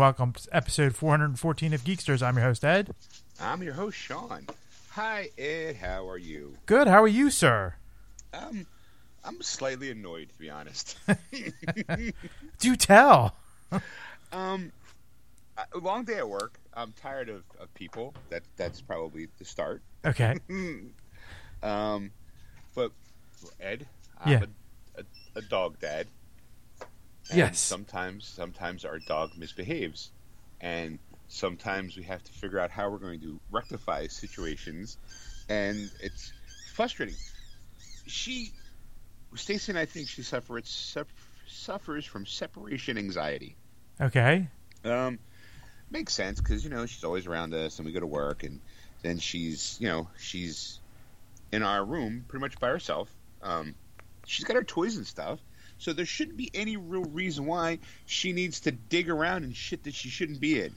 Welcome to episode 414 of Geeksters. I'm your host, Ed. I'm your host, Sean. Hi, Ed. How are you? Good. How are you, sir? Um, I'm slightly annoyed, to be honest. Do tell. um, a long day at work. I'm tired of, of people. That that's probably the start. Okay. um, but Ed, I'm Yeah. a, a, a dog dad. And Yes. Sometimes, sometimes our dog misbehaves, and sometimes we have to figure out how we're going to rectify situations, and it's frustrating. She, Stacy, and I think she suffers suff- suffers from separation anxiety. Okay. Um, makes sense because you know she's always around us, and we go to work, and then she's you know she's in our room pretty much by herself. Um, she's got her toys and stuff, so there shouldn't be any real reason why she needs to dig around in shit that she shouldn't be in.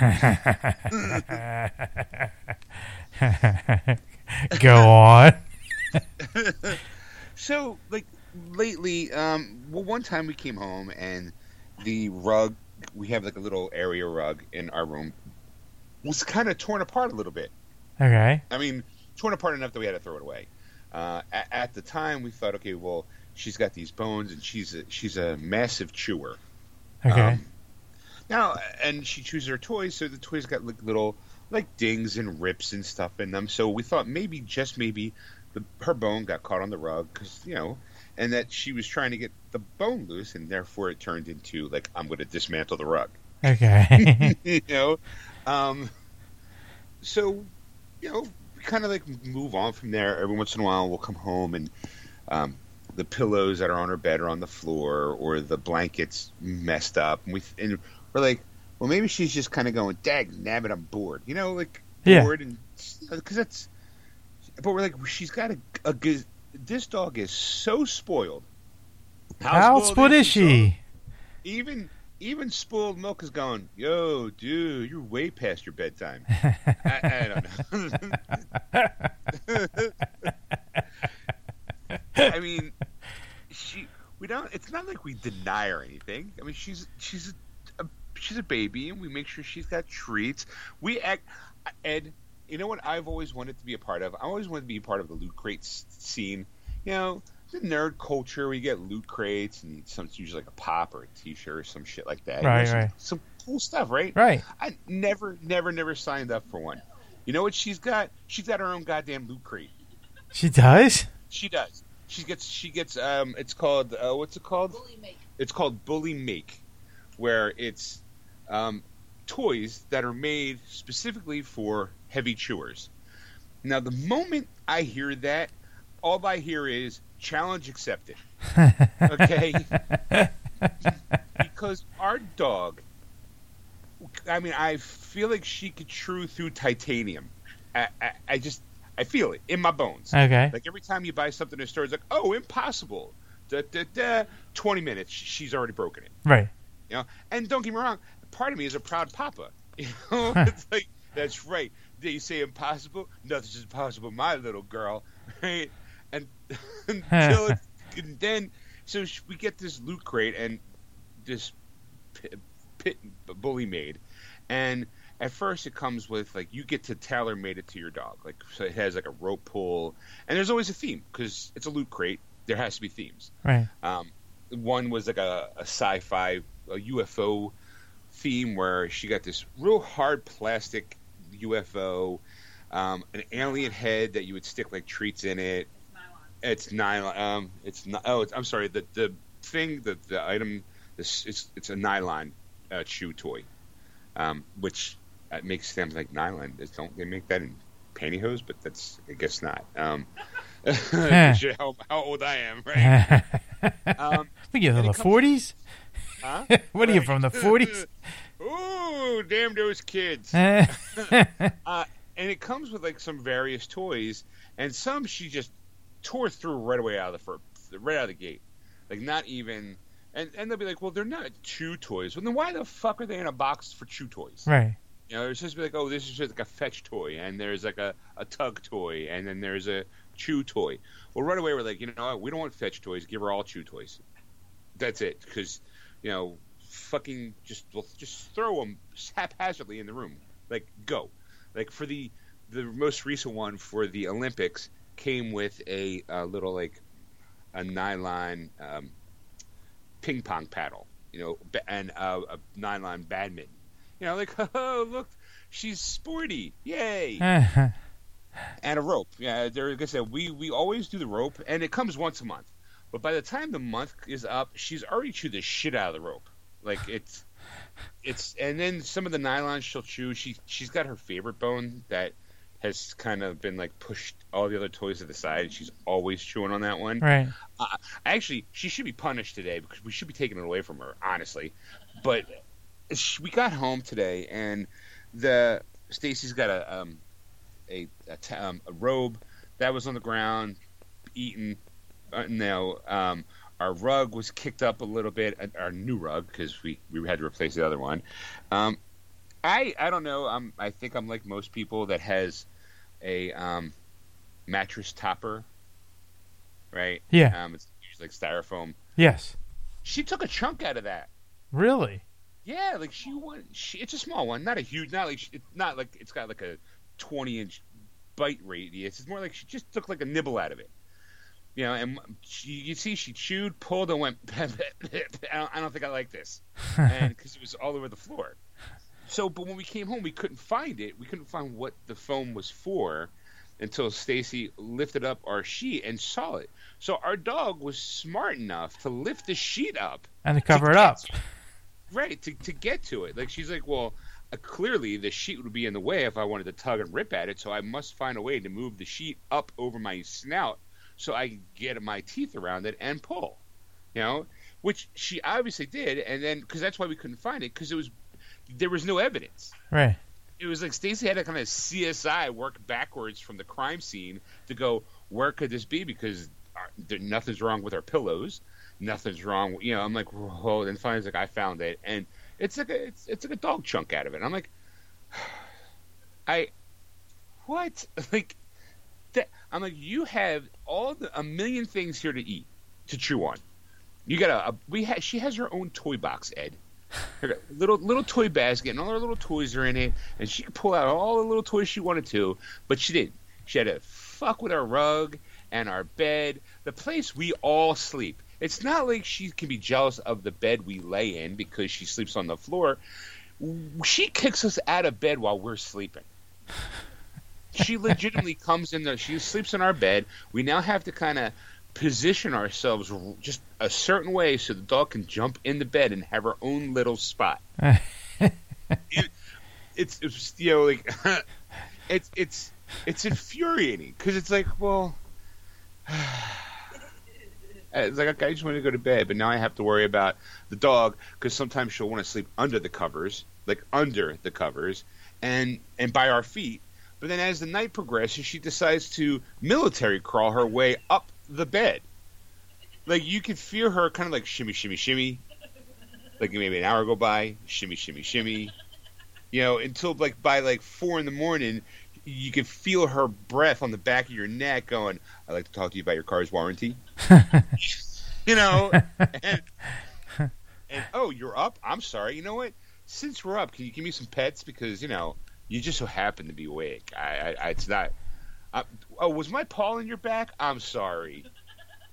Go on. So like lately, um, well, one time we came home and the rug we have like a little area rug in our room was kind of torn apart a little bit. Okay. I mean, torn apart enough that we had to throw it away. Uh, at, at the time, we thought, okay, well, she's got these bones, and she's a, she's a massive chewer. Okay. Um, now, and she chews her toys, so the toys got like little like dings and rips and stuff in them. So we thought maybe, just maybe, the, her bone got caught on the rug because you know, and that she was trying to get the bone loose, and therefore it turned into like I'm going to dismantle the rug. okay. you know, um, so you know, we kind of like move on from there. Every once in a while, we'll come home and um, the pillows that are on her bed are on the floor, or the blankets messed up, and we and we're like, well, maybe she's just kind of going, "Dag, nabbit, I'm bored," you know, like Yeah. bored, and because that's. But we're like, she's got a, a good. This dog is so spoiled. How spoiled is dog? she? even even spoiled milk is going, yo, dude, you're way past your bedtime. I, I don't know. I mean, she we don't. It's not like we deny her anything. I mean, she's she's a, she's a baby, and we make sure she's got treats. We act Ed. You know what I've always wanted to be a part of? I always wanted to be a part of the loot crate scene. You know, the nerd culture. We get loot crates, and some it's usually like a pop or a T-shirt or some shit like that. You know, Right, some, right. Some cool stuff, right? Right. I never, never, never signed up for one. You know what she's got? She's got her own goddamn loot crate. She does? She does. She gets. She gets. Um. It's called. Uh, what's it called? Bully make. It's called Bully Make, where it's um, toys that are made specifically for heavy chewers. Now, the moment I hear that, all I hear is challenge accepted. Okay. because our dog, I mean, I feel like she could chew through titanium. I, I, I just, I feel it in my bones. Okay. Like every time you buy something in a store, it's like, oh, impossible. Da, da, da. 20 minutes, she's already broken it. Right. You know? And don't get me wrong, part of me is a proud papa. You know? it's like, that's right. They say impossible, nothing's impossible, my little girl. Right? And until it, and then, so we get this loot crate and this pit, pit bully made. And at first it comes with like you get to tailor made it to your dog. Like so it has like a rope pull. And there's always a theme because it's a loot crate. There has to be themes. Right. um, one was like a, a sci-fi a ufo theme where she got this real hard plastic ufo um, an alien head that you would stick like treats in it. It's nylon. it's um, it's not oh it's, i'm sorry the the thing the the item this it's it's a nylon uh, chew toy um, which uh, makes them like nylon. They Don't they make that in pantyhose? But that's I guess not. Um, how, how old I am, right? Um, what are you, and the 40s? huh? What are you, from the 40s? Ooh, damn those kids! Uh, and it comes with like some various toys, and some she just tore through right away out of the fir- right out of the gate, like not even. And and they'll be like, well, they're not chew toys. Well, then why the fuck are they in a box for chew toys? right. You know, it's just like, oh, this is just like a fetch toy, and there's like a, a tug toy, and then there's a chew toy. Well, right away we're like, you know we don't want fetch toys. Give her all chew toys. That's it, because you know, fucking just well, just throw them haphazardly in the room. Like go, like for the the most recent one for the Olympics came with a, a little like a nylon um, ping pong paddle, you know, and uh, a nylon badminton. You know, like oh look, she's sporty, yay! and a rope. Yeah, there. Like I said, we we always do the rope, and it comes once a month. But by the time the month is up, she's already chewed the shit out of the rope. Like it's, it's, and then some of the nylons she'll chew. She she's got her favorite bone that has kind of been like pushed all the other toys to the side. And she's always chewing on that one. Right. Uh, actually, she should be punished today because we should be taking it away from her, honestly. But she, we got home today, and the Stacy's got a um, a a, um, a robe that was on the ground, eaten. Uh, now, um, our rug was kicked up a little bit. Our new rug because we we had to replace the other one. Um, I I don't know. I'm I think I'm like most people that has a um, mattress topper, right? Yeah. Um, it's usually like styrofoam. Yes. She took a chunk out of that. Really? Yeah, like she went. She, it's a small one, not a huge. Not like it's not like it's got like a twenty inch bite radius. It's more like she just took like a nibble out of it. You know, and she, you see, she chewed, pulled, and went. I, don't, I don't think I like this, and because it was all over the floor. So, but when we came home, we couldn't find it. We couldn't find what the foam was for until Stacy lifted up our sheet and saw it. So our dog was smart enough to lift the sheet up And to cover it get up. Right to, to get to it. Like she's like, well, uh, clearly the sheet would be in the way if I wanted to tug and rip at it, so I must find a way to move the sheet up over my snout so I can get my teeth around it and pull. You know, which she obviously did, and then because that's why we couldn't find it because it was there was no evidence. Right. It was like Stacy had to kind of CSI work backwards from the crime scene to go where could this be because uh, there, nothing's wrong with our pillows, nothing's wrong. You know, I'm like, whoa. And finally, like I found it, and it's like a it's, it's like a dog chunk out of it. And I'm like, I what like that? I'm like, you have all the a million things here to eat to chew on. You got a, a we ha, she has her own toy box, Ed. Little little toy basket, and all her little toys are in it, and she could pull out all the little toys she wanted to, but she didn't. She had to fuck with our rug and our bed, the place we all sleep. It's not like she can be jealous of the bed we lay in because she sleeps on the floor. She kicks us out of bed while we're sleeping. She legitimately comes in there. She sleeps in our bed. We now have to kind of position ourselves just a certain way so the dog can jump in the bed and have her own little spot. It- it's, it's you know like it's it's it's infuriating because it's like well it's like okay I just want to go to bed but now I have to worry about the dog because sometimes she'll want to sleep under the covers like under the covers and and by our feet. But then as the night progresses she decides to military crawl her way up the bed. Like you could feel her kind of like shimmy shimmy shimmy. Like maybe an hour go by shimmy shimmy shimmy. You know, until like by like four in the morning, you can feel her breath on the back of your neck going, I'd like to talk to you about your car's warranty. you know, and, and oh, you're up? I'm sorry. You know what? Since we're up, can you give me some pets? Because, you know, you just so happen to be awake. I, I, I it's not. I, oh, was my paw in your back? I'm sorry.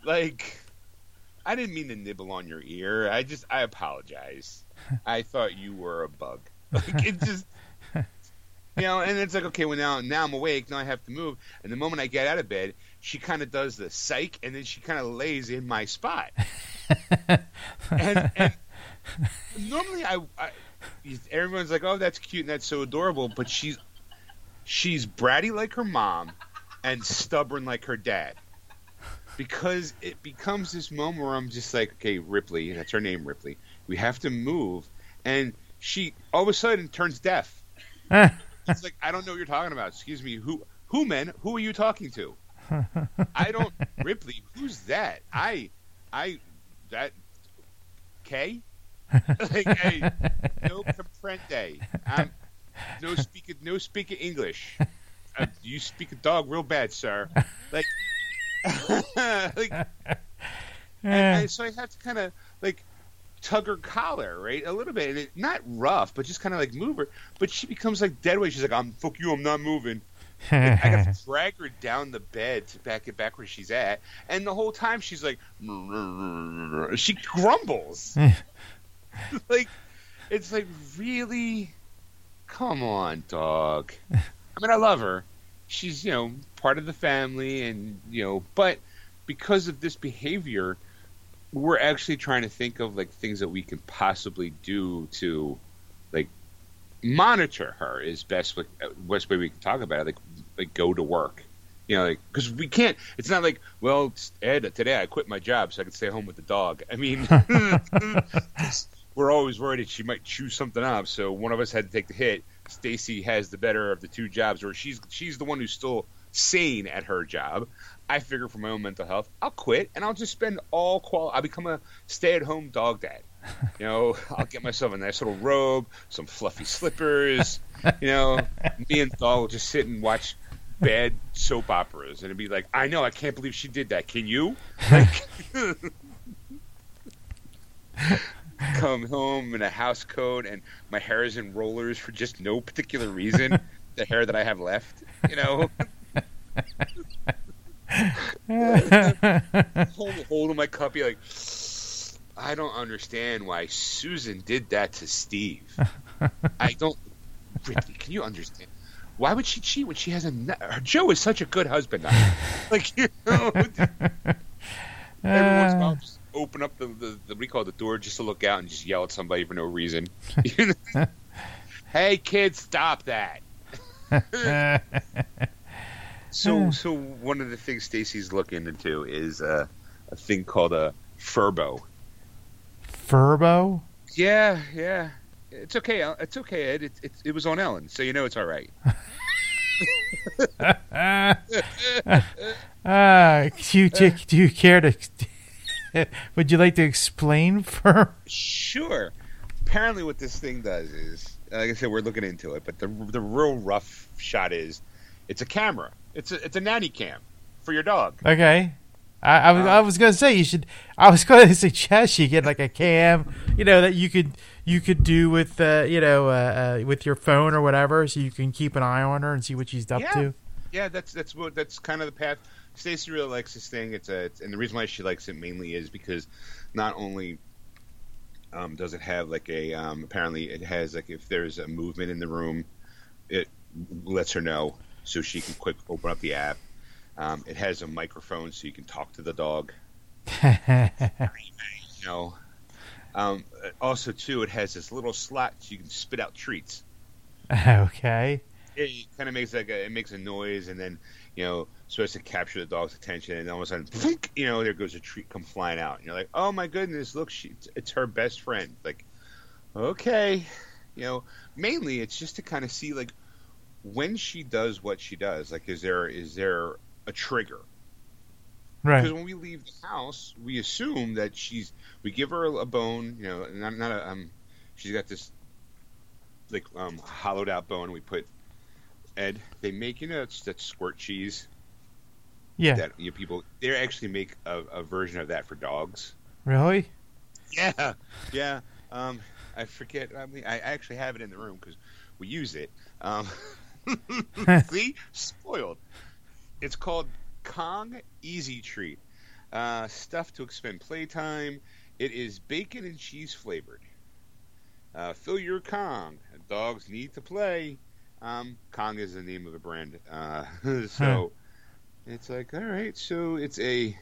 Like, I didn't mean to nibble on your ear. I just, I apologize. I thought you were a bug. Like it just, you know. And it's like, okay, well now, now I'm awake. Now I have to move. And the moment I get out of bed, she kind of does the psych, and then she kind of lays in my spot. and, and normally, I, I, everyone's like, oh, that's cute and that's so adorable, but she's, she's bratty like her mom, and stubborn like her dad. Because it becomes this moment where I'm just like, okay, Ripley, that's her name, Ripley. We have to move, and she all of a sudden turns deaf. It's like I don't know what you're talking about. Excuse me, who who man? Who are you talking to? I don't Ripley. Who's that? I I that K. like I, no comprende. I'm no speak no speak English. Uh, you speak a dog real bad, sir. Like, like and I, so I have to kind of like tug her collar, right, a little bit, and it, not rough, but just kind of like move her. But she becomes like dead weight. She's like, "I'm fuck you, I'm not moving." I got to drag her down the bed to back it back where she's at, and the whole time she's like, she grumbles. like, it's like really, come on, dog. I mean, I love her. She's you know part of the family, and you know, but because of this behavior, we're actually trying to think of like things that we can possibly do to like monitor her is best like, best way we can talk about it like like go to work. You know because like, we can't it's not like well ed today i quit my job so i can stay home with the dog. I mean we're always worried that she might chew something up so one of us had to take the hit. Stacy has the better of the two jobs or she's she's the one who's still sane at her job I figure for my own mental health, I'll quit and I'll just spend all qual. I'll become a stay-at-home dog dad. You know, I'll get myself a nice little robe, some fluffy slippers. You know, me and dog will just sit and watch bad soap operas, and it'd be like, I know, I can't believe she did that. Can you? Like, come home in a house coat and my hair is in rollers for just no particular reason. the hair that I have left, you know. Hold, holding my cup, be like, I don't understand why Susan did that to Steve. I don't. Ripley, can you understand? Why would she cheat when she has a? Joe is such a good husband. like you know, every once in a while, uh. just open up the, the the we call the door just to look out and just yell at somebody for no reason. hey, kids, stop that. So, hmm. so one of the things Stacy's looking into is uh, a thing called a Furbo. Furbo? Yeah, yeah. It's okay. Uh, it's okay, Ed. It, it, it was on Ellen, so you know it's all right. uh, do you do, do you care to? would you like to explain for? Sure. Apparently, what this thing does is, like I said, we're looking into it, but the the real rough shot is, it's a camera it's a it's a nanny cam for your dog. Okay. I, I was um, I was gonna say you should. I was going to suggest you get like a cam, you know, that you could you could do with uh, you know uh, uh, with your phone or whatever, so you can keep an eye on her and see what she's up yeah. to. Yeah, that's that's what that's kind of the path. Stacy really likes this thing. It's a it's, and the reason why she likes it mainly is because not only um, does it have like a um, apparently it has like if there's a movement in the room, it lets her know so she can quick open up the app. Um, it has a microphone so you can talk to the dog. you know. Um, also, too, it has this little slot so you can spit out treats. Okay. It kind of makes like a, it makes a noise, and then you know supposed to capture the dog's attention, and all of a sudden, you know, there goes a treat come flying out, and you're like, oh my goodness, look, she, it's, it's her best friend. Like, okay, you know, mainly it's just to kind of see like when she does what she does, like is there is there a trigger? Right. Because when we leave the house, we assume that she's we give her a bone, you know, not not a um, she's got this like um hollowed out bone. We put Ed. They make you know it's that squirt cheese. Yeah. That you know, people they actually make a, a version of that for dogs. Really? Yeah, yeah. Um, I forget. I mean, I actually have it in the room because we use it. Um, See, spoiled. It's called Kong Easy Treat. Uh, stuff to expend playtime. It is bacon and cheese flavored. Uh, fill your Kong. Dogs need to play. Um, Kong is the name of the brand. Uh, so it's like, all right. So it's a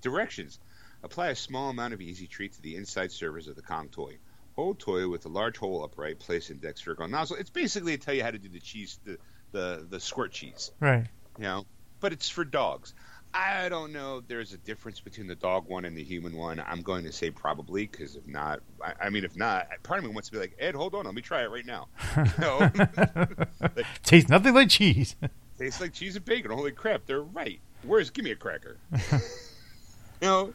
directions. Apply a small amount of Easy Treat to the inside surface of the Kong toy. Hold toy with a large hole upright. Place index on nozzle. It's basically to tell you how to do the cheese, the the the squirt cheese. Right. You know, but it's for dogs. I don't know. There's a difference between the dog one and the human one. I'm going to say probably because if not, I, I, mean, if not, part of me wants to be like, Ed, hold on, let me try it right now. You know? like, tastes nothing like cheese. tastes like cheese and bacon. Holy crap, they're right. Where's give me a cracker? you know.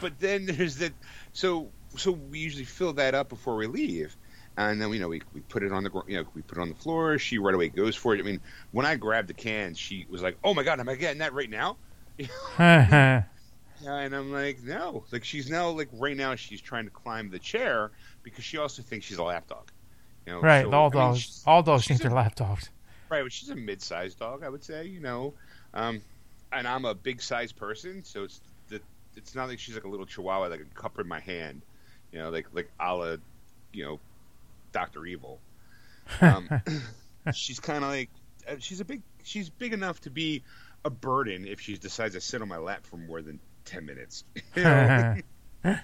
But then there's that. So so we usually fill that up before we leave and then you know we, we put it on the you know we put it on the floor. She right away goes for it. I mean, when I grabbed the can, she was like, "Oh my god, am I getting that right now?" Yeah, and I'm like, no. Like she's now like right now she's trying to climb the chair because she also thinks she's a lap dog. You know, Right. so, all I mean, dogs. she's- all dogs think they're lap dogs. Right, but she's a mid-sized dog, I would say. You know, um, and I'm a big-sized person, so it's the, it's not like she's like a little chihuahua like a cup in my hand. You know, like like a la, you know, Doctor Evil. Um, she's kind of like uh, she's a big she's big enough to be a burden if she decides to sit on my lap for more than ten minutes. You know?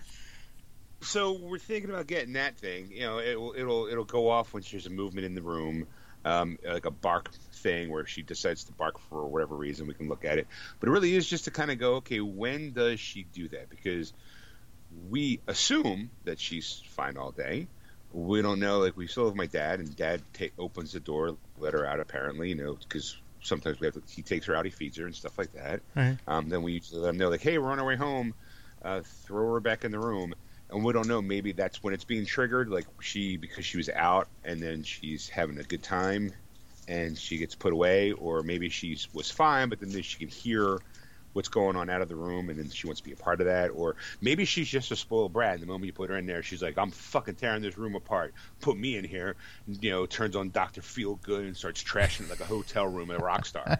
so we're thinking about getting that thing. You know, it'll it'll it'll go off when there's a movement in the room, um, like a bark thing where if she decides to bark for whatever reason, we can look at it. But it really is just to kind of go, okay, when does she do that? Because we assume that she's fine all day. We don't know. Like we still have my dad, and dad ta- opens the door, let her out. Apparently, you know, because sometimes we have to, he takes her out, he feeds her and stuff like that. Right. Um, then we usually let them know, like, hey, we're on our way home. Uh, throw her back in the room. And we don't know. Maybe that's when it's being triggered. Like she, because she was out, and then she's having a good time, and she gets put away, or maybe she was fine, but then she can hear what's going on out of the room, and then she wants to be a part of that, or maybe she's just a spoiled brat. And the moment you put her in there, she's like, "I'm fucking tearing this room apart. Put me in here." You know, turns on Doctor feel good and starts trashing it like a hotel room at a rock star.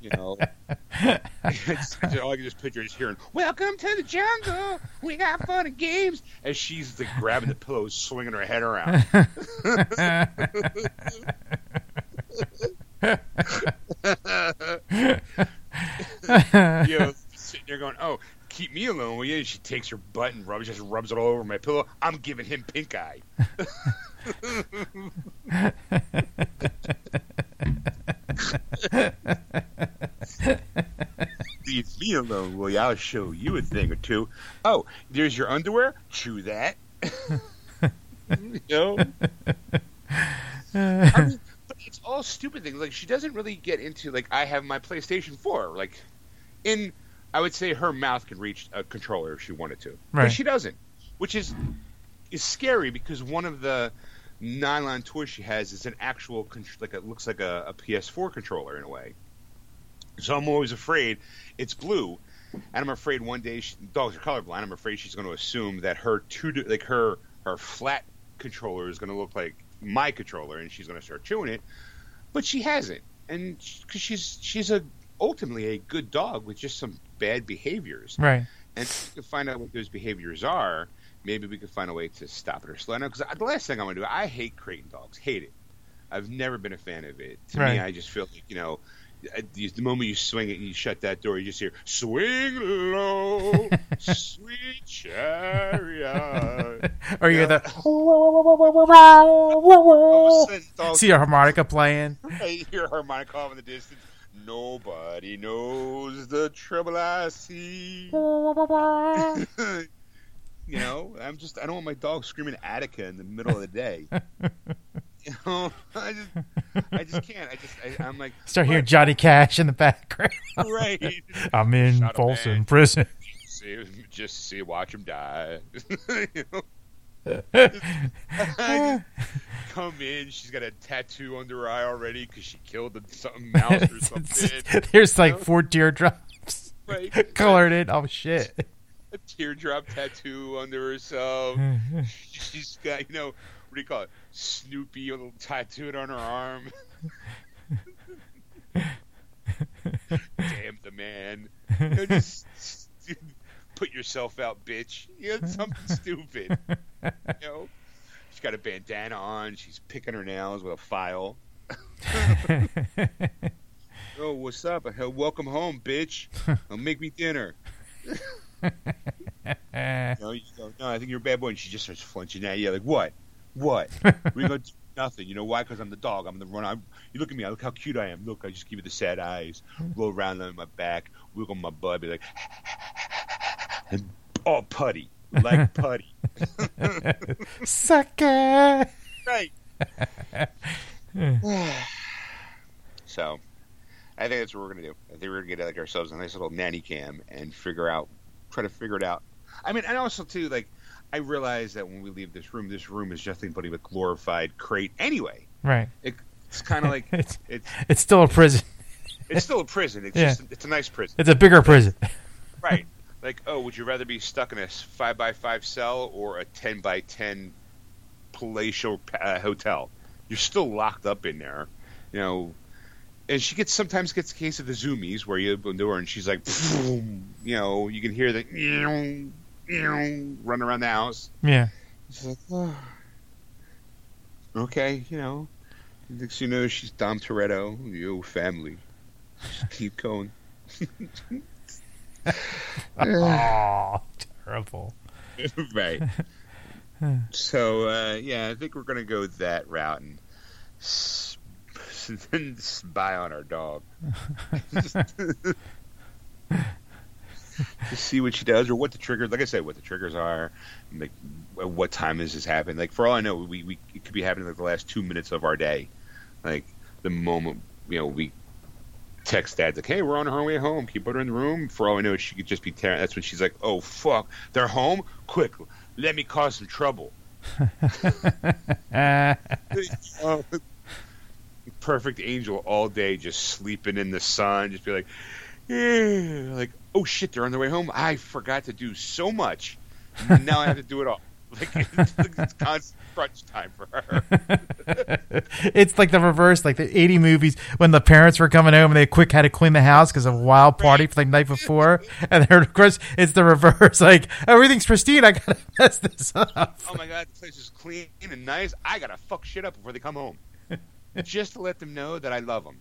you know, it's, all I can just picture is hearing, "Welcome to the jungle. We got fun and games," as she's like grabbing the pillows, swinging her head around. you know, sitting there going, "Oh, keep me alone, will you?" And she takes her butt and rubs, just rubs it all over my pillow. I'm giving him pink eye. Leave me alone, will you? I'll show you a thing or two. Oh, there's your underwear. Chew that. you know. I mean, all stupid things. Like she doesn't really get into like I have my PlayStation Four. Like in, I would say her mouth can reach a controller if she wanted to, Right. but she doesn't, which is is scary because one of the nylon toys she has is an actual con- like it looks like a, a PS4 controller in a way. So I'm always afraid it's blue, and I'm afraid one day she, dogs are colorblind. I'm afraid she's going to assume that her two like her her flat controller is going to look like my controller, and she's going to start chewing it. But she hasn't, and because she's she's a ultimately a good dog with just some bad behaviors, right. and if we can find out what those behaviors are. Maybe we can find a way to stop it or slow it down. Because the last thing I want to do, I hate crating dogs, hate it. I've never been a fan of it. To Right. me, I just feel like you know, the the moment you swing it and you shut that door, you just hear "Swing low, sweet chariot." Or you Yeah. hear the All of a sudden, see a harmonica playing. I hear a harmonica off in the distance. Nobody knows the trouble I see. you know, I'm just I don't want my dog screaming Attica in the middle of the day. you know, I just I just can't. I just I, I'm like Start hearing Johnny Cash in the background. right. I'm in Shot Folsom man. prison. see, just see, watch him die. you know? I come in. She's got a tattoo under her eye already because she killed a, something mouse or something. There's like four teardrops Right. colored in. Oh shit. a teardrop tattoo under herself. She's got, you know, what do you call it? Snoopy a little tattooed on her arm. Damn the man. You know, just put yourself out, bitch. You know, something stupid. You know? She's got a bandana on. She's picking her nails with a file. Oh, what's up? Said, Welcome home, bitch. I'll make me dinner. No, you go, no, I think you're a bad boy. And she just starts flinching at you. Like, what? What? We're going to do nothing. You know why? Because I'm the dog. I'm the run. I'm, you look at me. I look how cute I am. Look, I just give you the sad eyes. Mm. Roll around on my back. Wiggle my butt. Be like, and all putty. Like putty. Sucker. right. so, I think that's what we're going to do. I think we're going to get like ourselves a nice little nanny cam and figure out, try to figure it out. I mean, and also, too, like, I realize that when we leave this room, this room is nothing but a glorified crate anyway. Right. It's kind of like It's it's it's still a prison. it's still a prison. It's Yeah. just it's a nice prison, It's a bigger prison. right? like, oh, would you rather be stuck in a five by five cell or a ten by ten palatial uh, hotel? You're still locked up in there, you know. And she gets sometimes gets a case of the zoomies where you open the door and she's like, you know, you can hear the run around the house. Yeah. She's like, oh. okay, you know. Next you know, she's Dom Toretto, your family. Just keep going. oh, terrible. right. so uh, yeah, I think we're gonna go that route and then spy on our dog. to see what she does or what the triggers like i said what the triggers are like what time is this happening like for all i know we, we it could be happening like the last two minutes of our day. Like the moment you know we text dad like hey we're on our way home. Keep put her in the room? For all i know she could just be tearing that's when she's like oh fuck they're home? Quick let me cause some trouble. Oh, perfect angel all day just sleeping in the sun just be like like oh shit they're on their way home i forgot to do so much now i have to do it all like it's, it's constant crunch time for her it's like the reverse, like the 80 movies when the parents were coming home and they quick had to clean the house because of a wild party for the night before. And then, of course, it's the reverse. Like, everything's pristine. I gotta mess this up. oh my god the place is clean and nice i gotta fuck shit up before they come home just to let them know that i love them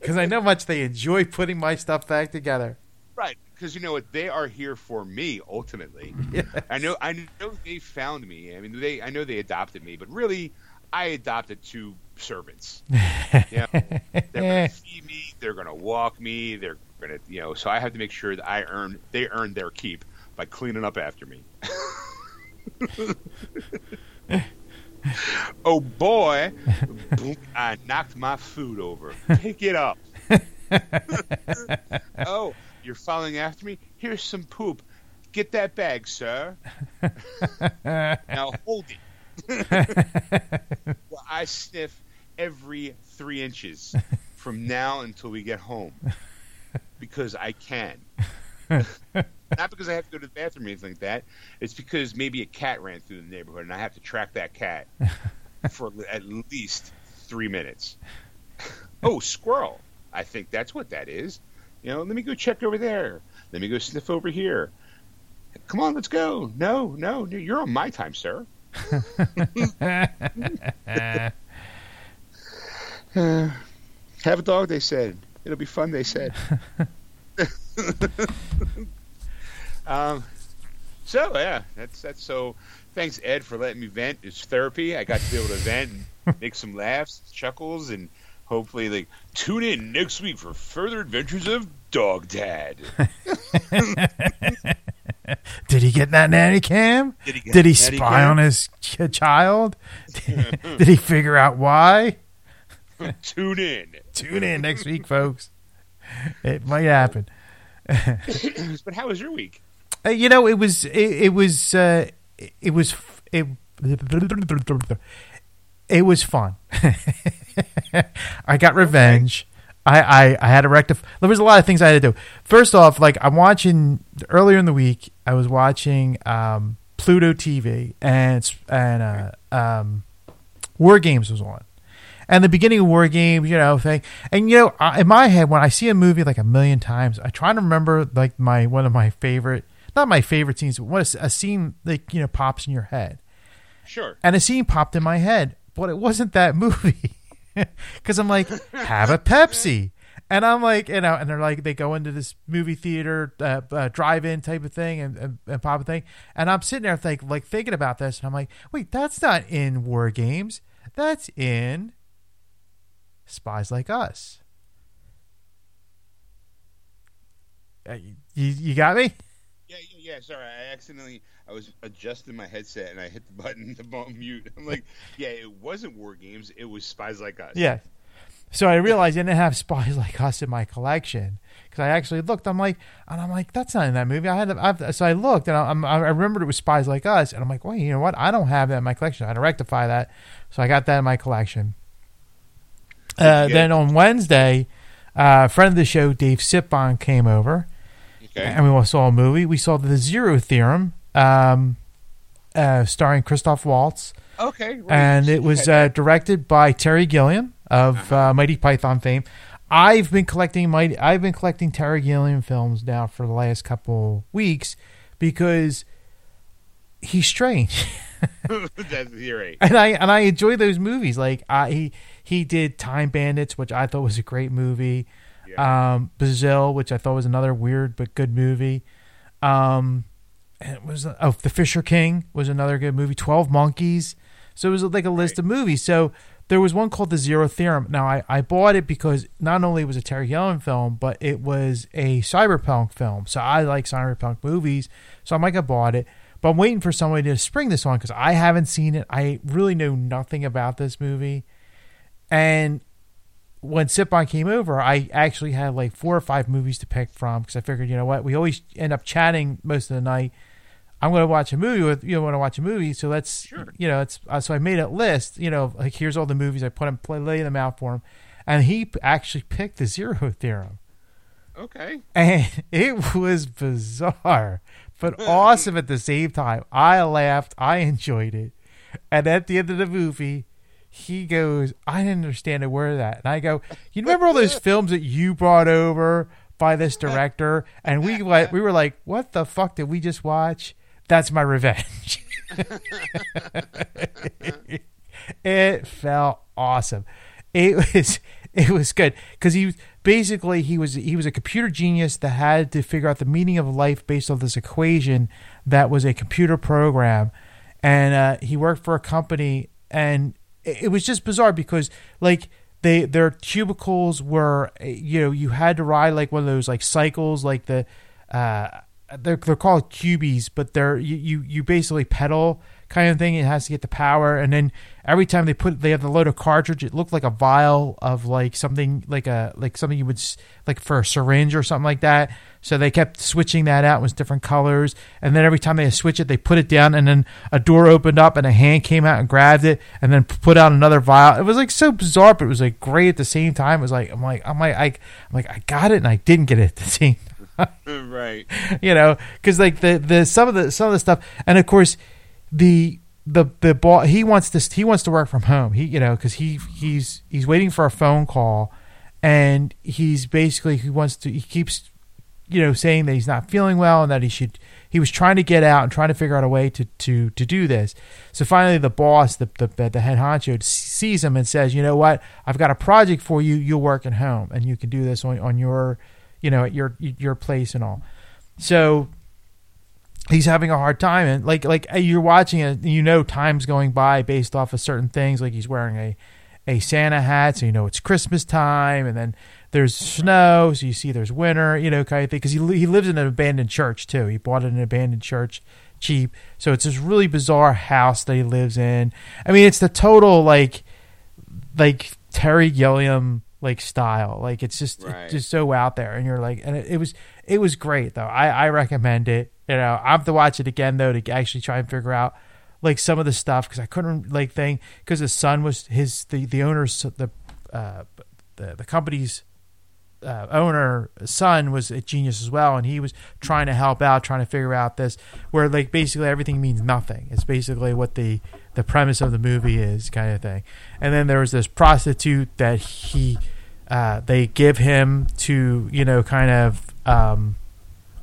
Because I know much they enjoy putting my stuff back together. Right, because you know what they are here for me ultimately. Yes. I know, I know they found me. I mean, they, I know they adopted me, but really, I adopted two servants. Yeah, they're gonna feed me, they're gonna walk me, they're gonna, you know. So I have to make sure that I earn, they earn their keep by cleaning up after me. oh boy, I knocked my food over. Pick it up. oh, you're following after me? Here's some poop. Get that bag, sir. now hold it. well, I sniff every three inches from now until we get home because I can. Not because I have to go to the bathroom or anything like that. It's because maybe a cat ran through the neighborhood and I have to track that cat for at least three minutes. Oh, squirrel. I think that's what that is. You know, let me go check over there. Let me go sniff over here. Come on, let's go. No, no, you're on my time, sir. Uh, have a dog, they said. It'll be fun, they said. um, so yeah, that's that's so. Thanks, Ed, for letting me vent. It's therapy. I got to be able to vent and make some laughs, chuckles, and hopefully, like tune in next week for further adventures of Dog Dad. Did he get that nanny cam? Did he, Did he spy Cam? on his ch- child? Did he figure out why? Tune in. Tune in next week, folks. It might happen. but how was your week? Uh, you know, it was it, it was uh, it was it it was fun. I got revenge. I, I, I had to rectify. There was a lot of things I had to do. First off, like I'm watching earlier in the week, I was watching um, Pluto TV and and uh, um, War Games was on. And the beginning of War Games, you know, thing. And you know, I, in my head, when I see a movie like a million times, I try to remember like my one of my favorite, not my favorite scenes, but what a, a scene like you know pops in your head. Sure. And a scene popped in my head, but it wasn't that movie. Because I'm like, have a Pepsi. And I'm like, you know, and they're like, they go into this movie theater, uh, uh, drive-in type of thing, and, and, and pop a thing. And I'm sitting there, think, like thinking about this, and I'm like, wait, that's not in War Games. That's in Spies Like Us. Uh, you, you got me? Yeah. Sorry, I accidentally I was adjusting my headset and I hit the button to mute. I'm like, yeah, it wasn't War Games. It was Spies Like Us. Yeah. So I realized I didn't have Spies Like Us in my collection because I actually looked. I'm like, and I'm like, that's not in that movie. I had, I've, so I looked and I, I remembered it was Spies Like Us, and I'm like, wait, you know what? I don't have that in my collection. I had to rectify that, so I got that in my collection. Uh, then on Wednesday, Uh, a friend of the show, Dave Sitbon, came over, Okay. and we saw a movie. We saw The Zero Theorem, um, uh, starring Christoph Waltz, Okay. right. and it was uh, directed by Terry Gilliam of uh, Monty Python fame. I've been collecting Mighty. I've been collecting Terry Gilliam films now for the last couple weeks because he's strange. That's right. and I and I enjoy those movies. Like I, he he did Time Bandits, which I thought was a great movie. Yeah. Um, Brazil, which I thought was another weird but good movie. Um, it was oh The Fisher King was another good movie. Twelve Monkeys. So it was like a list of movies. So there was one called The Zero Theorem. Now I, I bought it because not only was it a Terry Gilliam film, but it was a cyberpunk film. So I like cyberpunk movies. So I'm like I bought it. But I'm waiting for somebody to spring this on because I haven't seen it. I really know nothing about this movie. And when Sipon came over, I actually had like four or five movies to pick from because I figured, you know what, we always end up chatting most of the night. I'm going to watch a movie with you. Want to watch a movie, so let's Sure. you know, it's uh, so I made a list. You know, like here's all the movies I put him play, lay them out for him, and he actually picked the Zero Theorem, Okay. and it was bizarre but awesome at the same time. I laughed, I enjoyed it, and at the end of the movie, he goes, "I didn't understand a word of that," and I go, "You remember all those films that you brought over by this director?" And we like, we were like, "What the fuck did we just watch?" That's my revenge. it felt awesome. It was it was good because he basically he was he was a computer genius that had to figure out the meaning of life based on this equation that was a computer program, and uh, he worked for a company and it, was just bizarre because like they their cubicles were you know you had to ride like one of those like cycles like the uh they're they're called cubies but they're you you, you basically pedal kind of thing. It has to get the power. And then every time they put they have the load of cartridge it looked like a vial of like something like a like something you would s- like for a syringe or something like that. So they kept switching that out with different colors. And then every time they switch it they put it down and then a door opened up and a hand came out and grabbed it and then put out another vial. It was like so bizarre but it was like great at the same time. It was like i'm like i'm like I, i'm like i got it and i didn't get it at the same right. you know, because like the the some of the some of the stuff, and of course the the the ball he wants to he wants to work from home. He you know because he he's he's waiting for a phone call, and he's basically he wants to he keeps you know saying that he's not feeling well and that he should he was trying to get out and trying to figure out a way to to to do this. So finally, the boss, the the, the head honcho, sees him and says, "You know what? I've got a project for you. You'll work at home and you can do this on on your." you know, at your your place and all. So he's having a hard time, and like like uh, you're watching it, you know, time's going by based off of certain things. Like he's wearing a a Santa hat, so you know it's Christmas time, and then there's snow, so you see there's winter, you know, kind of thing. Because he he lives in an abandoned church too. He bought an abandoned church cheap, so it's this really bizarre house that he lives in. I mean, it's the total like like Terry Gilliam like style. Like it's just Right. it's just so out there, and you're like, and it, it was it was great though. I I recommend it. You know, I have to watch it again though to actually try and figure out like some of the stuff because I couldn't like thing because his son was his the the owner's the uh the the company's uh, owner son was a genius as well and he was trying to help out trying to figure out this where like basically everything means nothing. It's basically what the the premise of the movie is kind of thing. And then there was this prostitute that he uh, they give him to you know kind of um,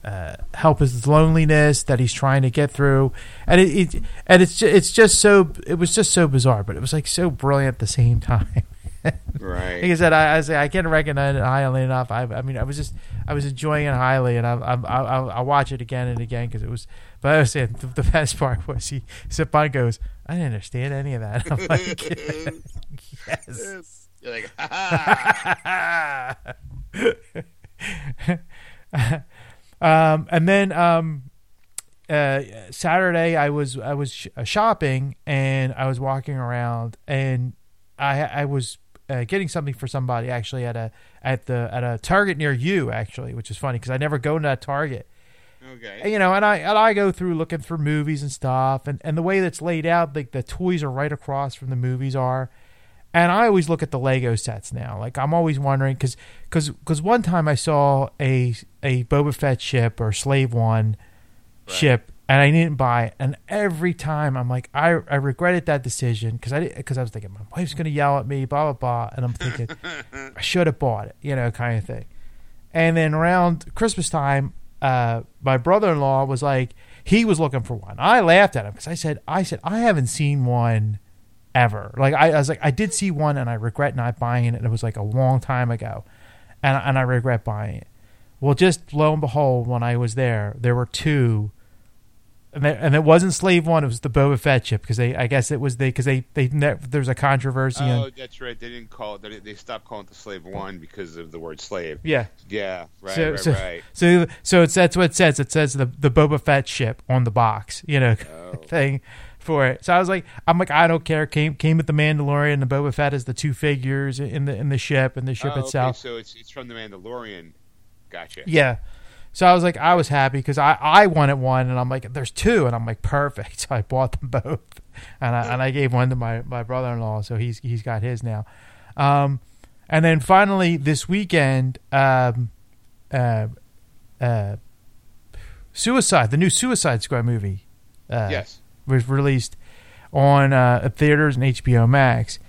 uh, help his loneliness that he's trying to get through and it, it and it's ju- it's just so it was just so bizarre but it was like so brilliant at the same time Right. like I said, I, I say I can't recognize it highly enough. I, I mean, I was just I was enjoying it highly, and I I I I'll watch it again and again because it was. But I was saying the, the best part was he Sipon and goes, I didn't understand any of that. I'm like, yes. You're like, ha um, and then um, uh, Saturday I was I was sh- uh, shopping and I was walking around and I I was uh, getting something for somebody actually at a at the at a Target near you actually, which is funny because I never go to that Target. Okay. You know, and I and I go through looking for movies and stuff, and, and the way that's laid out, like the toys are right across from the movies are, And I always look at the Lego sets now. Like I'm always wondering because because one time I saw a a Boba Fett ship or Slave One Right. ship and I didn't buy it. And every time I'm like I I regretted that decision because I because I was thinking my wife's gonna yell at me blah blah blah and I'm thinking I should have bought it you know kind of thing. And then around Christmas time, uh, my brother-in-law was like he was looking for one. I laughed at him because I said I said I haven't seen one ever. Like I, I was like, I did see one and I regret not buying it. And it was like a long time ago, and and I regret buying it. Well, just lo and behold, when I was there, there were two. And, they, and it wasn't Slave One; it was the Boba Fett ship because they, I guess it was they because they they ne- there was a controversy. Oh, and, that's right. They didn't call it. They, they stopped calling it the slave one because of the word slave. yeah, Yeah, right, So- right, so- right. so so it's that's what it says. It says the the Boba Fett ship on the box, you know, Oh. thing for it. So I was like, I'm like, I don't care. Came came with the Mandalorian and the Boba Fett as the two figures in the in the ship and the ship Oh, okay, itself. so it's it's from the Mandalorian. Gotcha. Yeah. So I was like, I was happy because I, I wanted one, and I'm like, there's two, and I'm like, perfect. So I bought them both, and I and I gave one to my, my brother in law, so he's he's got his now. Um, and then finally this weekend, um, uh, uh, Suicide, the new Suicide Squad movie, uh, Yes. was released on uh, theaters and HBO Max.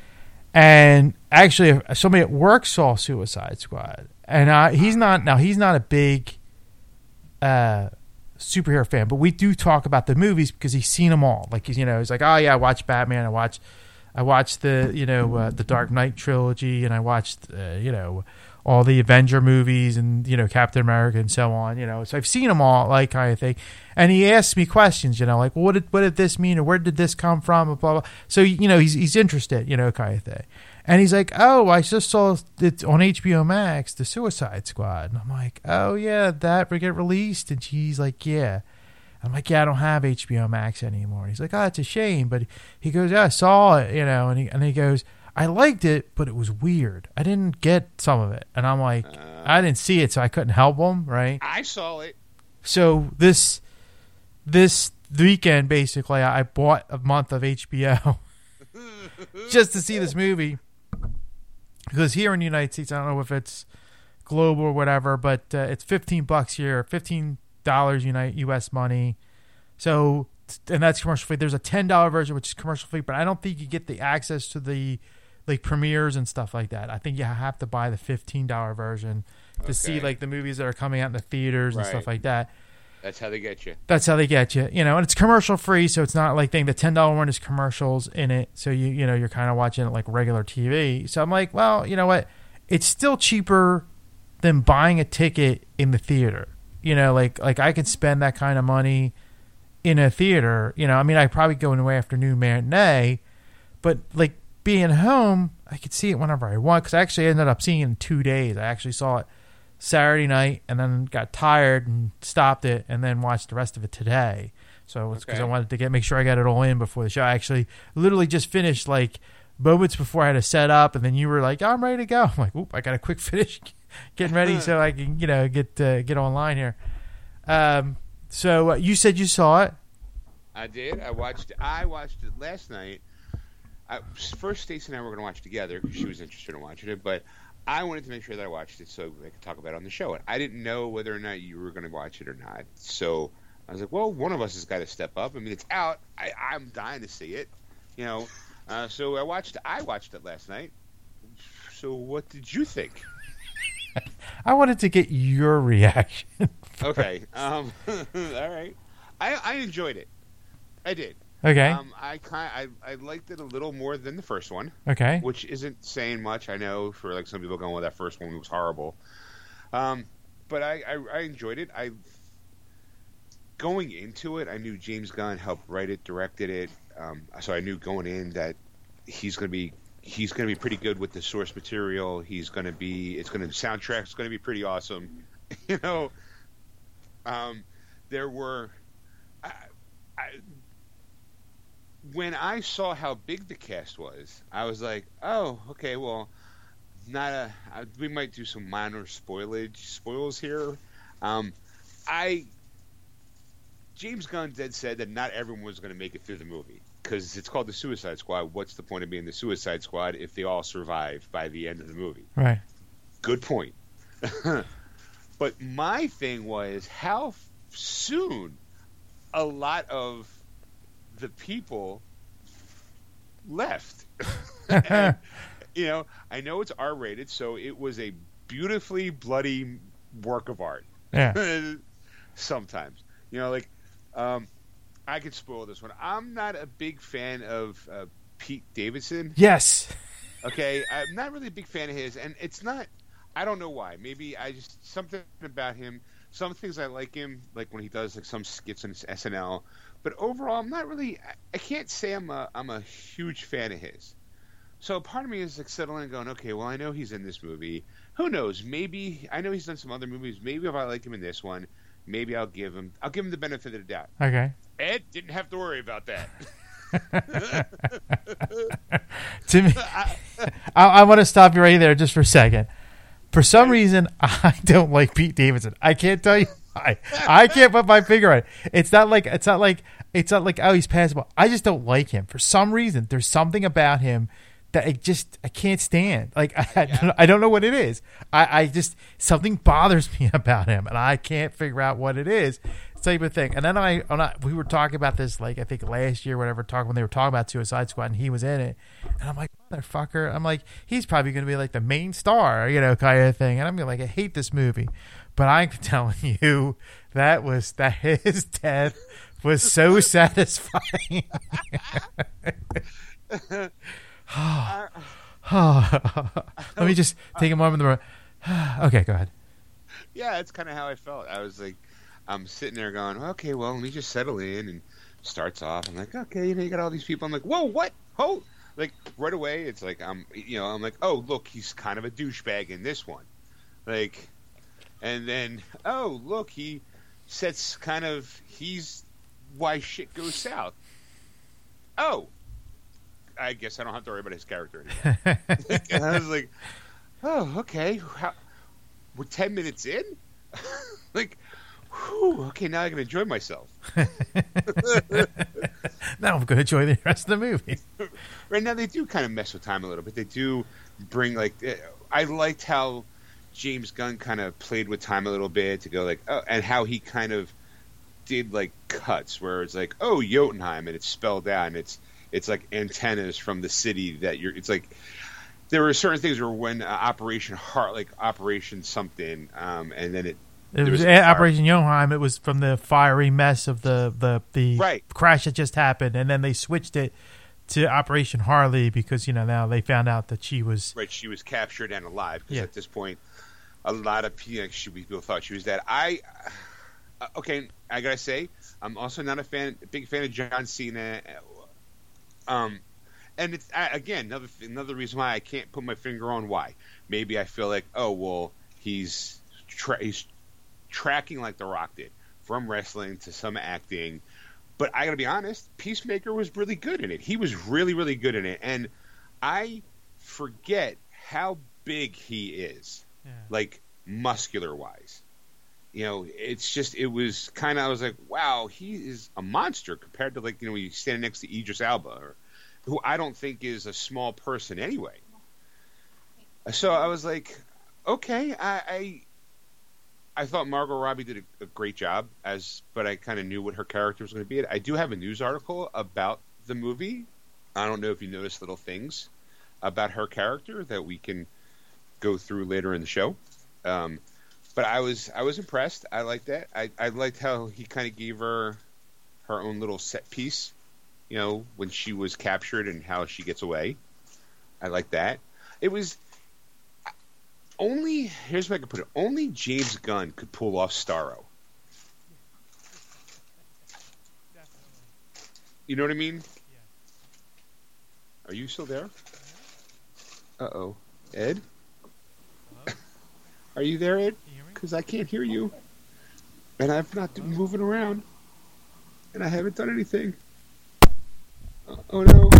And actually, somebody at work saw Suicide Squad, and I, he's not now. He's not a big uh, superhero fan, but we do talk about the movies because he's seen them all. Like you know he's like, oh yeah, I watched Batman. I watched I watched the you know uh, the Dark Knight trilogy, and I watched uh, you know all the Avenger movies and you know Captain America and so on. You know, so I've seen them all, like kind of thing. And he asks me questions, you know, like what did what did this mean, or where did this come from, blah blah. So you know he's he's interested, you know, kind of thing. And he's like, "Oh, I just saw it on HBO Max, The Suicide Squad." And I'm like, "Oh yeah, that will get released." And she's like, "Yeah." I'm like, "Yeah, I don't have HBO Max anymore." He's like, "Oh, it's a shame." But he goes, "Yeah, I saw it," you know, and he and he goes, "I liked it, but it was weird. I didn't get some of it." And I'm like, Uh, "I didn't see it, so I couldn't help him, right?" I saw it. So this this weekend, basically, I bought a month of HBO just to see this movie. Because here in the United States, I don't know if it's global or whatever, but uh, it's fifteen bucks here, fifteen dollars United U.S. money. So, and that's commercial free. There's a ten dollar version which is commercial free, but I don't think you get the access to the like premieres and stuff like that. I think you have to buy the fifteen dollar version to see like the movies that are coming out in the theaters and stuff like that. That's how they get you. That's how they get you, you know. And it's commercial free, so it's not like thing. The ten dollar one is commercials in it, so you you know you're kind of watching it like regular TV. So I'm like, well, you know what? It's still cheaper than buying a ticket in the theater. You know, like like I could spend that kind of money in a theater. You know, I mean, I probably go in into afternoon matinee, but like being home, I could see it whenever I want. Because I actually ended up seeing it in two days. I actually saw it Saturday night and then got tired and stopped it and then watched the rest of it today. So it's because I wanted to get make sure I got it all in before the show. I actually literally just finished like moments before I had to set up, and then you were like, "I'm ready to go." I'm like, "Oop, I got a quick finish, getting ready so I can you know get uh, get online here." Um, so uh, you said you saw it. I did. I watched. I watched it last night. I, first, Stacey and I were going to watch together because she was interested in watching it, but I wanted to make sure that I watched it so I could talk about it on the show. And I didn't know whether or not you were going to watch it or not. So I was like, well, one of us has got to step up. I mean, it's out. I, I'm dying to see it. You know. Uh, so I watched. I watched it last night. So what did you think? I wanted to get your reaction. Okay. Um, all right. I, I enjoyed it. I did. Okay. Um, I kind I, I liked it a little more than the first one, okay. which isn't saying much. I know for like some people going, "Well, that first one was horrible," um, but I, I I enjoyed it. I going into it, I knew James Gunn helped write it, directed it, um, so I knew going in that he's going to be he's going to be pretty good with the source material. He's going to be it's going to soundtrack's going to be pretty awesome. you know, um, there were. I, I, when I saw how big the cast was, I was like, "Oh, okay. Well, not a. We might do some minor spoilage spoils here." Um, I James Gunn did said that not everyone was going to make it through the movie because it's called the Suicide Squad. What's the point of being the Suicide Squad if they all survive by the end of the movie? Right. Good point. but my thing was how soon a lot of the people left. and, you know, I know it's R rated, so it was a beautifully bloody work of art. Yeah. Sometimes, you know, like um, I could spoil this one. I'm not a big fan of uh, Pete Davidson. Yes. Okay, I'm not really a big fan of his, and it's not. I don't know why. Maybe I just something about him. Some things I like him, like when he does like some skits on SNL. But overall, I'm not really. I, can't say I'm a I'm a huge fan of his. So part of me is like settling and going, okay, well I know he's in this movie. Who knows? Maybe I know he's done some other movies. Maybe if I like him in this one, maybe I'll give him I'll give him the benefit of the doubt. Okay. Ed didn't have to worry about that. to me, I, I want to stop you right there just for a second. For some reason, I don't like Pete Davidson. I can't tell you why. I can't put my finger on it. It's not like it's not like it's not like oh he's passable. I just don't like him for some reason. There's something about him that I just I can't stand. Like I, I, don't, I don't know what it is. I, I just something bothers me about him, and I can't figure out what it is. Type of thing. And then I, I we were talking about this like I think last year, whatever. Talking when they were talking about Suicide Squad, and he was in it, and I'm like motherfucker. I'm like he's probably going to be like the main star, you know, kind of thing. And I'm gonna like I hate this movie, but I'm telling you that was that his death was so satisfying. Let me just take a moment. okay, go ahead. Yeah, that's kind of how I felt. I was like, I'm sitting there going, okay, well, let me just settle in. And starts off, I'm like, okay, you know, you got all these people. I'm like, whoa, what? Oh, like right away, it's like I'm, you know, I'm like, oh, look, he's kind of a douchebag in this one, like, and then, oh, look, he sets kind of, he's why shit goes south. Oh, I guess I don't have to worry about his character anymore. and I was like, oh, okay. How, we're 10 minutes in? like, whew, okay, now I can enjoy myself. now I'm going to enjoy the rest of the movie. right now, they do kind of mess with time a little bit. They do bring, like, I liked how James Gunn kind of played with time a little bit to go, like, oh, and how he kind of did, like, cuts where it's like, oh, Jotunheim, and it's spelled out, and it's it's like antennas from the city that you're. It's like there were certain things where when uh, Operation Heart, like Operation something, um, and then it. It was, was Operation Jotunheim. It was from the fiery mess of the the the right. crash that just happened, and then they switched it to Operation Harley because you know now they found out that she was right. She was captured and alive because yeah. at this point, a lot of people thought she was dead. I uh, okay. I gotta say, I'm also not a fan, big fan of John Cena um, and it's again another another reason why I can't put my finger on why. Maybe I feel like oh well he's tra- he's tracking like The Rock did from wrestling to some acting. But I gotta be honest, Peacemaker was really good in it. He was really really good in it, and I forget how big he is, yeah. like muscular wise. You know, it's just it was kind of I was like, wow, he is a monster compared to like you know when you stand next to Idris Elba, or, who I don't think is a small person anyway. So I was like, okay, I I, I thought Margot Robbie did a, a great job as, but I kind of knew what her character was going to be. I do have a news article about the movie. I don't know if you noticed little things about her character that we can go through later in the show. Um, but I was I was impressed. I liked that. I, I liked how he kind of gave her her own little set piece, you know, when she was captured and how she gets away. I like that. It was only here's where I could put it. Only James Gunn could pull off Starro. You know what I mean? Yeah. Are you still there? Uh oh, Ed. Hello? Are you there, Ed? Because I can't hear you, and I've not been moving around, and I haven't done anything. Uh, oh no!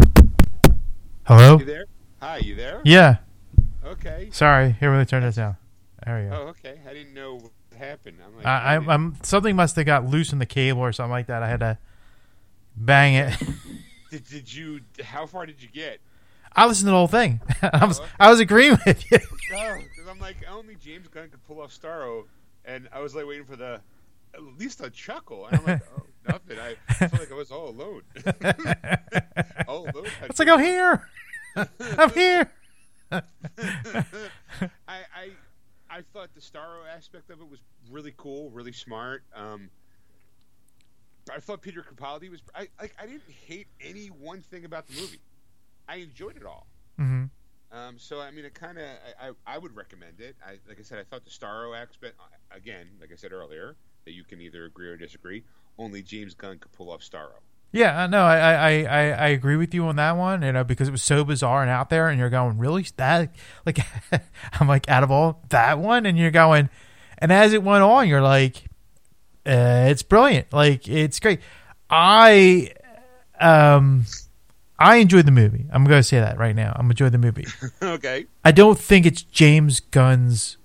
Hello. You there? Hi, you there? Yeah. Okay. Sorry. Here, let me turn this down. There we go. Oh, okay. I didn't know what happened. I'm like, I, I'm, I'm something must have got loose in the cable or something like that. I had to bang it. Did, did you? How far did you get? I listened to the whole thing. I was I was agreeing with you. No, because I'm like only James Gunn could pull off Starro, and I was like waiting for the at least a chuckle, and I'm like, oh, nothing. I felt like I was all alone. all alone. It's like I'm here. I'm here. I, I I thought the Starro aspect of it was really cool, really smart. Um, I thought Peter Capaldi was. I like. I didn't hate any one thing about the movie. I enjoyed it all. hmm Um, so I mean, it kind of. I, I I would recommend it. I like I said, I thought the Starro aspect again, like I said earlier, that you can either agree or disagree. Only James Gunn could pull off Starro. Yeah, no, I, I, I, I agree with you on that one. You know, because it was so bizarre and out there, and you're going, really that like, I'm like, out of all that one, and you're going, and as it went on, you're like, uh, it's brilliant, like it's great. I, um, I enjoyed the movie. I'm going to say that right now. I'm enjoying the movie. okay. I don't think it's James Gunn's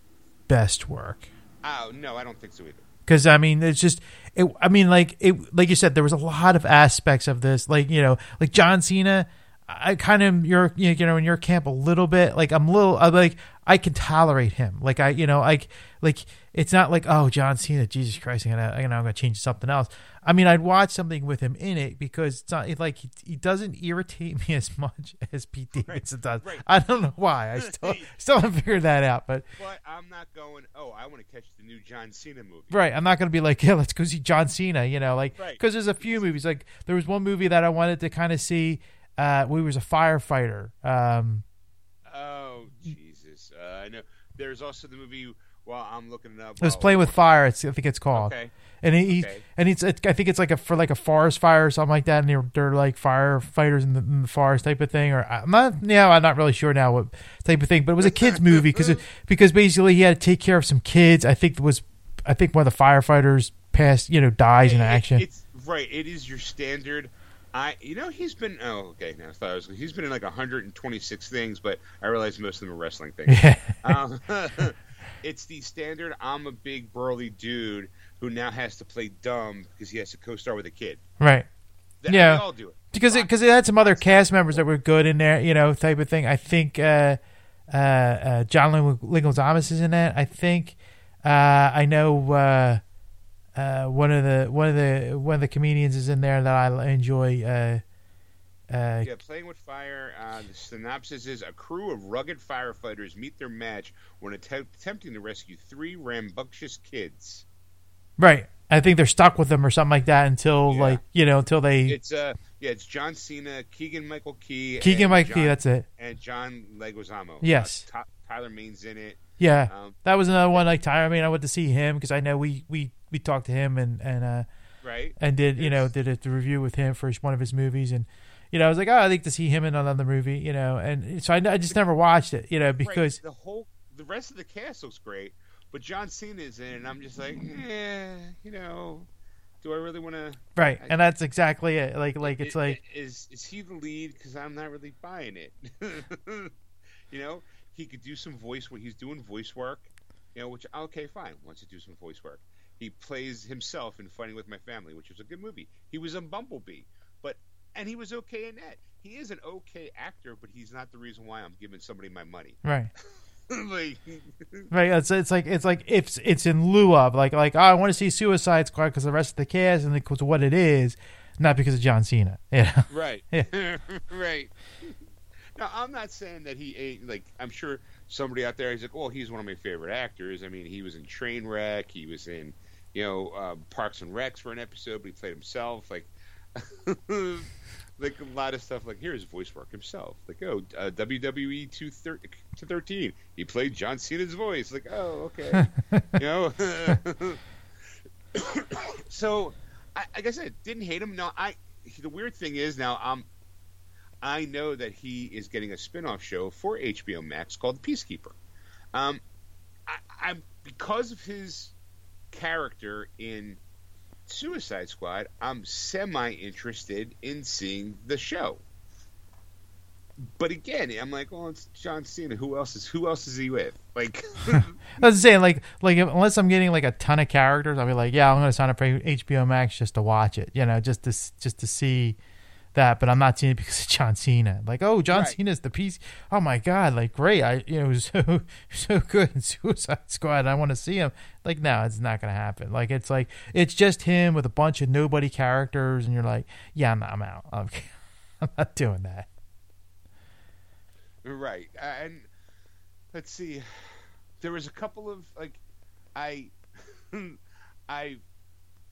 best work Oh no, I don't think so either. because I mean it's just it. I mean like it like you said there was a lot of aspects of this like you know like John Cena. I kind of you're you know in your camp a little bit like I'm a little I'm like I can tolerate him like I you know like like it's not like oh John Cena Jesus Christ I'm gonna you know I'm gonna change something else I mean I'd watch something with him in it because it's not it, like he, he doesn't irritate me as much as Pete Davidson does right. I don't know why I still still haven't figured that out but But I'm not going. Oh, I want to catch the new John Cena movie. Right. I'm not going to be like, yeah, let's go see John Cena, you know, like, Right. because there's a few movies. Like, there was one movie that I wanted to kind of see. Uh, we was a firefighter. Um, Oh Jesus! Uh, I know. There's also the movie. Well, I'm looking it up. it was while- playing with fire. It's, I think it's called. Okay. And he, Okay. and it's, it, I think it's like a for like a forest fire or something like that. And they're, they're like firefighters in the, in the forest type of thing. Or I'm not, yeah, I'm not really sure now what type of thing. But it was a kids movie because because basically he had to take care of some kids. I think it was, I think one of the firefighters passed, you know, dies in It- action. It's right. It is your standard. I, you know, he's been. Oh, okay. Now I thought I was. He's been in like 126 things, but I realize most of them are wrestling things. yeah. um, it's the standard. I'm a big burly dude who now has to play dumb because he has to co-star with a kid. Right. That, Yeah. all do it. because it because it had some other cast members that were good in there, you know, type of thing. I think uh, uh, uh, John Ling- Leguizamo is in that. I think uh, I know uh, one of the one of the one of the comedians is in there that I enjoy. Uh, uh, Yeah, playing with fire. Uh, the synopsis is: A crew of rugged firefighters meet their match when attempt- attempting to rescue three rambunctious kids. right. I think they're stuck with them or something like that until Yeah. like you know until they It's uh, yeah, it's John Cena, Keegan Michael Key, Keegan Michael Key. That's it. and John Leguizamo. Yes. Uh, Ty- Tyler Mane's in it. Yeah, Um, that was another one. Like Tyler Mane, I went to see him because I know we we we talked to him and and uh right. and did you know did a review with him for one of his movies and you know I was like oh I'd like to see him in another movie you know and so I, I just never watched it you know because right. the whole the rest of the cast looks great, but John Cena's in, it, and I'm just like, eh, you know, do I really want to? right and that's exactly it like like it's like is is he the lead? Because I'm not really buying it. you know, he could do some voice work. He's doing voice work. You know, which okay, fine. Wants to do some voice work. He plays himself in Fighting with My Family, which was a good movie. He was in Bumblebee, but and he was okay in that. He is an okay actor, but he's not the reason why I'm giving somebody my money. right like, right it's it's like it's like it's it's in lieu of like like oh, I want to see Suicide Squad because the rest of the cast and because what it is not because of John Cena yeah right, Yeah. right. Now, I'm not saying that he ain't like. I'm sure somebody out there is like, "Oh, he's one of my favorite actors." I mean, he was in Trainwreck. He was in, you know, uh, Parks and Recs for an episode, but he played himself. Like, like a lot of stuff. Like, here's voice work himself. Like, oh, uh, WWE two thir- to thirteen, he played John Cena's voice. Like, oh, okay, you know. so, I, like I didn't hate him. No, I. The weird thing is now, um, I know that he is getting a spin-off show for HBO Max called Peacekeeper. Um, I, I'm because of his character in Suicide Squad, I'm semi interested in seeing the show. But again, I'm like, well, it's John Cena. Who else is who else is he with? Like, I was saying like like if, unless I'm getting like a ton of characters I'll be like yeah I'm gonna sign up for HBO Max just to watch it you know just to just to see that, but I'm not seeing it because of John Cena. Like, oh, John Right. Cena's the piece. Oh my god, like great. I you know it was so so good in Suicide Squad. I want to see him. Like, no, it's not gonna happen. Like, it's like it's just him with a bunch of nobody characters, and you're like, yeah, I'm, I'm out. I'm, I'm not doing that. Right. And let's see. There was a couple of like I I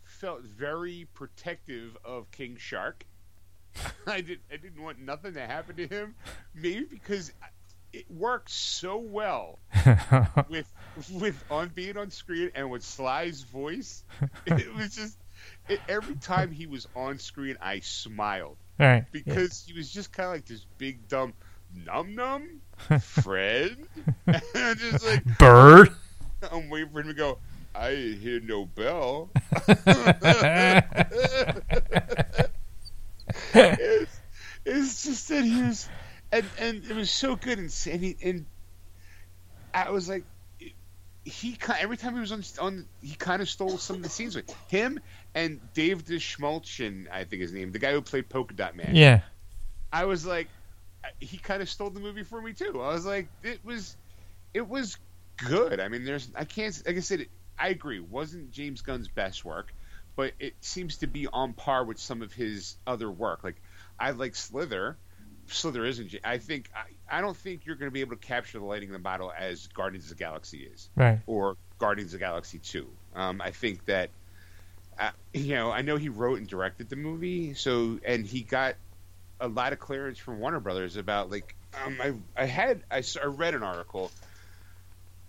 felt very protective of King Shark. I did I didn't want nothing to happen to him. Maybe because it works so well with with on being on screen and with Sly's voice. It was just it, every time he was on screen I smiled right. because he was just kind of like this big dumb num num Fred. just like Bird. I'm waiting for him to go. I hear no bell. It's, it's just that he was, and and it was so good and and, he, and I was like, he every time he was on on he kind of stole some of the scenes with him and Dave Dastmalchian, I think his name, the guy who played Polka Dot Man. yeah. I was like, he kind of stole the movie for me too. I was like, it was, it was good. I mean, there's, I can't, like I said, I agree, wasn't James Gunn's best work, but it seems to be on par with some of his other work. Like, I like Slither. Slither isn't. I think I, I don't think you're going to be able to capture the lighting in the bottle as Guardians of the Galaxy is Right. or Guardians of the Galaxy 2. Um, I think that, uh, you know, I know he wrote and directed the movie, so and he got a lot of clearance from Warner Brothers about like um, I I had I, I read an article.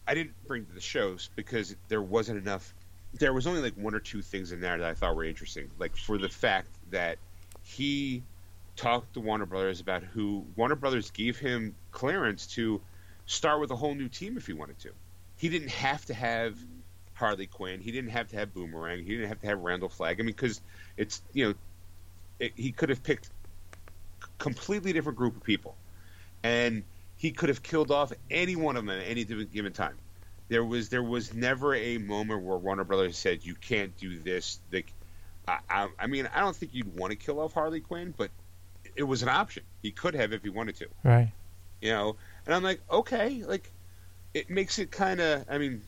I didn't bring to the shows because there wasn't enough. There was only like one or two things in there that I thought were interesting, like for the fact that he talked to Warner Brothers about who Warner Brothers gave him clearance to start with a whole new team if he wanted to. He didn't have to have Harley Quinn. He didn't have to have Boomerang. He didn't have to have Randall Flagg. I mean, because it's you know, it, he could have picked completely different group of people, and he could have killed off any one of them at any given time. There was there was never a moment where Warner Brothers said you can't do this. Like, I, I, I mean, I don't think you'd want to kill off Harley Quinn, but it was an option. He could have if he wanted to Right. you know and i'm like okay like it makes it kind of i mean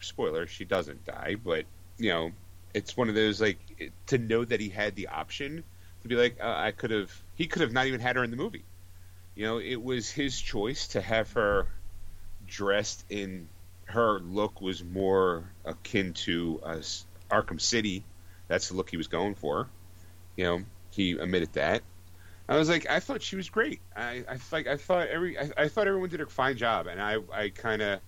spoiler she doesn't die but you know it's one of those like it, to know that he had the option to be like uh, i could have he could have not even had her in the movie you know it was his choice to have her dressed in her look was more akin to uh, arkham city that's the look he was going for you know he admitted that I was like, I thought she was great. I, I like, I thought every, I, I thought everyone did a fine job, and I, I kind of,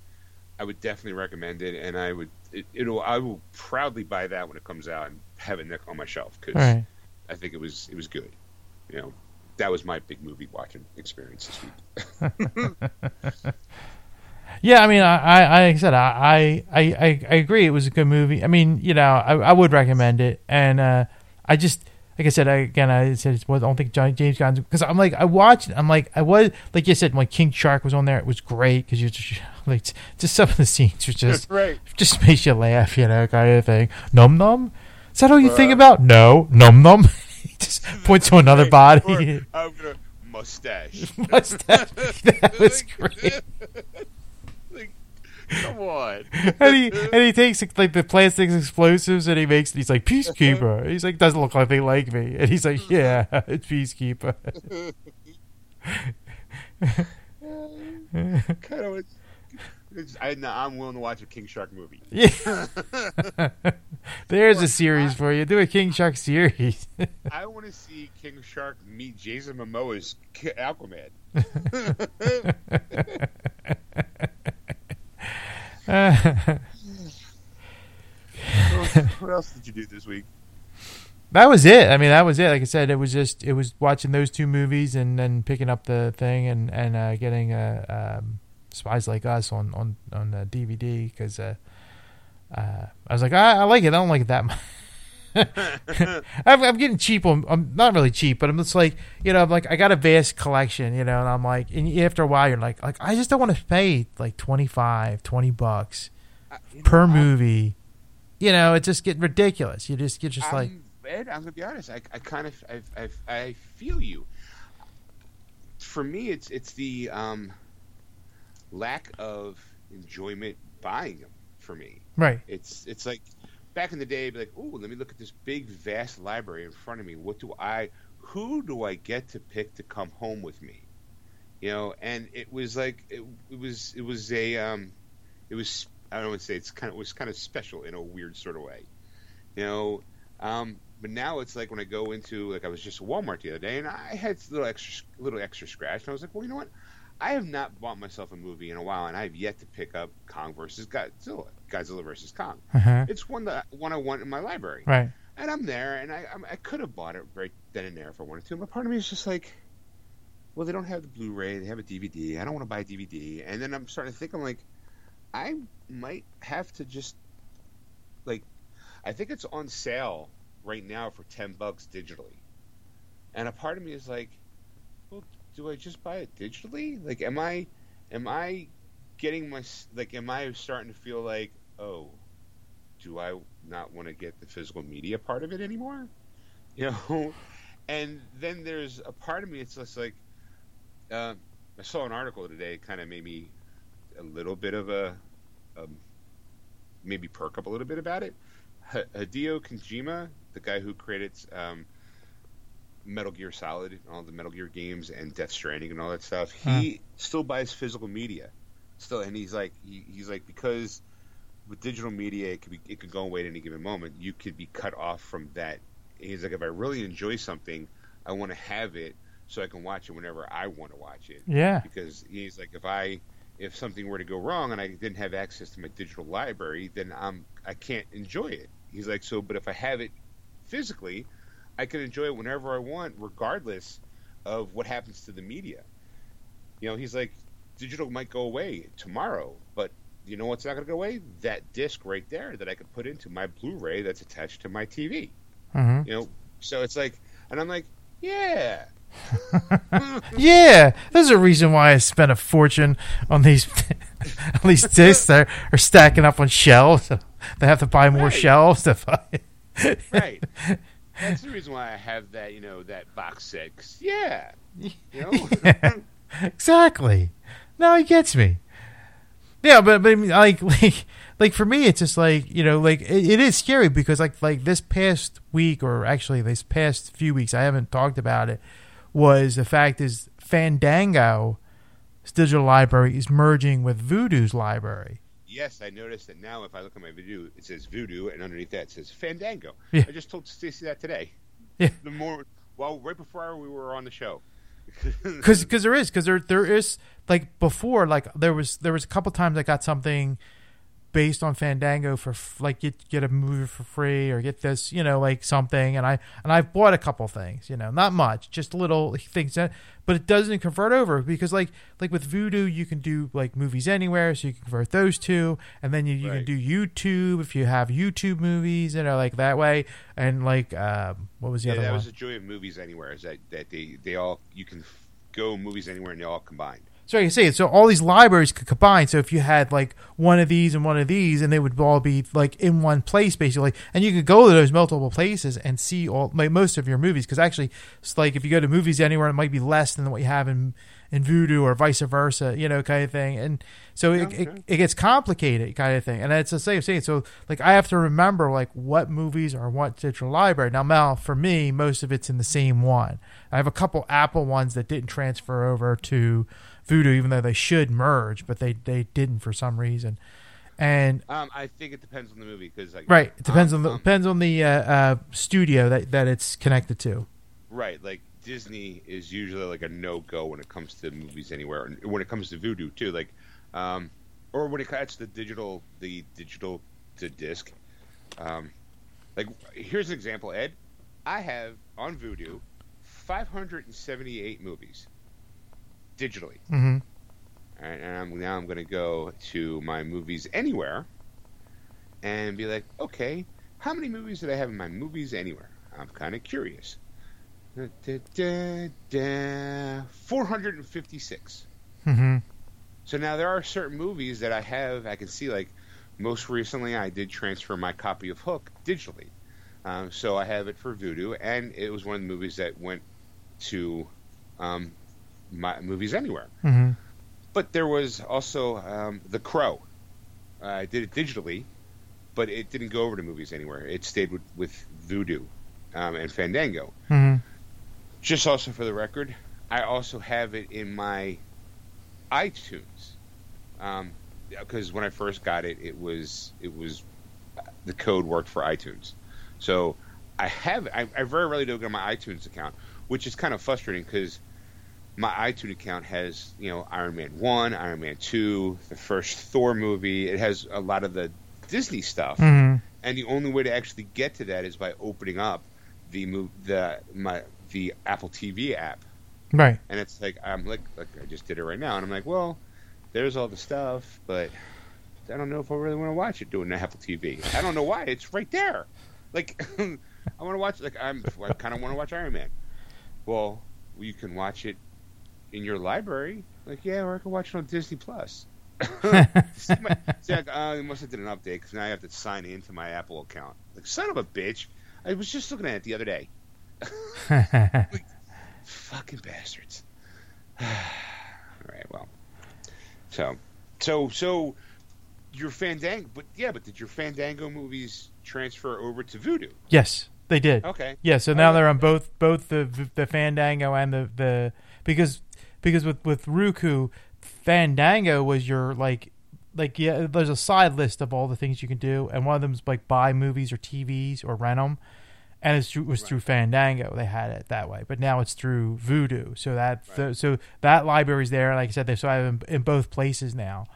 I would definitely recommend it, and I would, it, it'll, I will proudly buy that when it comes out and have it neck on my shelf because Right. I think it was, it was good. You know, that was my big movie watching experience this week. Yeah, I mean, I, I, like I said, I, I, I, I agree. It was a good movie. I mean, you know, I, I would recommend it, and uh, I just, like I said, I, again, I said I don't think John, James Gunn because I'm like, I watched, I'm like, I was like you said, when King Shark was on there, it was great because you just like just some of the scenes were just right. just makes you laugh, you know, kind of thing. Num num. Is that all you think Uh, about? No, num num. he just points to another body. Or, I'm gonna mustache. Mustache. That was great. Come on. and he and he takes like the plastic explosives and he makes he's like peacekeeper. Uh-huh. He's like doesn't look like they like me, and he's like uh-huh. yeah, it's peacekeeper. kind of. I, no, I'm willing to watch a King Shark movie. yeah, there's a series for you. Do a King Shark series. I want to see King Shark meet Jason Momoa's Aquaman. What else did you do this week? that was it. I mean, that was it. Like I said, it was just it was watching those two movies and then picking up the thing and and uh, getting uh, um, Spies Like Us on on on DVD because uh, uh, I was like I, I like it. I don't like it that much. I'm, I'm getting cheap. On, I'm not really cheap, but I'm just like you know, I'm like I got a vast collection, you know, and I'm like, and after a while, you're like, like I just don't want to pay like 25, 20 bucks I- know, per I'm- movie. You know, it's just getting ridiculous. You just get just like I'm- Ed, I'm gonna be honest. I, I kind of I, I, I feel you. For me, it's it's the um, lack of enjoyment buying them. For me, Right. it's it's like back in the day, be like, oh, let me look at this big vast library in front of me. What do I? Who do I get to pick to come home with me? You know, and it was like it, it was it was a um, it was I don't want to say it's kind of it was kind of special in a weird sort of way, you know. Um, but now it's like when I go into like I was just at Walmart the other day and I had a little extra little extra scratch and I was like, well, you know what? I have not bought myself a movie in a while and I have yet to pick up Kong versus Godzilla, Godzilla versus Kong. Uh-huh. It's one that one I want in my library, Right. and I'm there and I I'm- I could have bought it right then and there if I wanted to, but part of me is just like. Well, they don't have the Blu-ray; they have a DVD. I don't want to buy a DVD, and then I'm starting to think, I'm like, I might have to just like I think it's on sale right now for ten bucks digitally. And a part of me is like, well, do I just buy it digitally? Like am I am I getting my like am I starting to feel like, oh, do I not want to get the physical media part of it anymore? You know? And then there's a part of me it's just like uh, I saw an article today kind of made me a little bit of a um, maybe perk up a little bit about it. H- Hideo Kojima, the guy who created um, Metal Gear Solid, and all the Metal Gear games, and Death Stranding, and all that stuff, he still buys physical media, still, and he's like, he, he's like, because with digital media, it could be, it could go away at any given moment. You could be cut off from that. He's like, if I really enjoy something, I want to have it so I can watch it whenever I want to watch it Yeah. because he's like if I if something were to go wrong and I didn't have access to my digital library, then I'm I can't enjoy it. He's like so, but if I have it physically, I can enjoy it whenever I want, regardless of what happens to the media. You know, he's like digital might go away tomorrow, but you know what's not going to go away? That disc right there that I could put into my Blu-ray that's attached to my TV. hmm You know, so it's like, and I'm like, yeah, Yeah, there's a reason why I spent a fortune on these on these discs that are stacking up on shelves. They have to buy more Right. shelves to buy. right. That's the reason why I have that, you know, that box set. yeah, you know, Yeah, exactly. No, he gets me. Yeah, but but like like like for me, it's just like you know, like it, it is scary because like like this past week or actually this past few weeks, I haven't talked about it. Was the fact is Fandango's digital library is merging with Vudu's library. Yes, I noticed that now. If I look at my video, it says Vudu, and underneath that it says Fandango. Yeah. I just told Stacy that today. Yeah. The more, well, right before we were on the show. because there is because there there is like before like there was there was a couple times I got something based on Fandango for like get get a movie for free or get this you know like something and I and I've bought a couple things you know not much just little things that but it doesn't convert over because like like with Vudu you can do like movies anywhere so you can convert those two and then you, you can do YouTube if you have YouTube movies you know like that way and like um, what was the yeah, other that one was the joy of movies anywhere. Is that that they they all you can go movies anywhere and they all combined. So you say so all these libraries could combine. So if you had like one of these and one of these, and they would all be like in one place basically, and you could go to those multiple places and see all like most of your movies. Because actually, it's like if you go to movies anywhere, it might be less than what you have in in Vudu or vice versa, you know, kind of thing. And so it, Yeah, it, okay. it gets complicated, kind of thing. And it's the same thing. So like I have to remember like what movies are what digital library. Now, Mel, for me, most of it's in the same one. I have a couple Apple ones that didn't transfer over to Vudu, even though they should merge, but they they didn't for some reason. And Um, I think it depends on the movie because like right, it depends um, on the um, depends on the uh, uh, studio that that it's connected to. Right, like Disney is usually like a no go when it comes to movies anywhere, and when it comes to Vudu too. Like, um, or when it comes to digital, the digital to disc. Um, like, here's an example, Ed. I have on Vudu 578 movies digitally. hmm All right, and I'm, now I'm going to go to my movies anywhere and be like, okay, how many movies did I have in my movies anywhere? I'm kind of curious. Da, da, da, da, 456. hmm So now there are certain movies that I have, I can see, like, most recently I did transfer my copy of Hook digitally. Um, so I have it for Vudu, and it was one of the movies that went to um, my movies anywhere. hmm But there was also um, The Crow. Uh, I did it digitally, but it didn't go over to movies anywhere. It stayed with, with Vudu um, and Fandango. hmm Just also for the record, I also have it in my iTunes. Um, because when I first got it, it was it was the code worked for iTunes. So I have I, I very rarely do it on my iTunes account, which is kind of frustrating because my iTunes account has you know Iron Man one, Iron Man two, the first Thor movie. It has a lot of the Disney stuff, hmm and the only way to actually get to that is by opening up the move the my the Apple TV app, Right. and it's like I'm like like I just did it right now, and I'm like, well, there's all the stuff, but I don't know if I really want to watch it doing the Apple TV. I don't know why. It's right there. Like I want to watch. Like I'm I kind of want to watch Iron Man. Well, you can watch it in your library. Like yeah, or I can watch it on Disney Plus. see, my, see, like, uh, they must have did an update because now I have to sign into my Apple account. Like son of a bitch! I was just looking at it the other day. Fucking bastards. All right, well. So, so, so, your Fandango, but yeah, but did your Fandango movies transfer over to Vudu? yes, they did. Okay. Yeah, so now they're on both both the the Fandango and the the because because with with Roku, Fandango was your like like yeah. There's a side list of all the things you can do, and one of them is like buy movies or TVs or rent them, and it's, it was through Fandango. They had it that way, but now it's through Vudu. So that Right. so that library's there. Like I said, they so I have them in both places now.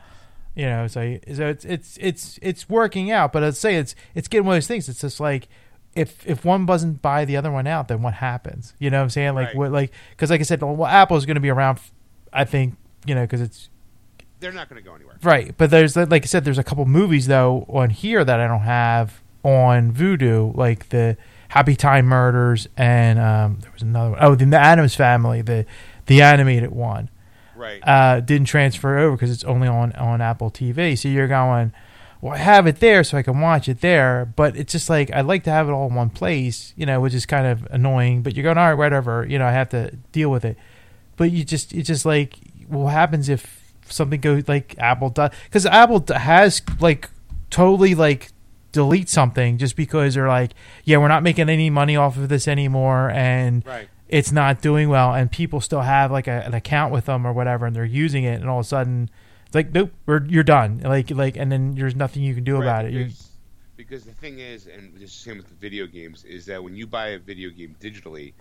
You know, so so it's it's it's it's working out. But I'd say it's it's getting one of those things. It's just like if if one doesn't buy the other one out, then what happens? You know what I'm saying? Like Right. what like because like I said, well, Apple's going to be around. I think you know because it's They're not going to go anywhere. right. But there's like I said, there's a couple movies though on here that I don't have on Vudu, like the Happy Time Murders and um, there was another one. Oh, the, the Addams Family, the the animated one Right. uh, didn't transfer over because it's only on on Apple TV. So you're going, well, I have it there, so I can watch it there. But it's just like I'd like to have it all in one place, you know, which is kind of annoying. But you're going, all right, whatever, you know, I have to deal with it. But you just, it's just like, what happens if something goes like Apple does? Because Apple has like totally like delete something just because they're like, yeah, we're not making any money off of this anymore, and right. it's not doing well and people still have like a, an account with them or whatever and they're using it and all of a sudden it's like nope we're, you're done like like and then there's nothing you can do Right, about it Because, the thing is, and the same with the video games, is that when you buy a video game digitally,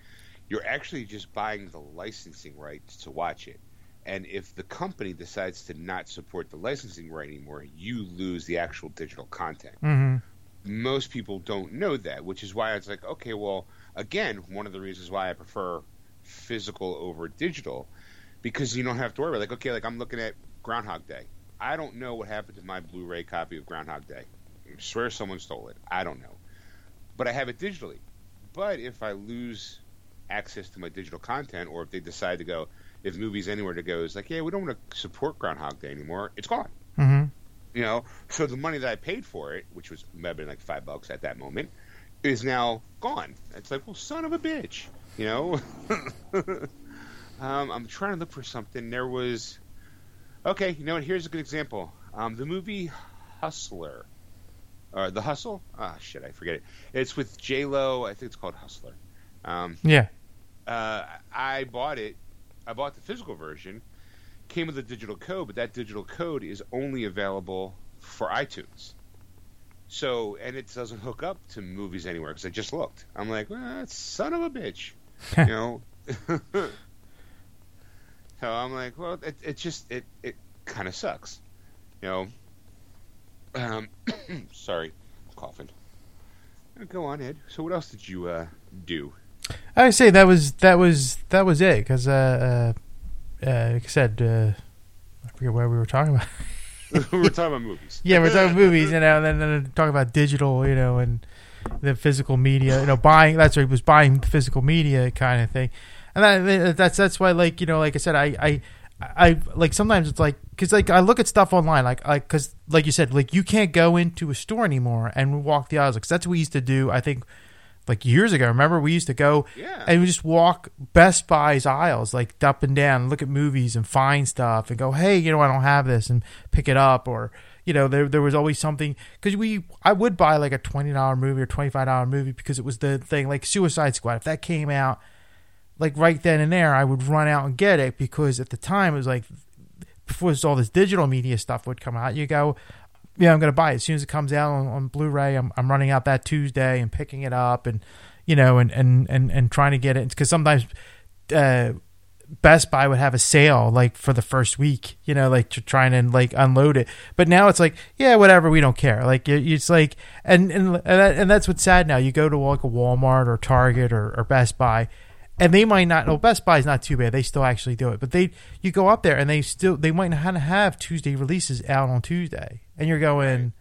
you're actually just buying the licensing rights to watch it. And if the company decides to not support the licensing right anymore, you lose the actual digital content. hmm most people don't know that, which is why it's like, okay, well, again, one of the reasons why I prefer physical over digital, because you don't have to worry. Like, okay, like I'm looking at Groundhog Day. I don't know what happened to my Blu-ray copy of Groundhog Day. I swear someone stole it. I don't know, but I have it digitally. But if I lose access to my digital content, or if they decide to go, if movies anywhere to go is like, yeah, we don't want to support Groundhog Day anymore, it's gone hmm you know so the money that i paid for it which was might have been like five bucks at that moment is now gone it's like well son of a bitch you know um, i'm trying to look for something there was okay you know what here's a good example um, the movie hustler or the hustle ah shit i forget it it's with j lo i think it's called hustler um, yeah uh, I bought it. I bought the physical version. Came with a digital code, but that digital code is only available for iTunes. So, and it doesn't hook up to movies anywhere because I just looked. I'm like, well, son of a bitch, you know. so I'm like, well, it, it just it it kind of sucks, you know. Um, sorry, I'm coughing. Go on, Ed. So, what else did you uh, do? i say that was that was that was it because uh, uh uh like i said uh i forget what we were talking about we were talking about movies. yeah we're talking about movies you know and then, then talking about digital you know and the physical media you know buying that's what it was buying physical media kind of thing and that, that's that's why like you know like i said i i I like sometimes it's like because like I look at stuff online like like because like you said like you can't go into a store anymore and walk the aisles because that's what we used to do I think like years ago. Remember, we used to go Yeah. and we just walk Best Buy's aisles, like up and down, look at movies and find stuff, and go, hey, you know, I don't have this, and pick it up, or you know, there there was always something because we I would buy like a twenty dollar movie or twenty five dollar movie because it was the thing like Suicide Squad. If that came out like right then and there, I would run out and get it because at the time it was like before all this digital media stuff would come out, you go, yeah, I'm going to buy it as soon as it comes out on, on Blu-ray. I'm, I'm running out that Tuesday and picking it up and, you know, and, and, and, and trying to get it. Because sometimes uh, Best Buy would have a sale like for the first week, you know, like to trying to like unload it. But now it's like, yeah, whatever, we don't care. Like it- it's like, and and and, that, and that's what's sad now. You go to like a Walmart or Target or, or Best Buy, and they might not. Well, Best Buy's not too bad. They still actually do it, but they you go up there and they still they might not have Tuesday releases out on Tuesday, and you're going,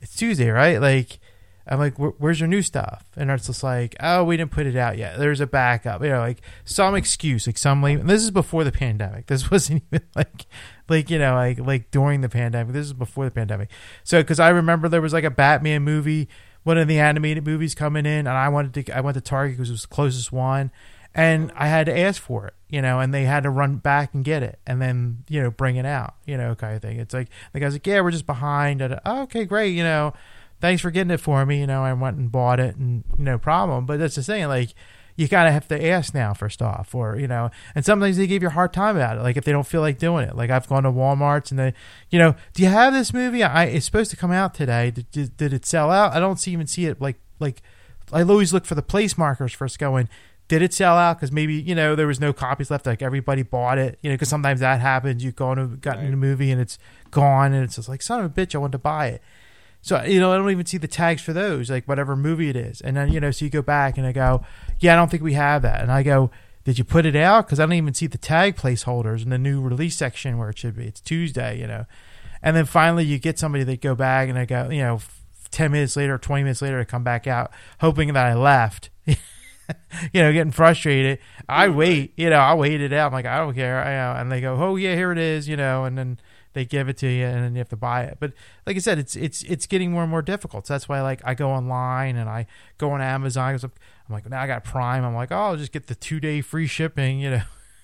it's Tuesday, right? Like. I'm like, where's your new stuff? And it's just like, oh, we didn't put it out yet. There's a backup, you know, like some excuse, like some lame. And this is before the pandemic. This wasn't even like, like you know, like like during the pandemic. This is before the pandemic. So because I remember there was like a Batman movie, one of the animated movies coming in, and I wanted to, I went to Target because it was the closest one, and I had to ask for it, you know, and they had to run back and get it, and then you know bring it out, you know, kind of thing. It's like the guy's like, yeah, we're just behind. Oh, okay, great, you know thanks for getting it for me. You know, I went and bought it and no problem. But that's the thing, like you gotta have to ask now first off, or you know, and sometimes they give you a hard time about it. Like if they don't feel like doing it. Like I've gone to Walmart's and they, you know, do you have this movie? I it's supposed to come out today. Did, did, did it sell out? I don't see, even see it. Like like I always look for the place markers first going. Did it sell out? Because maybe you know there was no copies left. Like everybody bought it. You know, because sometimes that happens. You go into got in Right. a movie and it's gone, and it's just like son of a bitch. I wanted to buy it. So you know, I don't even see the tags for those, like whatever movie it is. And then you know, so you go back and I go, yeah, I don't think we have that. And I go, did you put it out? Because I don't even see the tag placeholders in the new release section where it should be. It's Tuesday, you know. And then finally, you get somebody that go back and I go, you know, ten minutes later twenty minutes later, I come back out hoping that I left. you know, getting frustrated. I wait, you know, I wait it out. I'm like, I don't care. I, uh, and they go, oh yeah, here it is, you know, and then they give it to you, and then you have to buy it. But like I said, it's it's it's getting more and more difficult. So that's why like I go online and I go on Amazon. I'm I'm like, now I got Prime. I'm like, oh, I'll just get the two day free shipping, you know,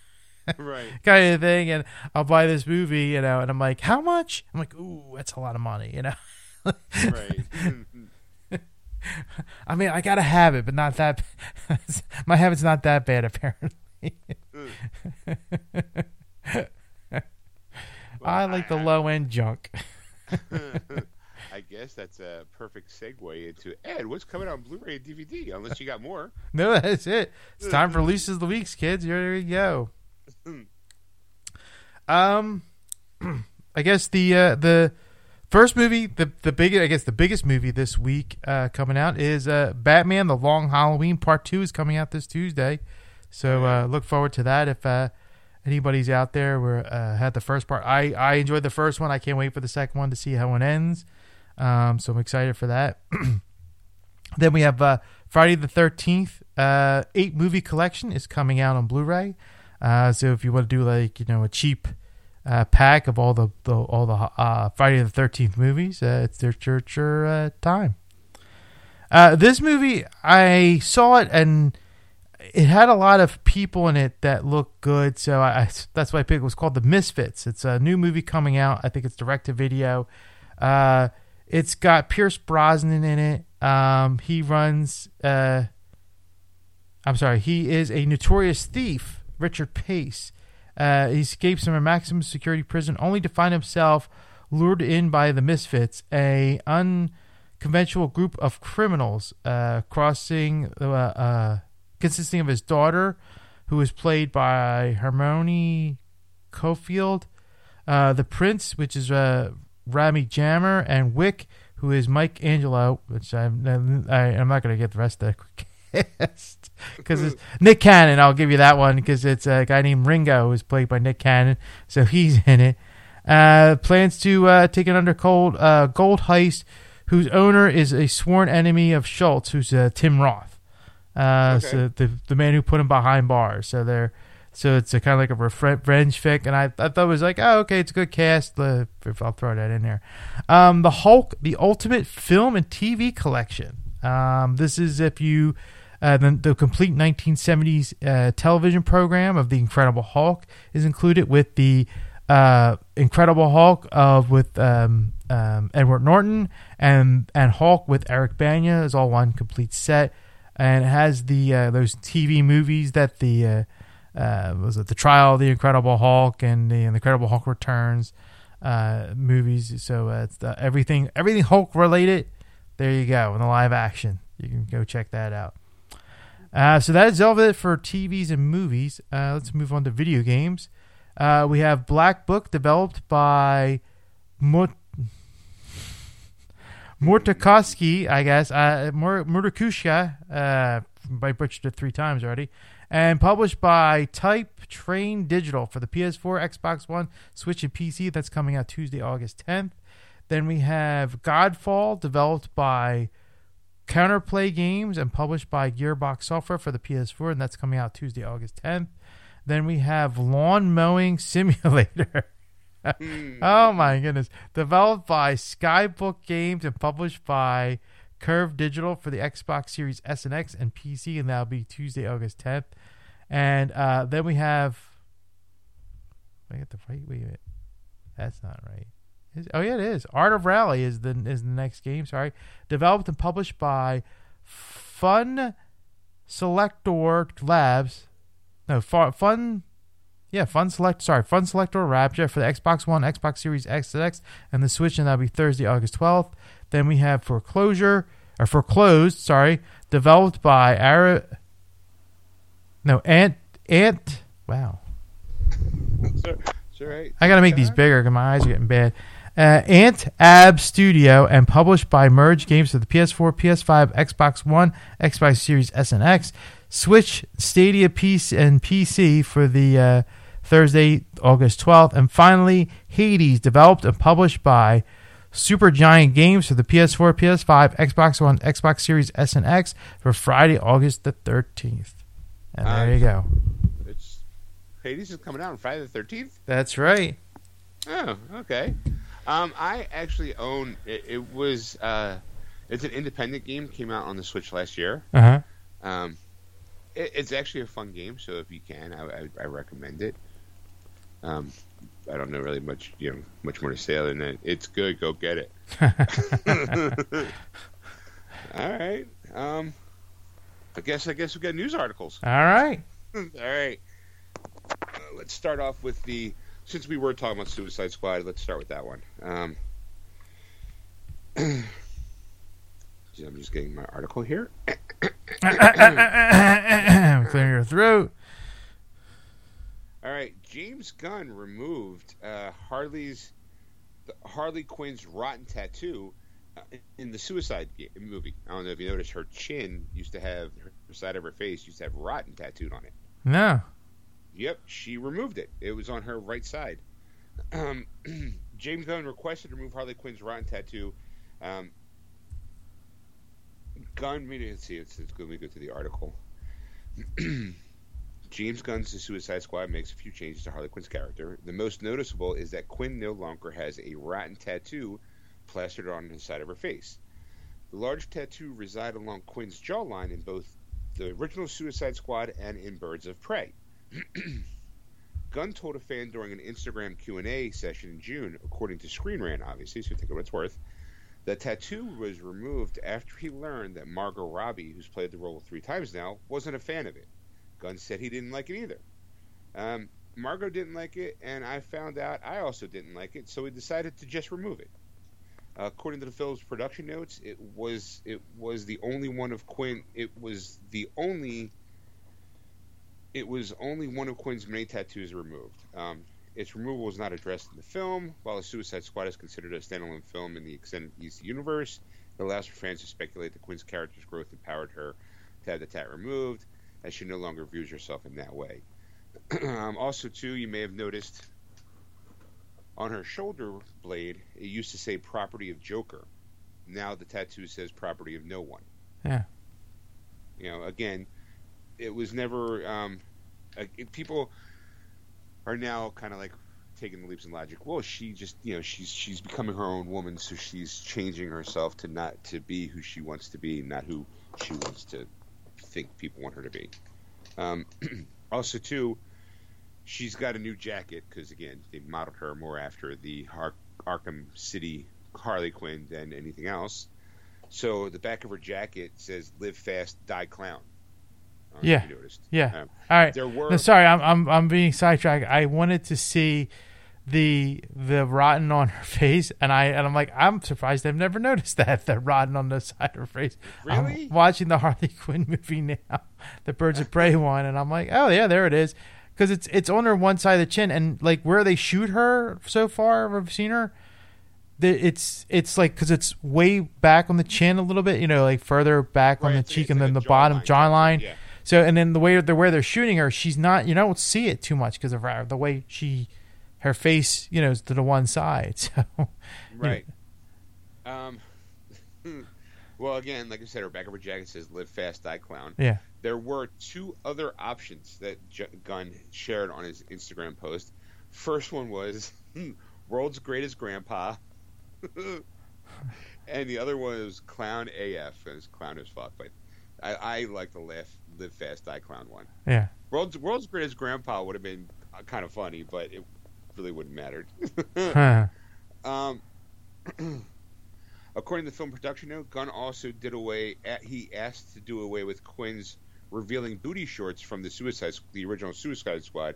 right. kind of thing, and I'll buy this movie, you know, and I'm like, how much? I'm like, ooh, that's a lot of money, you know. Right. I mean, I gotta have it, but not that. my habit's not that bad, apparently. I like the low end junk. I guess that's a perfect segue into Ed. What's coming on Blu-ray and DVD? Unless you got more. No, that's it. It's time for releases of the weeks, kids. Here you go. Um, I guess the uh, the first movie, the the big, I guess the biggest movie this week uh, coming out is uh, Batman: The Long Halloween Part Two is coming out this Tuesday. So uh, look forward to that. If uh, anybody's out there where uh, had the first part, I I enjoyed the first one. I can't wait for the second one to see how it ends. Um, so I'm excited for that. Then we have uh, Friday the Thirteenth uh, eight movie collection is coming out on Blu-ray. Uh, so if you want to do like you know a cheap uh, pack of all the, the all the uh, Friday the Thirteenth movies, uh, it's their church your time. Uh, this movie I saw it and it had a lot of people in it that looked good, so I, I that's why I picked. It was called The Misfits. It's a new movie coming out. I think it's direct to video. Uh, it's got Pierce Brosnan in it. Um, he runs. Uh, I'm sorry. He is a notorious thief, Richard Pace. Uh, he escapes from a maximum security prison only to find himself lured in by the Misfits, a unconventional group of criminals uh, crossing, uh, uh, consisting of his daughter, who is played by Hermione Corfield, uh, the Prince, which is uh, Rami Jaber, and Wick, who is Mike Angelo, which I'm I, I'm not going to get the rest of the because it's Nick Cannon. I'll give you that one because it's a guy named Ringo who's played by Nick Cannon, so he's in it. Uh, plans to uh, take an undercold uh, gold heist, whose owner is a sworn enemy of Schultz, who's uh, Tim Roth. Uh, Okay. So the the man who put him behind bars. So they're so it's a kind of like a revenge fic, and I, I thought it was like, oh, okay, it's a good cast. I'll throw that in there. Um, the Hulk, the Ultimate Film and TV Collection. Um, this is if you Uh, the, the complete 1970s uh, television program of the Incredible Hulk is included with the uh, Incredible Hulk of with um, um, Edward Norton and and Hulk with Eric Bana is all one complete set, and it has the uh, those TV movies that the uh, was it the Trial of the Incredible Hulk and the, Incredible Hulk Returns movies. So it's the, everything everything Hulk related. There you go in the live action. You can go check that out. Uh, so that is all of it for TVs and movies. Uh, let's move on to video games. Uh, we have Black Book developed by Murtakoski, I guess, uh, Murtakushka, uh, I butchered it three times already, and published by HypeTrain Digital for the PS4, Xbox One, Switch, and PC. That's coming out Tuesday, August 10th. Then we have Godfall, developed by Counterplay Games and published by Gearbox Software for the PS4, and that's coming out Tuesday, August 10th. Then we have Lawn Mowing Simulator. mm. Oh my goodness. Developed by Skyhook Games and published by Curve Digital for the Xbox Series S and X and PC, and that'll be Tuesday, August 10th. And uh, then we have. I get the right. Wait a minute. That's not right. Oh yeah, it is. Art of Rally is the is the next game. Sorry, developed and published by Fun Selector Labs. No, Fun. Yeah, Fun Select. Sorry, Fun Selector Rapture for the Xbox One, Xbox Series X and X, and the Switch, and that'll be Thursday, August twelfth. Then we have Foreclosure or Foreclosed. Sorry, developed by Ara. No, Ant Ant. Wow. Sure, right. I gotta make these bigger because my eyes are getting bad uh, Ant Ab Studio and published by Merge Games for the PS4, PS5, Xbox One, Xbox Series S and X, Switch, Stadia, Piece, and PC for the uh, Thursday, August 12th, and finally Hades, developed and published by Supergiant Games for the PS4, PS5, Xbox One, Xbox Series S and X for Friday, August the 13th. And there uh, you go. It's Hades is coming out on Friday the 13th. That's right. Oh, okay. Um, I actually own it. it was uh, it's an independent game. Came out on the Switch last year. Uh huh. Um, it, it's actually a fun game. So if you can, I, I, I recommend it. Um, I don't know really much, you know, much more to say other than that. It's good. Go get it. All right. Um, I guess I guess we got news articles. All right. All right. Uh, let's start off with the since we were talking about Suicide Squad, let's start with that one. Um, I'm just getting my article here. Clear your throat. All right, James Gunn removed uh, Harley's Harley Quinn's rotten tattoo uh, in the Suicide movie. I don't know if you noticed her chin used to have her side of her face used to have rotten tattooed on it. No. Yep, she removed it. It was on her right side. Um, James Gunn requested to remove Harley Quinn's rotten tattoo. Um, Gunn, let me see. It's, it's let me go to the article. James Gunn's The Suicide Squad makes a few changes to Harley Quinn's character. The most noticeable is that Quinn no longer has a rotten tattoo plastered on the side of her face. The large tattoo resided along Quinn's jawline in both the original Suicide Squad and in Birds of Prey. Gunn told a fan during an Instagram Q&A session in June, according to Screen Rant, obviously, so take it what it's worth, that tattoo was removed after he learned that Margot Robbie, who's played the role three times now, wasn't a fan of it. Gunn said he didn't like it either. Um, Margot didn't like it, and I found out I also didn't like it, so we decided to just remove it. Uh, according to the film's production notes, it was it was the only one of Quinn. It was the only it was only one of Quinn's many tattoos removed. Um, its removal was not addressed in the film. While the Suicide Squad is considered a standalone film in the extended DC universe, it allows for fans to speculate that Quinn's character's growth empowered her to have the tat removed, as she no longer views herself in that way. um, also, too, you may have noticed on her shoulder blade, it used to say "property of Joker." Now the tattoo says "property of no one." Yeah. You know, again, it was never um, people are now kind of like taking the leaps in logic. Well, she just you know she's she's becoming her own woman, so she's changing herself to not to be who she wants to be, not who she wants to think people want her to be. Um, also, too, she's got a new jacket because again, they modeled her more after the Har- Arkham City Harley Quinn than anything else. So the back of her jacket says "Live fast, die clown." I don't know if Yeah. Yeah. Um, All right. there were No, sorry, I'm I'm I'm being sidetracked. I wanted to see the the rotten on her face, and I and I'm like, I'm surprised I've never noticed that the rotten on the side of her face. Really? I'm watching the Harley Quinn movie now, the Birds of Prey one, and I'm like, oh yeah, there it is, because it's it's on her one side of the chin, and like where they shoot her so far, I've seen her. It's it's like because it's way back on the chin a little bit, you know, like further back on the cheek and like then the bottom jawline, jawline. yeah. So and then the way the where they're shooting her, she's not you don't see it too much because of her the way she her face you know is to the one side. So Right. Um. well, again, like I said, her back of her jacket says "Live fast, die clown." yeah, There were two other options that J- Gunn shared on his Instagram post. First one was "World's Greatest Grandpa," and the other one was "Clown AF." It was clown as fuck, but I, I like the laugh, "Live fast, die clown" one. yeah, World's World's Greatest Grandpa would have been kind of funny, but it really wouldn't mattered. huh. Um, according to the film production note, Gunn also did away. He asked to do away with Quinn's revealing booty shorts from the Suicide, the original Suicide Squad,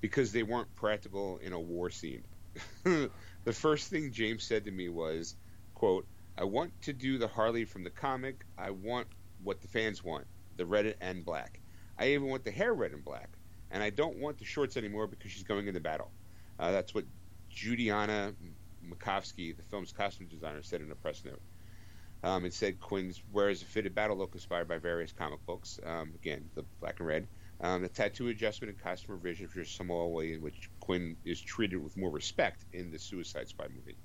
because they weren't practical in a war scene. the first thing James said to me was, "quote I want to do the Harley from the comic. I want what the fans want, the red and black. I even want the hair red and black, and I don't want the shorts anymore because she's going into battle." Uh, that's what Judianna Makovsky, the film's costume designer, said in a press note. Um, it said Quinn wears a fitted battle look inspired by various comic books. Um, again, the black and red. Um, the tattoo adjustment and costume revision for Samoa way in which Quinn is treated with more respect in the Suicide Squad movie.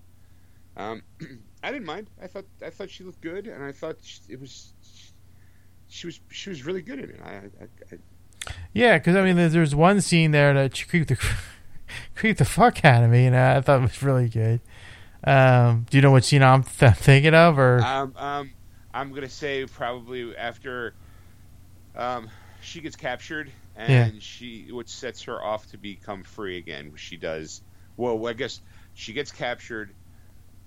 Um, I didn't mind. I thought I thought she looked good, and I thought she, it was she was she was really good in it. I, I, I, yeah. Because I mean, there's, there's one scene there that she creeped the creeped the fuck out of me, and I thought it was really good. Um, do you know what scene I'm th- thinking of, or Um, um, I'm gonna say probably after um, she gets captured and Yeah. she, which sets her off to become free again. which She does well. I guess she gets captured,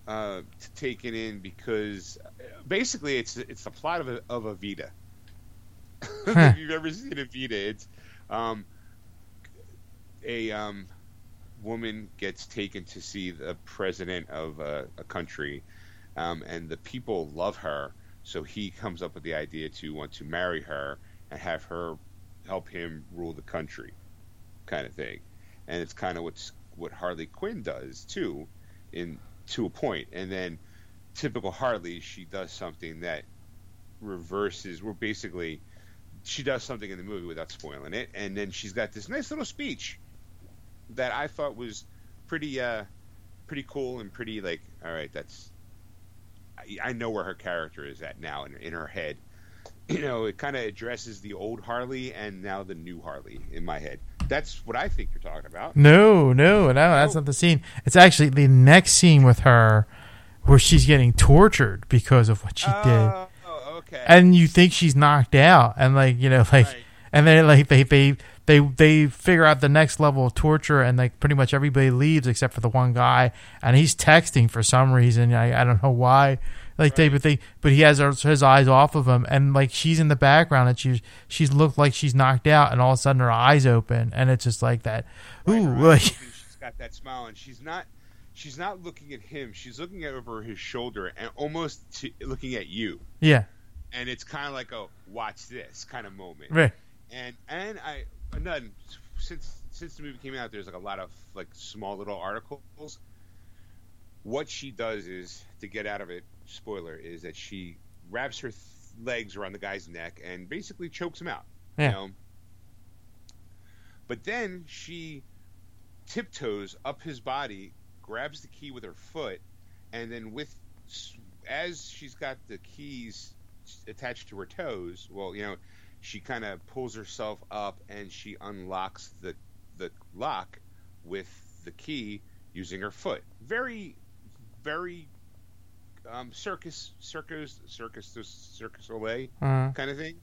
uh, taken in because uh, basically it's it's the plot of a, of Evita. Huh. if you've ever seen Evita, it's um, a um, woman gets taken to see the president of a, a country, um, and the people love her. So he comes up with the idea to want to marry her and have her help him rule the country, kind of thing. And it's kind of what's what Harley Quinn does too, in to a point. And then typical Harley, she does something that reverses. We're basically she does something in the movie without spoiling it, and then she's got this nice little speech that I thought was pretty uh pretty cool and pretty like all right that's I, I know where her character is at now in, in her head you know it kind of addresses the old Harley and now the new Harley in my head that's what I think you're talking about no, no, no, that's not the scene. It's actually the next scene with her, where she's getting tortured because of what she did. Okay. And you think she's knocked out and like you know like Right. and then like they they they they figure out the next level of torture and like pretty much everybody leaves except for the one guy and he's texting for some reason. I, I don't know why. Like they Right. but they but he has her- his eyes off of him and like she's in the background and she's she's looked like she's knocked out and all of a sudden her eyes open and it's just like that. Right, ooh her like, she's got that smile and she's not she's not looking at him. She's looking over his shoulder and almost to, looking at you. Yeah and it's kind of like a watch this kind of moment right and and I none since since the movie came out, there's like a lot of like small little articles. What she does is to get out of it. Spoiler is that she wraps her th- legs around the guy's neck and basically chokes him out. Yeah. You know? But then she tiptoes up his body, grabs the key with her foot, and then with as she's got the keys attached to her toes, well, you know, she kind of pulls herself up and she unlocks the the lock with the key using her foot. Very, very um, circus, circus, circus, circus Olay uh, kind of thing.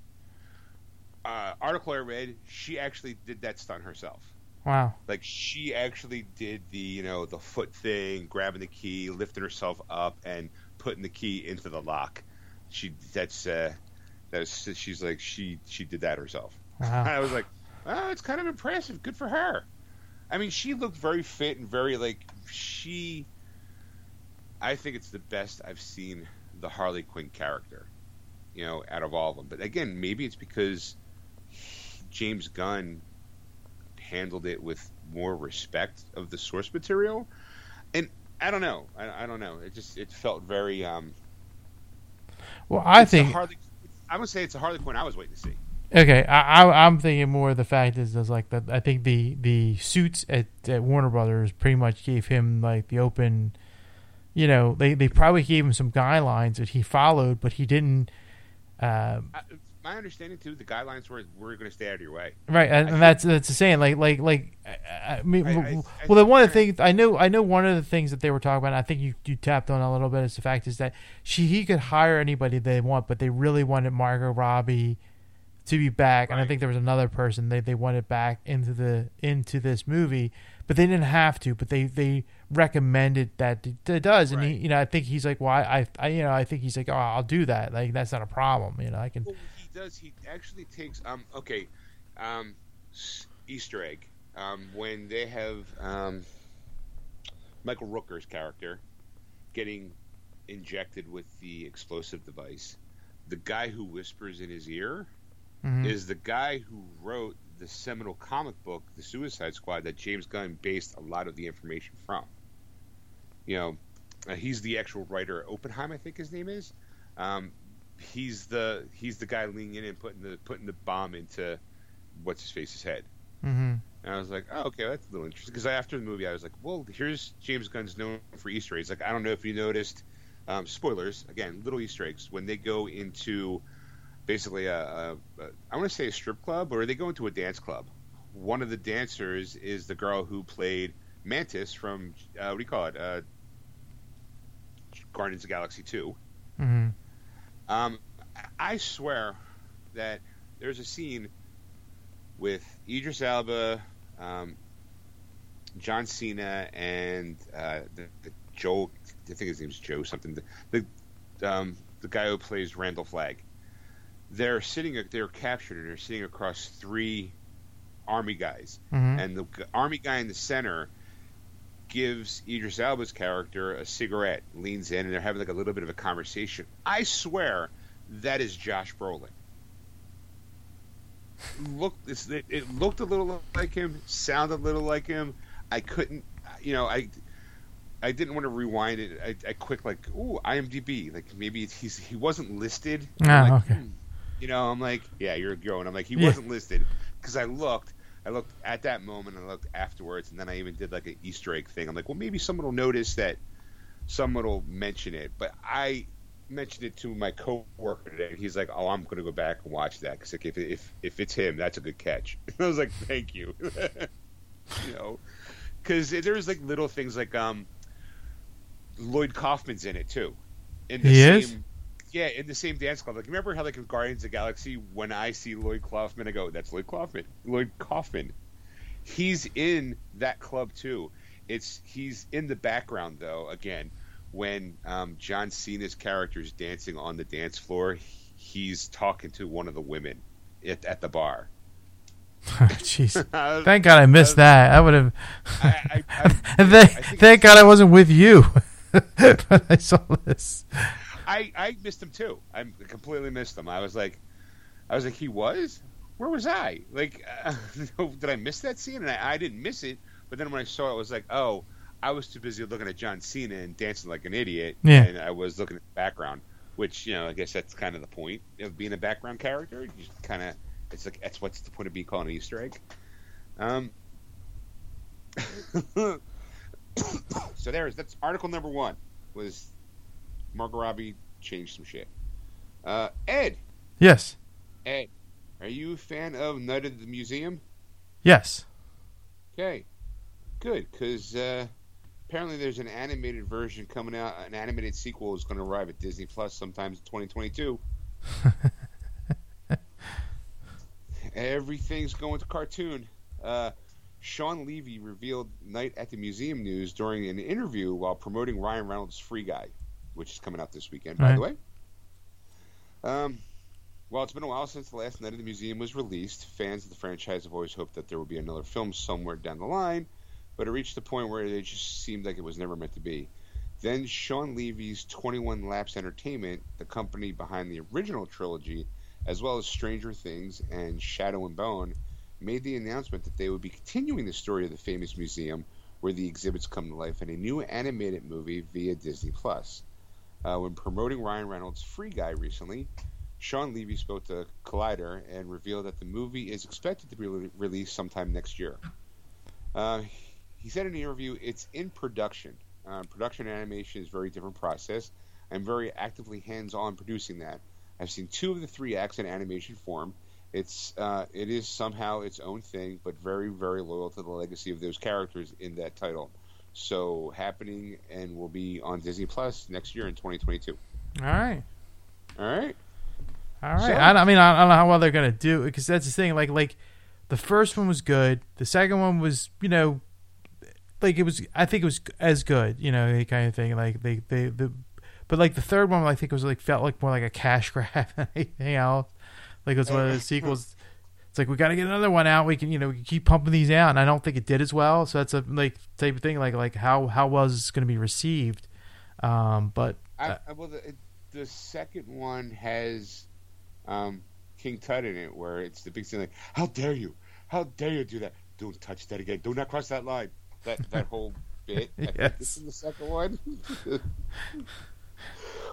uh, article I read, she actually did that stunt herself. Wow. Like she actually did the you know the foot thing, grabbing the key, lifting herself up, and putting the key into the lock. She that's uh, that's she's like she she did that herself. Wow. I was like, oh, it's kind of impressive. Good for her. I mean, she looked very fit and very like she. I think it's the best I've seen the Harley Quinn character, you know, out of all of them. But again, maybe it's because James Gunn handled it with more respect of the source material, and I don't know. I, I don't know. It just it felt very. um Well, I it's think Harley, I would say it's a Harley Quinn I was waiting to see. okay. I, I I'm thinking more of the fact is, is like that. I think the the suits at, at Warner Brothers pretty much gave him like the open. You know, they they probably gave him some guidelines that he followed, but he didn't. Uh, I, my understanding too, the guidelines were we're going to stay out of your way. Right, and, and that's that's the saying. Like, like, like. I, I mean, I- I- well, then one of the things I know, I know one of the things that they were talking about. And I think you you tapped on a little bit is the fact is that she he could hire anybody they want, but they really wanted Margot Robbie to be back, and I think there was another person they they wanted back into the into this movie, but they didn't have to. But they they recommended that it, does, and he you know I think he's like, well, I, I you know I think he's like, oh, I'll do that. Like that's not a problem. You know, I can. Well, does. He actually takes. Um. Okay. Um. Easter egg. Um. When they have um. Michael Rooker's character getting injected with the explosive device, the guy who whispers in his ear Mhm. is the guy who wrote the seminal comic book, The Suicide Squad, that James Gunn based a lot of the information from. You know, uh, he's the actual writer. Oppenheim, I think his name is. Um, he's the he's the guy leaning in and putting the putting the bomb into what's his face's head. hmm And I was like, oh, okay, that's a little interesting. Because after the movie, I was like, well, here's James Gunn's known for Easter eggs. Like, I don't know if you noticed, um, spoilers, again, little Easter eggs, when they go into basically a, a, a I want to say a strip club, or they go into a dance club. One of the dancers is the girl who played Mantis from, uh, what do you call it? Uh, Guardians of Galaxy 2. hmm Um, I swear that there's a scene with Idris Elba, um, John Cena, and uh, the, the Joe. I think his name's Joe something. The the, um, the guy who plays Randall Flagg. They're sitting. They're captured and they're sitting across three army guys, hmm and the army guy in the center gives Idris Elba's character a cigarette, leans in, and they're having like a little bit of a conversation. I swear that is Josh Brolin. Look, it, it looked a little like him, sounded a little like him. I couldn't, you know, I. I didn't want to rewind it. I, I quick like, ooh, IMDb. Like maybe he's he wasn't listed. Ah, like, okay. hmm. You know, I'm like, yeah, you're and I'm like, he Yeah. wasn't listed because I looked. I looked at that moment, and I looked afterwards, and then I even did like an Easter egg thing. I'm like, well, maybe someone will notice that someone will mention it, but I mentioned it to my coworker today, and he's like, "Oh, I'm going to go back and watch that because like, if if if it's him, that's a good catch." I was like, "Thank you," you know, because there's like little things like um, Lloyd Kaufman's in it too. In the He same, is? Yeah, in the same dance club. Like, remember how like in Guardians of the Galaxy, when I see Lloyd Kaufman, I go, "That's Lloyd Kaufman." Lloyd Kaufman. He's in that club too. It's he's in the background though. Again, when um, John Cena's character is dancing on the dance floor, he's talking to one of the women at, at the bar. Jeez. Thank God I missed that. I would have. I, I, I, thank, God I wasn't with you when I saw this. I, I missed him too. I completely missed him. I was like, I was like, he was. Where was I? Like, uh, did I miss that scene? And I, I didn't miss it. But then when I saw it, I was like, oh, I was too busy looking at John Cena and dancing like an idiot, Yeah. and I was looking at the background. Which you know, I guess that's kind of the point of being a background character. You just kind of, it's like that's what's the point of being called an Easter egg. Um. so there's that's article number one was Margot Robbie changed some shit. Uh, Ed, Yes. Ed, are you a fan of Night of the Museum? Yes. Okay, good, because uh, apparently there's an animated version coming out. An animated sequel is going to arrive at Disney Plus sometimes in 2022. everything's going to cartoon. Uh, Shawn Levy revealed Night at the Museum news during an interview while promoting Ryan Reynolds' Free Guy, which is coming out this weekend, by Right. the way. Um, while it's been a while since the last Night at the Museum was released, fans of the franchise have always hoped that there would be another film somewhere down the line, but it reached the point where it just seemed like it was never meant to be. Then Shawn Levy's 21 Laps Entertainment, the company behind the original trilogy, as well as Stranger Things and Shadow and Bone, made the announcement that they would be continuing the story of the famous museum where the exhibits come to life in a new animated movie via Disney Plus. Uh, when promoting Ryan Reynolds' Free Guy recently, Shawn Levy spoke to Collider and revealed that the movie is expected to be re- released sometime next year. Uh, he said in the interview, "It's in production. Uh, production animation is a very different process. I'm very actively hands-on producing that. I've seen two of the three acts in animation form. It's uh, it is somehow its own thing, but very very loyal to the legacy of those characters in that title. So happening and will be on Disney Plus next year in 2022. All right. All right. All right. So- I, I mean, I don't know how well they're gonna do it because that's the thing. Like, like the first one was good. The second one was, you know, like it was. I think it was as good. You know, kind of thing. Like they, they, the, but like the third one, I think it was like felt like more like a cash grab than anything else. Like it was one of those sequels. It's like we got to get another one out. We can, you know, we can keep pumping these out, and I don't think it did as well. So that's a like type of thing. Like, like how how was this going to be received? Um, but I, I, well, the, the second one has um, King Tut in it, where it's the big thing like, "How dare you? How dare you do that? Don't touch that again. Do not cross that line." That that whole bit. Yes. it's in the second one,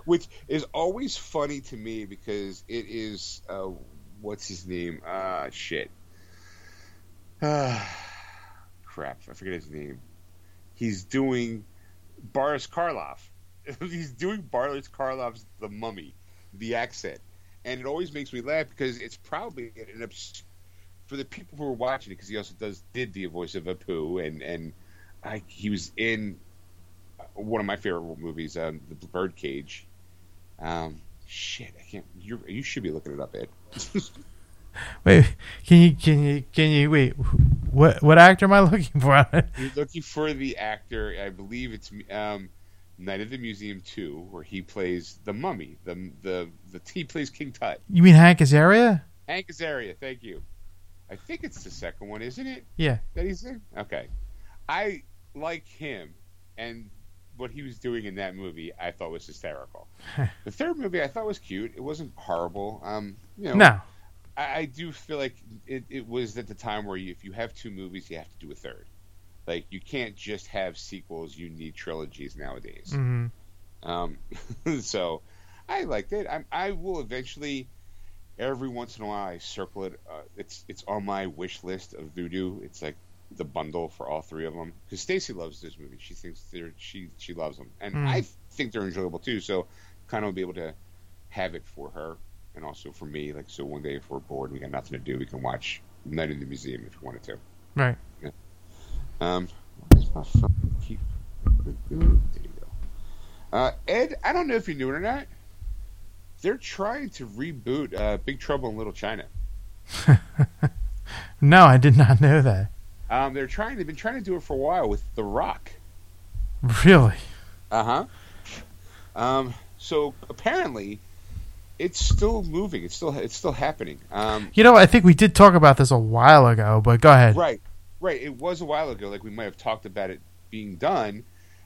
which is always funny to me because it is uh, what's his name? Ah, shit. Ah, crap! I forget his name. He's doing Boris Karloff. He's doing Boris Karloff's The Mummy, the accent, and it always makes me laugh because it's probably an abs- for the people who are watching it because he also does did the voice of Apu and and I, he was in one of my favorite movies, um, The Birdcage. Um, shit, I can't. You you should be looking it up, Ed. wait, can you can you can you wait? What what actor am I looking for? You're looking for the actor. I believe it's um, Night of the Museum Two, where he plays the mummy. The the the he plays King Tut. you mean Hank Azaria? Hank Azaria. Thank you. I think it's the second one, isn't it? Yeah. That he's in. Okay. I like him, and what he was doing in that movie, I thought was hysterical. the third movie, I thought was cute. It wasn't horrible. Um, you know, No. I, I do feel like it, it was at the time where you, if you have two movies, you have to do a third. Like you can't just have sequels; you need trilogies nowadays. hmm Um, so I liked it. I, I will eventually, every once in a while, I circle it. Uh, it's it's on my wish list of Vudu. It's like the bundle for all three of them because Stacy loves this movie. She thinks they're she she loves them, and Mm. I think they're enjoyable too. So kind of be able to have it for her and also for me. Like so, one day if we're bored and we got nothing to do, we can watch Night in the Museum if we wanted to. Right. Um, where's my phone? Keep- There you go. Uh, Ed, I don't know if you knew it or not. They're trying to reboot uh, Big Trouble in Little China. No, I did not know that. Um, they're trying. They've been trying to do it for a while with The Rock. Really? Uh huh. Um, so apparently, it's still moving. It's still it's still happening. Um, You know, I think we did talk about this a while ago, but go ahead. Right, right. It was a while ago. Like we might have talked about it being done.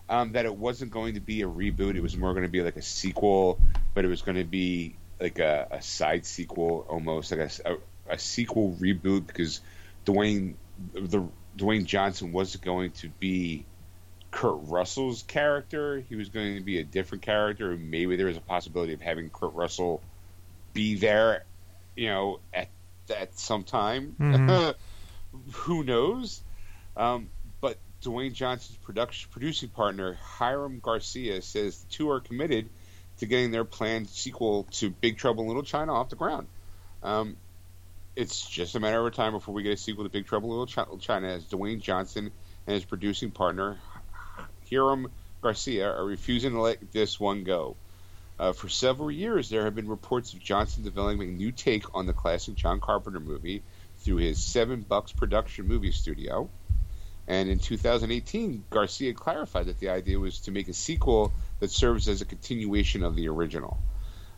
Um, that it wasn't going to be a reboot. It was more going to be like a sequel, but it was going to be like a, a side sequel, almost like a, a, a sequel reboot because Dwayne the Dwayne Johnson wasn't going to be Kurt Russell's character. He was going to be a different character. Maybe there was a possibility of having Kurt Russell be there, you know, at at some time. Mhm. Who knows? Um, but Dwayne Johnson's production producing partner Hiram Garcia says the two are committed to getting their planned sequel to Big Trouble in Little China off the ground. Um, it's just a matter of time before we get a sequel to Big Trouble in Little China, as Dwayne Johnson and his producing partner Hiram Garcia are refusing to let this one go. Uh, for several years, there have been reports of Johnson developing a new take on the classic John Carpenter movie, through his Seven Bucks production movie studio. And in 2018, Garcia clarified that the idea was to make a sequel that serves as a continuation of the original.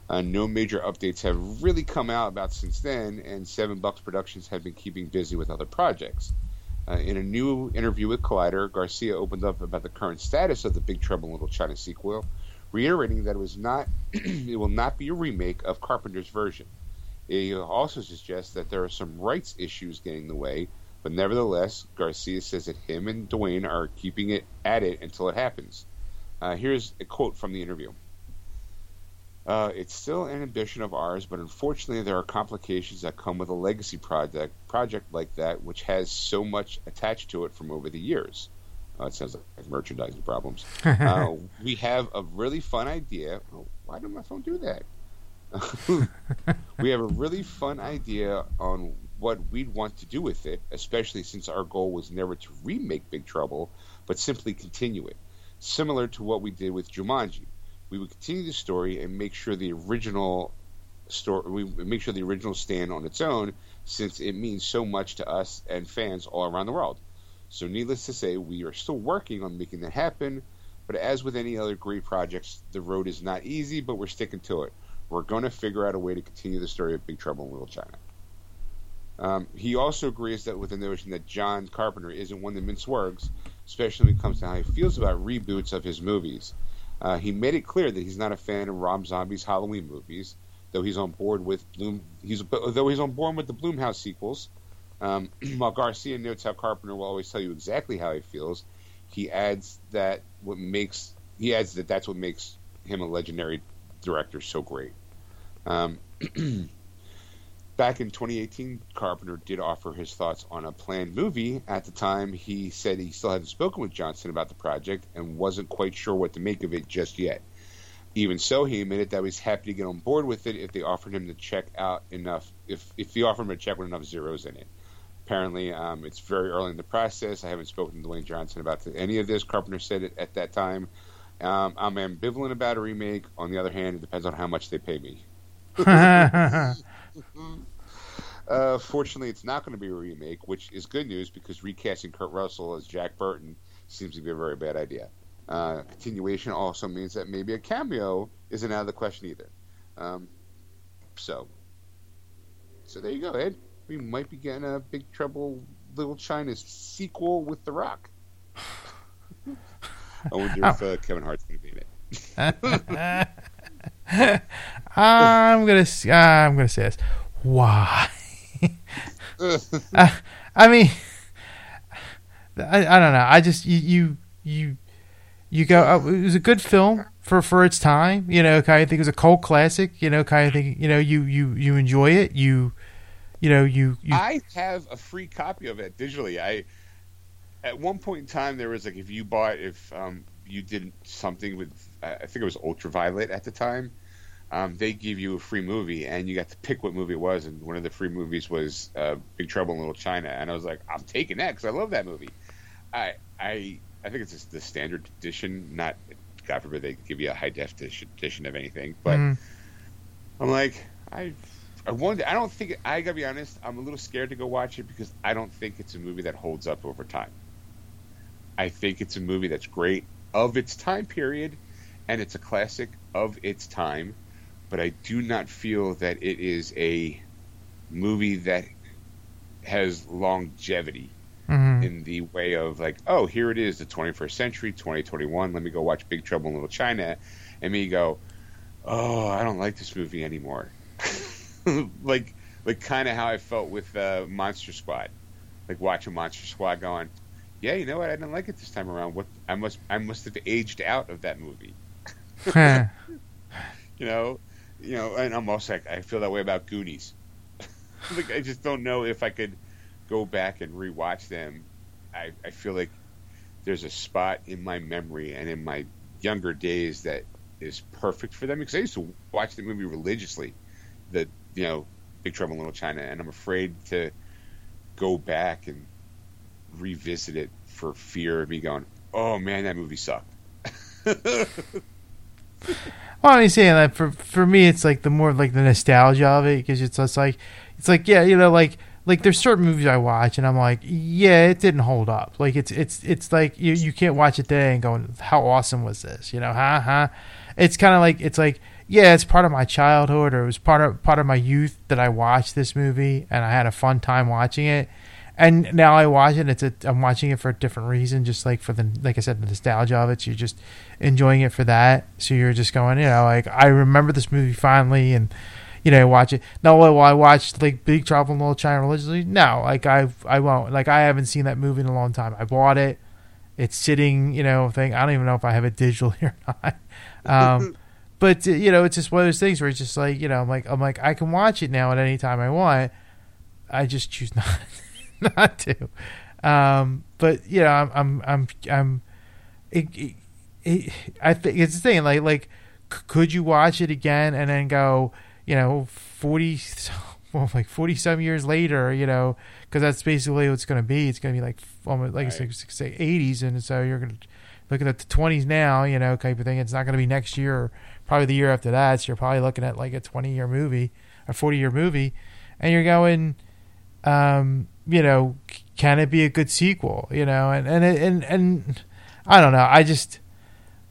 Uh, no major updates have really come out about since then, and Seven Bucks Productions had been keeping busy with other projects. Uh, in a new interview with Collider, Garcia opened up about the current status of the Big Trouble in Little China sequel, reiterating that it was not, it will not be a remake of Carpenter's version. He also suggests that there are some rights issues getting in the way, but nevertheless, Garcia says that him and Dwayne are keeping it at it until it happens. Uh, here's a quote from the interview. Uh, it's still an ambition of ours, but unfortunately, there are complications that come with a legacy project project like that, which has so much attached to it from over the years. Uh, it sounds like merchandising problems. uh, we have a really fun idea. Oh, why did my phone do that? we have a really fun idea on what we'd want to do with it, especially since our goal was never to remake Big Trouble, but simply continue it, similar to what we did with Jumanji we would continue the story and make sure the original story we make sure the original stand on its own since it means so much to us and fans all around the world. So needless to say, we are still working on making that happen, but as with any other great projects, the road is not easy, but we're sticking to it. We're going to figure out a way to continue the story of Big Trouble in Little China. Um, he also agrees that with the notion that John Carpenter isn't one to mince words, especially when it comes to how he feels about reboots of his movies. Uh, he made it clear that he's not a fan of Rob Zombie's Halloween movies, though he's on board with Bloom. He's though he's on board with the Blumhouse sequels. Um, while Garcia notes how Carpenter will always tell you exactly how he feels, he adds that what makes he adds that that's what makes him a legendary director so great. Um, back in 2018, Carpenter did offer his thoughts on a planned movie. At the time, he said he still hadn't spoken with Johnson about the project and wasn't quite sure what to make of it just yet. Even so, he admitted that he was happy to get on board with it if they offered him to check out enough, if if they offered him a check with enough zeros in it. Apparently, um, it's very early in the process. I haven't spoken to Dwayne Johnson about the, any of this. Carpenter said it at that time. Um, I'm ambivalent about a remake. On the other hand, it depends on how much they pay me. uh, fortunately, it's not going to be a remake, which is good news because recasting Kurt Russell as Jack Burton seems to be a very bad idea. Uh, continuation also means that maybe a cameo isn't out of the question either. Um, so, so there you go, Ed. We might be getting a Big Trouble Little China sequel with The Rock. I wonder if uh, Kevin Hart's going to be in it. I'm gonna uh, I'm gonna say this. Why? uh, I mean, I, I don't know. I just you you you, you go. Uh, it was a good film for for its time. You know, kind of think it was a cult classic. You know, kind of think you know you you you enjoy it. You you know you, you I have a free copy of it digitally. I at one point in time there was like if you bought if um, you did something with I think it was Ultraviolet at the time. Um, they give you a free movie, and you got to pick what movie it was. And one of the free movies was uh, Big Trouble in Little China, and I was like, I'm taking that because I love that movie. I I I think it's just the standard edition, not God forbid they give you a high definition edition of anything, but mm. I'm like I. I wonder. I don't think. I gotta be honest. I'm a little scared to go watch it because I don't think it's a movie that holds up over time. I think it's a movie that's great of its time period, and it's a classic of its time. But I do not feel that it is a movie that has longevity mm-hmm. in the way of like, oh, here it is, the 21st century, 2021. Let me go watch Big Trouble in Little China, and me go, oh, I don't like this movie anymore. like, like kind of how I felt with uh, Monster Squad, like watching Monster Squad, going, yeah, you know what? I didn't like it this time around. What I must I must have aged out of that movie. you know, you know, and I'm also like I feel that way about Goonies. like I just don't know if I could go back and rewatch them. I I feel like there's a spot in my memory and in my younger days that is perfect for them because I used to watch the movie religiously. The you know Big Trouble in Little China, and I'm afraid to go back and revisit it for fear of me going, "Oh man, that movie sucked." well, I'm saying that for for me, it's like the more like the nostalgia of it because it's just like it's like yeah, you know, like like there's certain movies I watch and I'm like, yeah, it didn't hold up. Like it's it's it's like you you can't watch it today and go, how awesome was this? You know, huh, huh. It's kind of like it's like yeah, it's part of my childhood or it was part of part of my youth that I watched this movie and I had a fun time watching it. And now I watch it. It's a, I'm watching it for a different reason, just like for the like I said, the nostalgia of it. So you're just enjoying it for that. So you're just going, you know, like I remember this movie finally, and you know, I watch it. No, will I watch like Big Trouble in Little China religiously? No, like I I won't. Like I haven't seen that movie in a long time. I bought it. It's sitting, you know, thing. I don't even know if I have it digitally or not. Um, but you know, it's just one of those things where it's just like, you know, I'm like, I'm like, I can watch it now at any time I want. I just choose not. not to. Um, but you know, I'm I'm I'm, I'm it, it, it, I think it's the thing. Like like, c- could you watch it again and then go, you know, forty, well, like forty some years later, you know, because that's basically what it's going to be. It's going to be like almost like Right. say, say eighties, and so you're going to looking at the twenties now, you know, type of thing. It's not going to be next year probably the year after that. So you're probably looking at like a twenty year movie, a forty year movie, and you're going um, you know, can it be a good sequel? You know, and and and and I don't know. I just,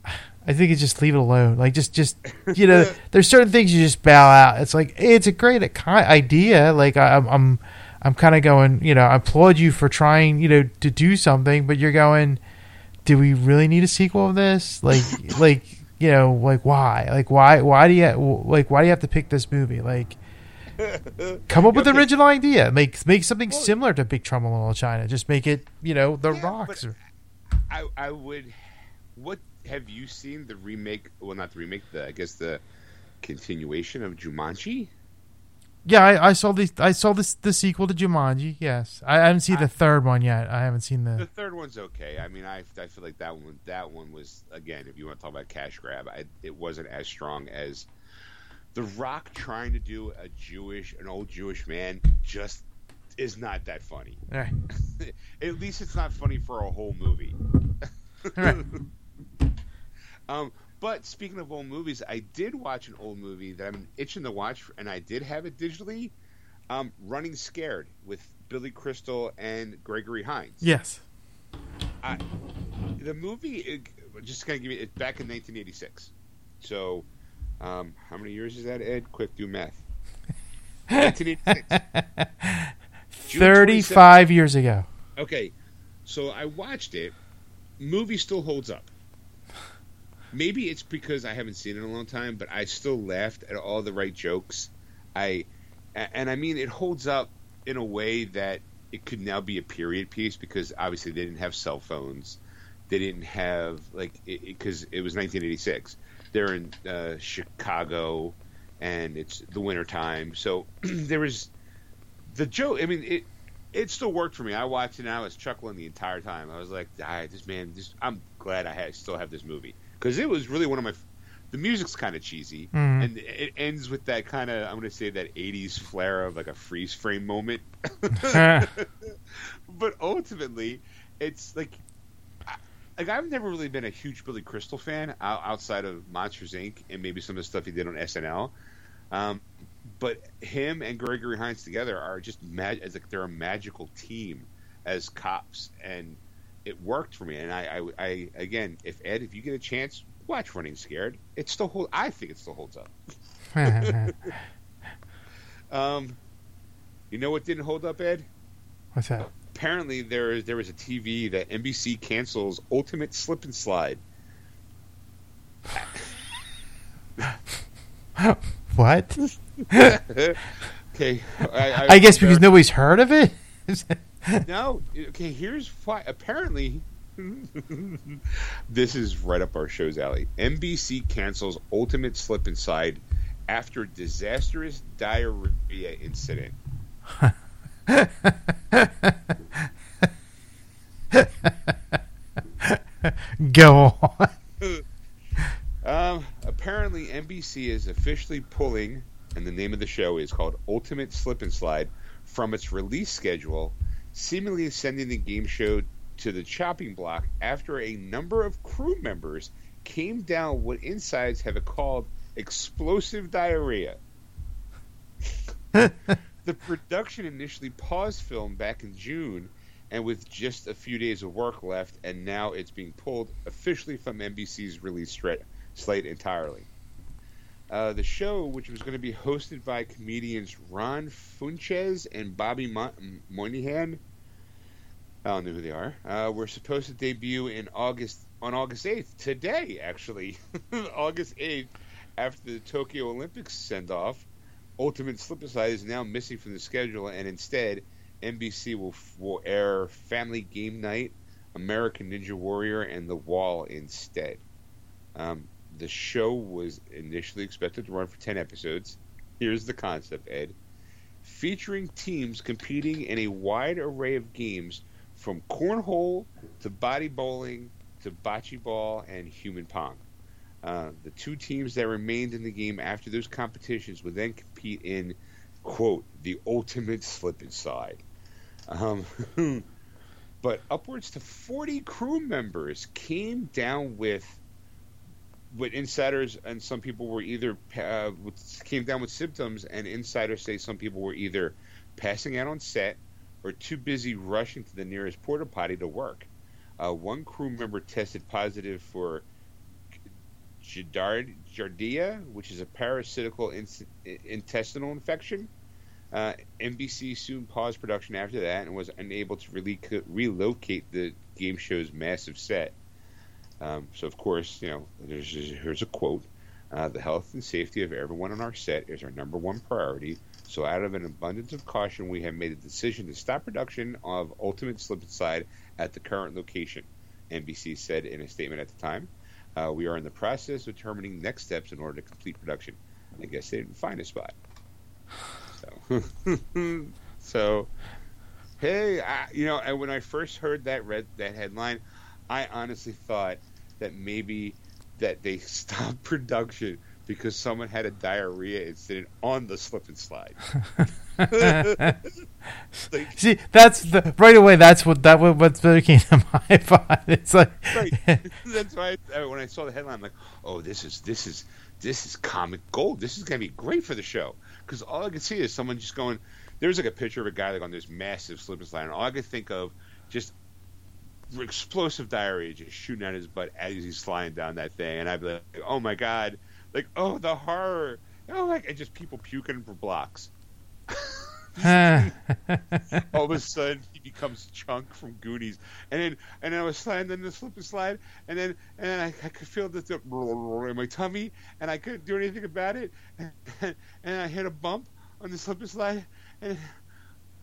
I think it's just leave it alone. Like just just you know, there's certain things you just bow out. It's like it's a great idea. Like I, I'm I'm I'm kind of going. You know, I applaud you for trying. You know, to do something, but you're going. Do we really need a sequel of this? Like like you know like why like why why do you like why do you have to pick this movie like Come up with an original idea. Make make something Well- similar to Big Trouble in Little China. Just make it, you know, The Yeah, Rocks. Or, I I would. What have you seen the remake? Well, not the remake. The I guess the continuation of Jumanji. yeah, I, I saw the I saw this the sequel to Jumanji. Yes, I haven't seen the third one yet. I haven't seen The the. third one's okay. I mean, I I feel like that one that one was again. If you want to talk about cash grab, I, it wasn't as strong as the Rock trying to do a Jewish, an old Jewish man. Just is not that funny. Right. At least it's not funny for a whole movie. Right. um, but speaking of old movies, I did watch an old movie that I'm itching to watch, and I did have it digitally. Um, Running Scared with Billy Crystal and Gregory Hines. Yes. The movie, it, just gonna give you it back in 1986. So, um, how many years is that, Ed? Quick, do math. 1986. Thirty-five years ago. Okay, so I watched it. Movie still holds up. Maybe it's because I haven't seen it in a long time, but I still laughed at all the right jokes. I, and I mean, it holds up in a way that it could now be a period piece because obviously they didn't have cell phones, they didn't have like because it, was 1986. They're in uh, Chicago, and it's the winter time, so there was the joke. I mean, it it still worked for me. I watched it and I was chuckling the entire time. I was like, "Ah, this man, this, I'm glad I had, still have this movie because it was really one of my. The music's kind of cheesy, Mhm. and it ends with that kind of I'm going to say that '80s flair of like a freeze frame moment. but ultimately, it's like. Like I've never really been a huge Billy Crystal fan outside of Monsters Inc. and maybe some of the stuff he did on SNL. Um, but him and Gregory Hines together are just mag- as like they're a magical team as cops, and it worked for me. And I, I, I again, if Ed, if you get a chance, watch Running Scared. It still hold. I think it still holds up. Um, you know what didn't hold up, Ed? What's that? Apparently, there there was a TV that NBC cancels Ultimate Slip and Slide. What? Okay, I, I guess because nobody's heard of it. No, okay. Here's why. Apparently, this is right up our show's alley. NBC cancels Ultimate Slip and Slide after disastrous diarrhea incident. Go on. Um, apparently, NBC is officially pulling, and the name of the show is called Ultimate Slip and Slide, from its release schedule, seemingly sending the game show to the chopping block after a number of crew members came down what insides have called explosive diarrhea. the production initially paused film back in June, and with just a few days of work left, and now it's being pulled officially from NBC's release slate entirely. Uh, the show, which was going to be hosted by comedians Ron Funches and Bobby Mo- Moynihan, I don't know who they are. Uh, were supposed to debut in August on August eighth today, actually, August eighth, after the Tokyo Olympics send off. Ultimate Slip Slide is now missing from the schedule, and instead, NBC will will air Family Game Night, American Ninja Warrior, and The Wall instead. Um, the show was initially expected to run for 10 episodes. Here's the concept, Ed. Featuring teams competing in a wide array of games from cornhole to body bowling to bocce ball and human pong. Uh, the two teams that remained in the game after those competitions would then compete in, quote, the ultimate slip and slide. Um, but upwards to 40 crew members came down with with insiders and some people were either uh, came down with symptoms and insiders say some people were either passing out on set or too busy rushing to the nearest porta potty to work. Uh, one crew member tested positive for Giardia, which is a parasitical in- intestinal infection. Uh, NBC soon paused production after that and was unable to relocate the game show's massive set. Um, so, of course, you know, here's a quote: uh, "The health and safety of everyone on our set is our number one priority. So, out of an abundance of caution, we have made a decision to stop production of Ultimate Slip and Slide at the current location." NBC said in a statement at the time. Uh, we are in the process of determining next steps in order to complete production. I guess they didn't find a spot. So, so hey, I, you know, and when I first heard that read that headline, I honestly thought that maybe that they stopped production because someone had a diarrhea incident on the slip and slide. like, See, that's the right away. That's what that was what's making my thought. It's like right. That's why I, when I saw the headline, I'm like, oh, this is this is this is comic gold. This is gonna be great for the show because all I could see is someone just going. There's like a picture of a guy like on this massive slip and slide, and all I could think of just explosive diarrhea just shooting out his butt as he's sliding down that thing, and I'd be like, oh my god, like oh the horror, oh like and just people puking for blocks. all of a sudden he becomes Chunk from Goonies, and then and then I was sliding in the slip and slide, and then and then I, I could feel the in my tummy, and I couldn't do anything about it, and, and I hit a bump on the slip and slide, and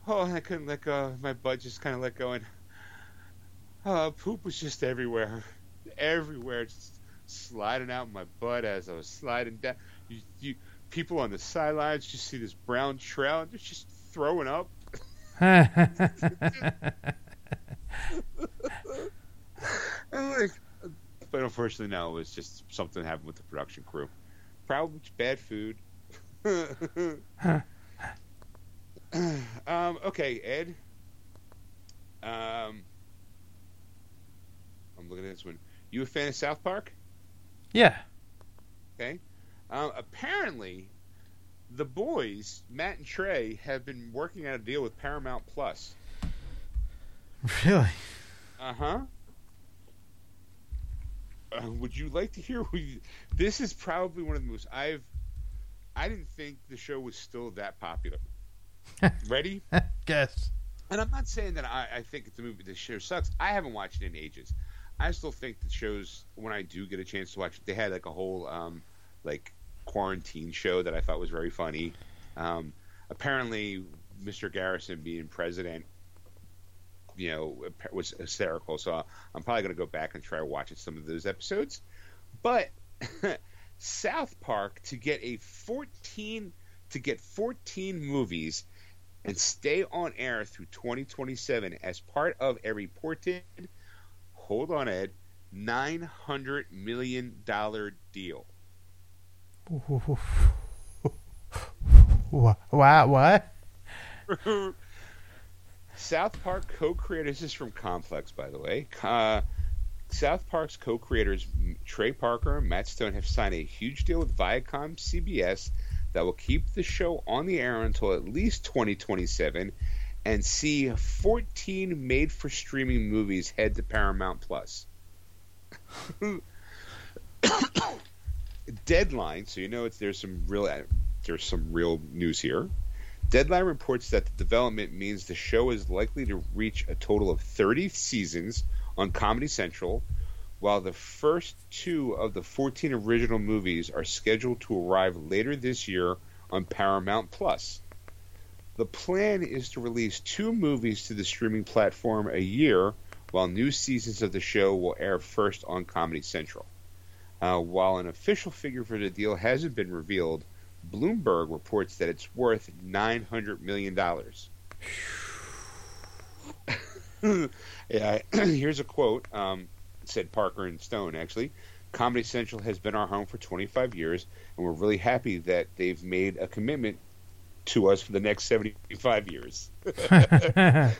oh I couldn't let go, my butt just kind of let go, and oh poop was just everywhere, everywhere, just sliding out my butt as I was sliding down. You, you people on the sidelines just see this brown trail, and they're just throwing up. like, but unfortunately, no. It was just something happened with the production crew. Probably bad food. um, okay, Ed. Um, I'm looking at this one. You a fan of South Park? Yeah. Okay. Um, apparently, the boys, Matt and Trey, have been working out a deal with Paramount Plus. Really? Uh-huh. Uh, would you like to hear? This is probably one of the most I've. I didn't think the show was still that popular. Ready? Guess. And I'm not saying that I, I think the movie, the show sucks. I haven't watched it in ages. I still think the shows, when I do get a chance to watch it, they had like a whole um, like quarantine show that I thought was very funny. Um, apparently, Mr. Garrison being president, you know, was hysterical. So I'm probably going to go back and try watching some of those episodes. But South Park to get a 14 to get 14 movies and stay on air through 2027 as part of a reported hold on Ed 900 million dollar deal. What? What? South Park co-creators. This is from Complex, by the way. Uh, South Park's co-creators Trey Parker and Matt Stone have signed a huge deal with Viacom CBS that will keep the show on the air until at least 2027 and see 14 made for streaming movies head to Paramount Plus. Deadline, so you know it's there's some real uh, there's some real news here. Deadline reports that the development means the show is likely to reach a total of 30 seasons on Comedy Central, while the first two of the 14 original movies are scheduled to arrive later this year on Paramount Plus. The plan is to release two movies to the streaming platform a year, while new seasons of the show will air first on Comedy Central. Uh, while an official figure for the deal hasn't been revealed, Bloomberg reports that it's worth $900 million. yeah, here's a quote, um, said Parker and Stone, actually. Comedy Central has been our home for 25 years, and we're really happy that they've made a commitment to us for the next 75 years.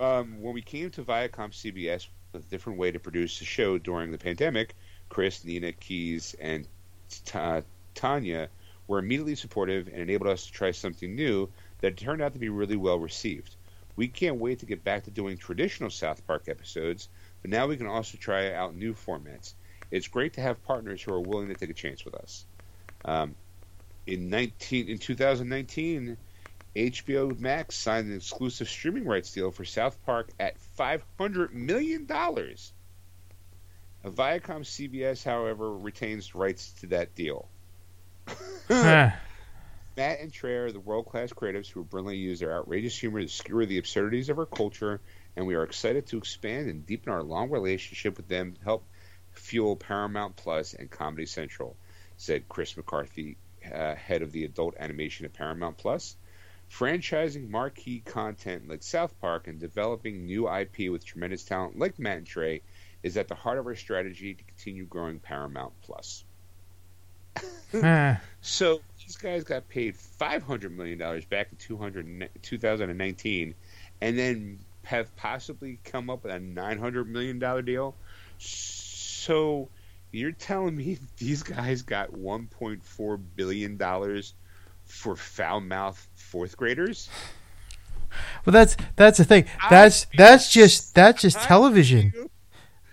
um, when we came to Viacom CBS with a different way to produce the show during the pandemic, Chris, Nina, Keyes, and uh, Tanya were immediately supportive and enabled us to try something new that turned out to be really well received. We can't wait to get back to doing traditional South Park episodes, but now we can also try out new formats. It's great to have partners who are willing to take a chance with us. Um, in 19 in 2019, HBO Max signed an exclusive streaming rights deal for South Park at 500 million dollars. Viacom CBS, however, retains rights to that deal. Matt and Trey are the world class creatives who brilliantly use their outrageous humor to skewer the absurdities of our culture, and we are excited to expand and deepen our long relationship with them to help fuel Paramount Plus and Comedy Central, said Chris McCarthy, uh, head of the adult animation at Paramount Plus. Franchising marquee content like South Park and developing new IP with tremendous talent like Matt and Trey is at the heart of our strategy to continue growing Paramount Plus. so these guys got paid $500 million back in 200, 2019 and then have possibly come up with a $900 million deal. So you're telling me these guys got $1.4 billion for foul mouth fourth graders? Well, that's that's the thing. That's that's just that's just television.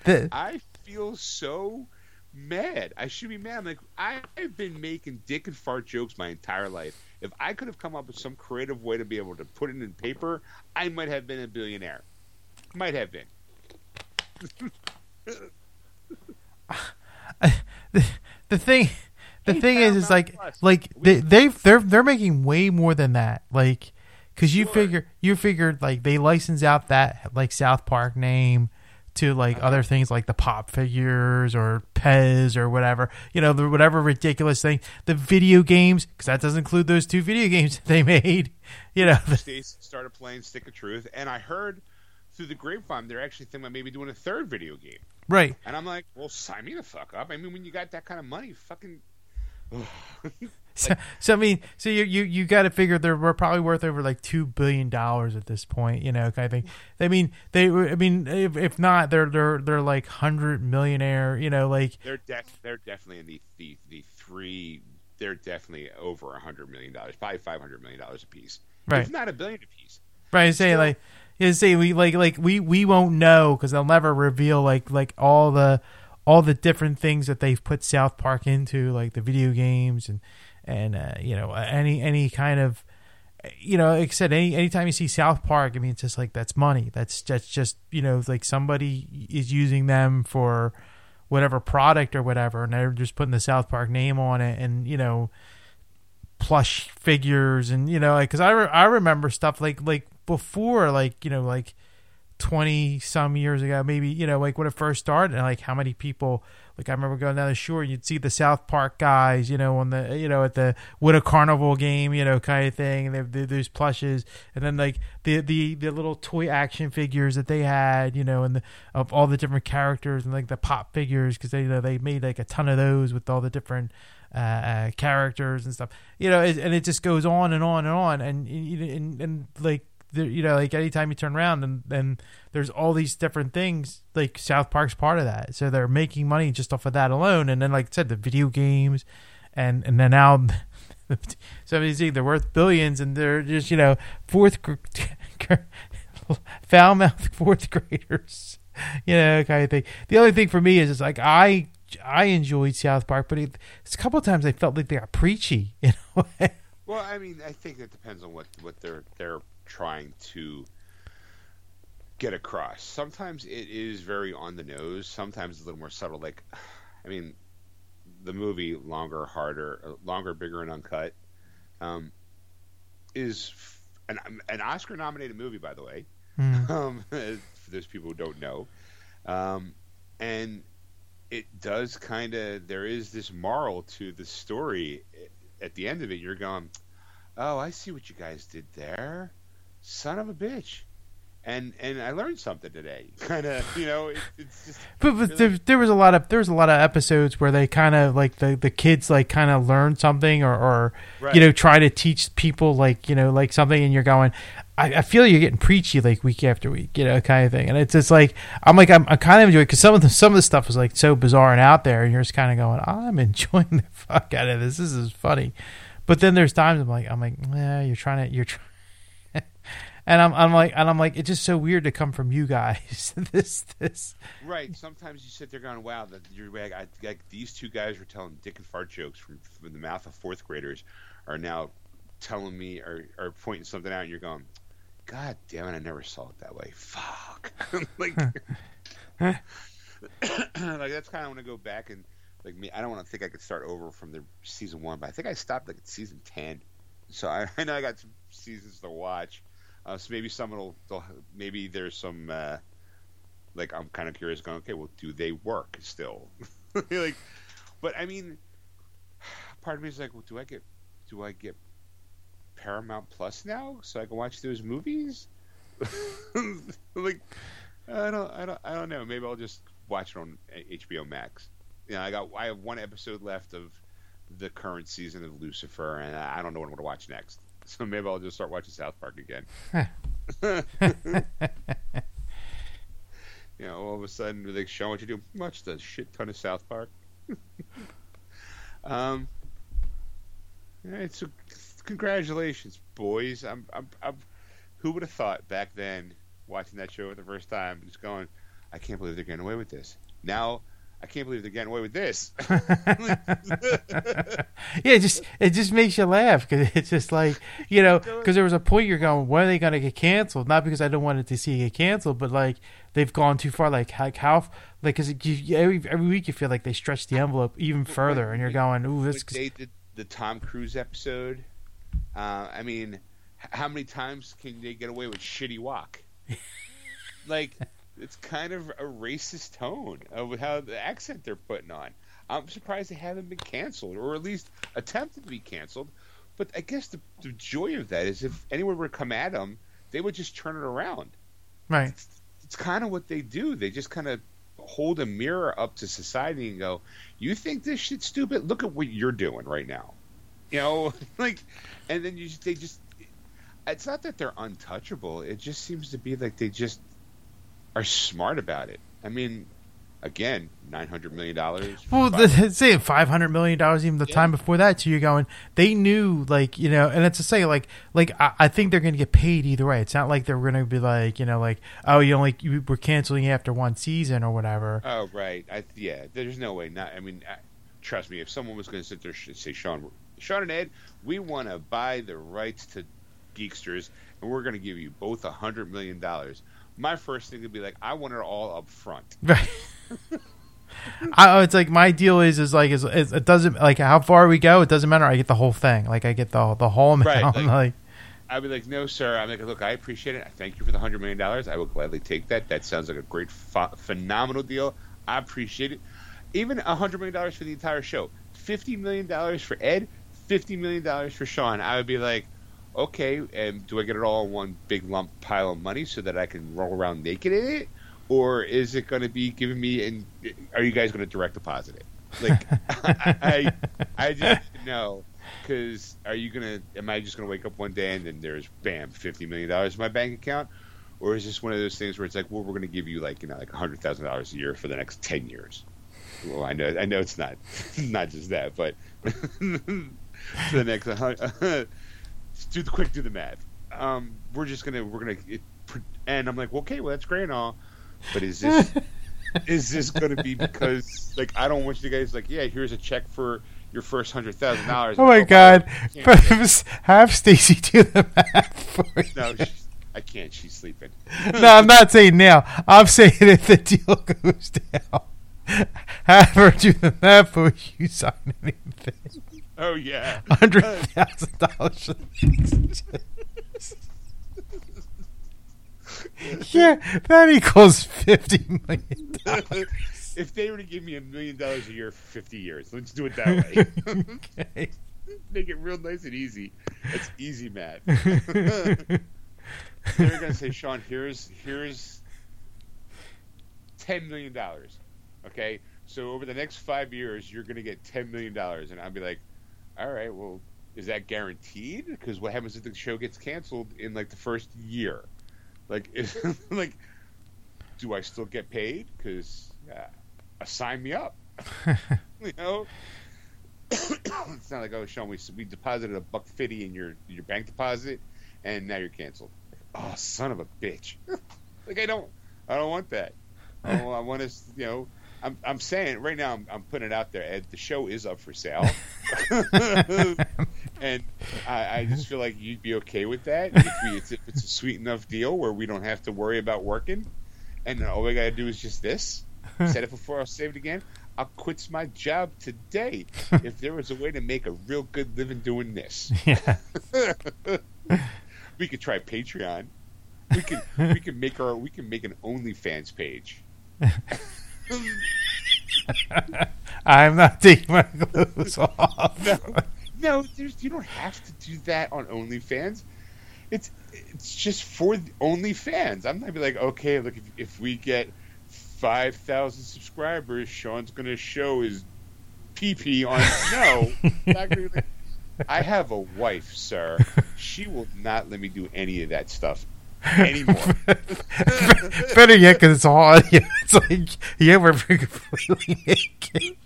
I feel, I feel so mad. I should be mad. I'm like I've been making dick and fart jokes my entire life. If I could have come up with some creative way to be able to put it in paper, I might have been a billionaire. Might have been. the, the thing the thing is is like like they they they're they're making way more than that like because you Sure. figure you figured like they license out that like south park name to like Uh-huh. other things like the pop figures or pez or whatever you know the whatever ridiculous thing the video games because that doesn't include those two video games that they made you know Stacy started playing Stick of Truth, and I heard through the grapevine they're actually thinking about maybe doing a third video game. right And I'm like, well, sign me the fuck up. I mean, when you got that kind of money, fucking. So, so I mean, so you you you got to figure they're we're probably worth over like two billion dollars at this point, you know, kind of thing. I mean, they, I mean, if, if not, they're they're they're like hundred millionaire, you know, like they're def- they're definitely in the the, the three. They're definitely over a hundred million dollars, probably five hundred million dollars a piece, Right. if not a billion a piece. right, say Still- like, you say we like like we we won't know because they'll never reveal like like all the all the different things that they've put South Park into, like the video games and and uh, you know any any kind of you know, like I said, any anytime you see South Park, I mean, it's just like that's money. That's that's just you know, like somebody is using them for whatever product or whatever, and they're just putting the South Park name on it, and you know, plush figures, and you know, like because I re- I remember stuff like like before, like you know, like twenty some years ago, maybe you know, like when it first started, and like how many people. Like I remember going down the shore, and you'd see the South Park guys, you know, on the you know at the a carnival game, you know, kind of thing. And they have those plushes, and then like the the the little toy action figures that they had, you know, and the, of all the different characters and like the pop figures because they you know, they made like a ton of those with all the different uh, uh, characters and stuff, you know, it, and it just goes on and on and on, and and, and, and like there, you know, like anytime you turn around and then there's all these different things. Like South Park's part of that, so they're making money just off of that alone. And then, like I said, the video games, and and then now of these things they're worth billions, and they're just you know fourth foul mouth fourth graders, you know, kind of thing. The only thing for me is it's like I I enjoyed South Park, but it, it's a couple times I felt like they got preachy in a way. Well, I mean, I think it depends on what what they're they're trying to get across. Sometimes it is very on the nose. Sometimes it's a little more subtle. Like, I mean, the movie longer, harder, uh, longer, bigger, and uncut um, is an an Oscar nominated movie, by the way. Mm. Um, for those people who don't know, um, and it does kind of there is this moral to the story. At the end of it, you're going, "Oh, I see what you guys did there, son of a bitch." and and I learned something today. Kind of, you know, it, it's just. But, but really... there, there, was a lot of there was a lot of episodes where they kind of like the the kids like kind of learn something or or right. you know try to teach people like you know like something, and you're going. I, I, feel you're getting preachy like week after week, you know, kind of thing, and it's just like I'm like I'm, I'm kind of enjoying because some of the some of the stuff was like so bizarre and out there, and you're just kind of going, I'm enjoying the fuck out of this. This is funny, but then there's times I'm like I'm like, yeah, you're trying to you're trying and I'm, I'm like, and I'm like, it's just so weird to come from you guys. this, this. Right. Sometimes you sit there going, "Wow, that you're like, I, like these two guys were telling dick and fart jokes from, from the mouth of fourth graders, are now telling me or, or pointing something out, and you're going, God damn it, I never saw it that way. Fuck. like, like that's kind of want to go back and like me. I don't want to think I could start over from the season one, but I think I stopped like at season ten. So I, I know I got some seasons to watch uh, so maybe some will, maybe there's some, uh, like I'm kind of curious, going, okay, well, do they work still? like, but I mean, part of me is like, well, do I get, do I get Paramount Plus now so I can watch those movies? like, I don't, I don't, I don't know. Maybe I'll just watch it on HBO Max. You know, I got, I have one episode left of the current season of Lucifer, and I don't know what I'm going to watch next. So maybe I'll just start watching South Park again. you know, all of a sudden they show what you do. Watch the shit ton of South Park. um, it's a, congratulations, boys. I'm, I'm, I'm, who would have thought back then, watching that show for the first time, just going, I can't believe they're getting away with this. Now I can't believe they're getting away with this. yeah, it just it just makes you laugh because it's just like you know because there was a point you're going, when are they going to get canceled? Not because I don't want it to see it get canceled, but like they've gone too far. Like like how like because every every week you feel like they stretch the envelope even further, and you're going, ooh, this. They did the Tom Cruise episode. Uh, I mean, how many times can they get away with Shitty Wok? like it's kind of a racist tone of how the accent they're putting on. I'm surprised they haven't been canceled, or at least attempted to be canceled. But I guess the, the joy of that is if anyone were to come at them, they would just turn it around. Right. It's, it's kind of what they do. They just kind of hold a mirror up to society and go, "You think this shit's stupid? Look at what you're doing right now." You know, like, and then you just, they just. It's not that they're untouchable. It just seems to be like they just are smart about it. I mean, again, nine hundred million dollars. Well, the, say five hundred million dollars even the yeah. time before that. So you're going. They knew, like you know, and it's to say, like, like I, I think they're going to get paid either way. It's not like they're going to be like, you know, like, oh, you only you we're canceling after one season or whatever. Oh, right. I, yeah, there's no way. Not. I mean, I, trust me. If someone was going to sit there and say, Sean, Sean and Ed, we want to buy the rights to Geeksters, and we're going to give you both a hundred million dollars my first thing would be like, I want it all up front. Right. I, oh, it's like my deal is is like is, is, it doesn't like how far we go. It doesn't matter. I get the whole thing. Like I get the the whole amount. Right, like, like I'd be like, no, sir. I'm like, look, I appreciate it. I thank you for the hundred million dollars. I will gladly take that. That sounds like a great, ph- phenomenal deal. I appreciate it. Even a hundred million dollars for the entire show. Fifty million dollars for Ed. Fifty million dollars for Sean. I would be like, okay, and do I get it all in one big lump pile of money so that I can roll around naked in it, or is it going to be giving me? And are you guys going to direct deposit it? Like, I, I, I just know because are you gonna? Am I just gonna wake up one day and then there's bam, fifty million dollars in my bank account, or is this one of those things where it's like, well, we're gonna give you like you know like a hundred thousand dollars a year for the next ten years? Well, I know, I know it's not, not just that, but to the next. Do the quick, do the math. Um, we're just gonna we're gonna it, and I'm like, okay, well that's great and all, but is this is this gonna be because like I don't want you guys like yeah here's a check for your first hundred thousand dollars. Oh my god! Have Stacy do the math for you. No, I can't. She's sleeping. no, I'm not saying now. I'm saying if the deal goes down, have her do the math for you sign anything. Oh yeah, hundred thousand dollars. yeah, that equals fifty million dollars. if they were to give me a million dollars a year for fifty years, let's do it that way. okay. Make it real nice and easy. That's easy math. They're gonna say, Sean, here's here's ten million dollars. Okay, so over the next five years, you're gonna get ten million dollars, and I'll be like, all right, well, is that guaranteed? Because what happens if the show gets canceled in like the first year? Like, is, like, do I still get paid? Because uh, sign me up. you know, it's not like oh, Sean, we we deposited a buck fifty in your your bank deposit, and now you're canceled. Oh, son of a bitch! like I don't, I don't want that. Oh, I want to, you know. I'm, I'm saying right now. I'm, I'm putting it out there. Ed, the show is up for sale, and I, I, just feel like you'd be okay with that if, we, if it's a sweet enough deal where we don't have to worry about working, and all we got to do is just this. Said it before. I'll save it again. I'll quit my job today if there was a way to make a real good living doing this. Yeah. we could try Patreon. We could we could make our we can make an OnlyFans page. I'm not taking my clothes off. No, no you don't have to do that on OnlyFans. It's it's just for OnlyFans. I'm not be like, okay, look, if, if we get five thousand subscribers, Sean's going to show his pee pee on. no, I have a wife, sir. She will not let me do any of that stuff anymore. Better yet, because it's all audio. It's like, yeah, we're completely naked.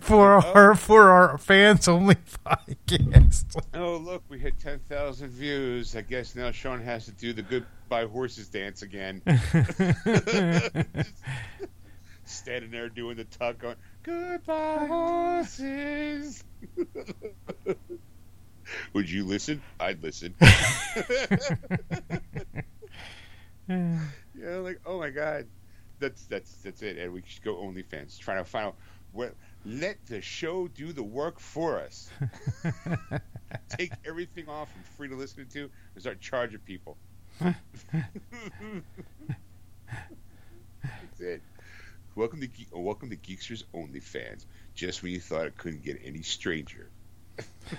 for oh. our for our fans only podcast. Oh look, we hit ten thousand views. I guess now Sean has to do the goodbye horses dance again. Standing there doing the tuck on goodbye horses. Would you listen? I'd listen. yeah, like oh my god, that's that's that's it, and we should go OnlyFans. Trying to find out what. Let the show do the work for us. Take everything off and free to listen to, and start charging people. that's it. Welcome to Ge- welcome to Geeksters OnlyFans. Just when you thought it couldn't get any stranger.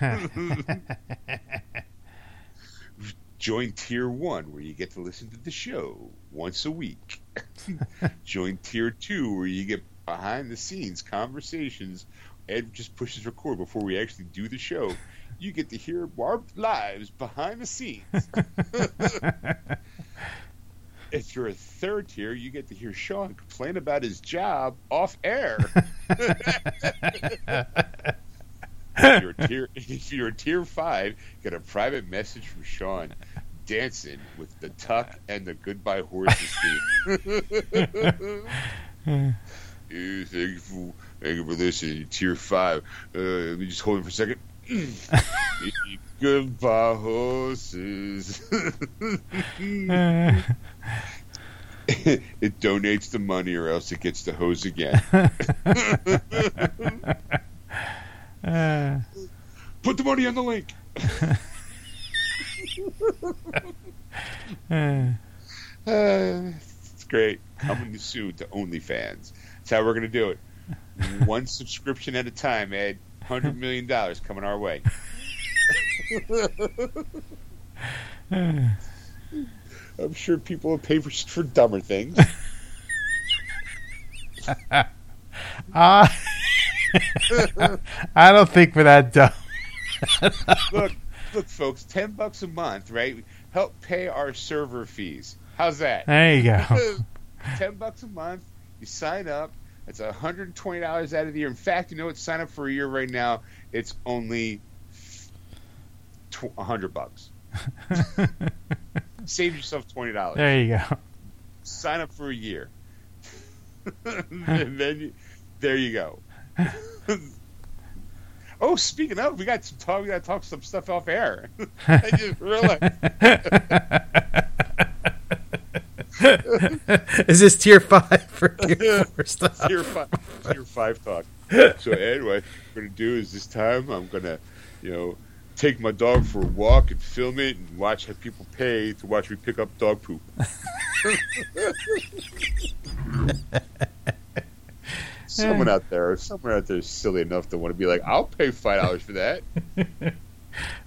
Join Tier 1, where you get to listen to the show once a week. Join Tier 2, where you get behind the scenes conversations. Ed just pushes record before we actually do the show. You get to hear our lives behind the scenes. if you're a third tier, you get to hear Sean complain about his job off air. If you're tier if you're tier five, get a private message from Sean dancing with the tuck and the goodbye horses theme. thank you for thank you for listening. Tier five. Uh, let me just hold it for a second. goodbye horses. it donates the money or else it gets the hose again. Uh, Put the money on the link. uh, it's great. Coming soon to OnlyFans. That's how we're going to do it. One subscription at a time, Ed. $100 million coming our way. I'm sure people will pay for, for dumber things. uh, I don't think we're that dumb. look, look, folks, ten bucks a month, right? Help pay our server fees. How's that? There you go. ten bucks a month. You sign up. It's hundred and twenty dollars out of the year. In fact, you know what? Sign up for a year right now. It's only a hundred bucks. Save yourself twenty dollars. There you go. Sign up for a year, and then you, there you go. oh, speaking of, we got some talk. We got to talk some stuff off air. I just realized. Is this tier five for tier four stuff? Tier five, tier five talk. So anyway, what I'm gonna do is this time I'm gonna, you know, take my dog for a walk and film it and watch how people pay to watch me pick up dog poop. Someone eh. out there, someone out there is silly enough to want to be like, I'll pay five dollars for that.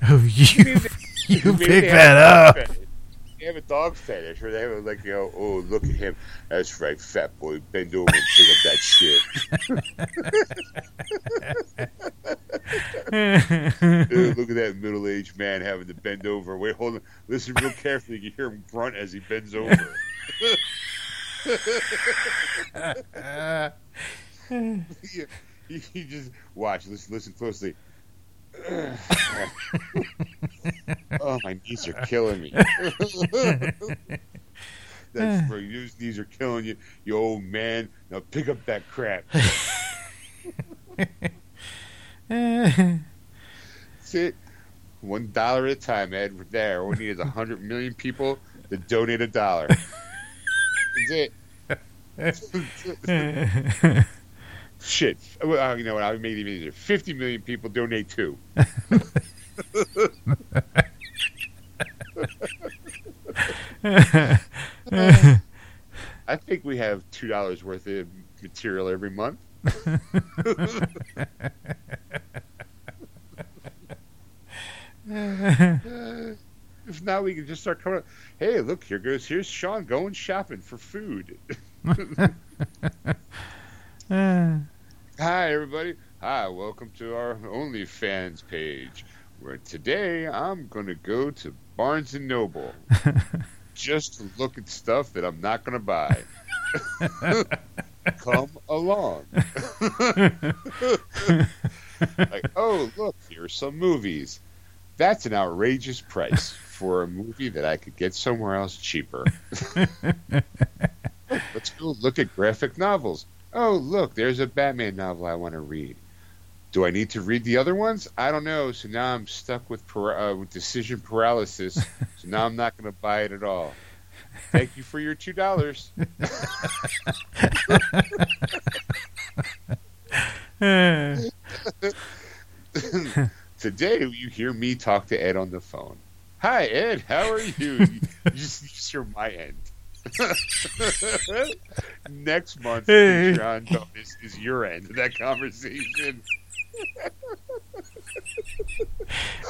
oh, you, you pick that up. They have a dog fetish, or they have a, like, you know, oh, look at him. That's right, fat boy, bend over and pick up that shit. Dude, look at that middle-aged man having to bend over. Wait, hold on. Listen real carefully. You can hear him grunt as he bends over. You, you just watch. Listen, listen closely. oh, my knees are killing me. That's right. Your knees are killing you, you old man. Now pick up that crap. That's it. One dollar at a time, Ed. We're there. All we need is a hundred million people to donate a dollar. That's it. Shit. Well, uh, you know what? I made it easier. 50 million people donate two. I think we have $2 worth of material every month. if not, we can just start coming. Up. Hey, look, here goes. Here's Sean going shopping for food. Hi, everybody. Hi, welcome to our OnlyFans page. Where today I'm going to go to Barnes and Noble just to look at stuff that I'm not going to buy. Come along. like, oh, look, here's some movies. That's an outrageous price for a movie that I could get somewhere else cheaper. Let's go look at graphic novels. Oh, look, there's a Batman novel I want to read. Do I need to read the other ones? I don't know. So now I'm stuck with, uh, with decision paralysis. so now I'm not going to buy it at all. Thank you for your two dollars. Today you hear me talk to Ed on the phone. Hi Ed, how are you? you just, just hear my end. Next month, Patreon bonus is your end of that conversation.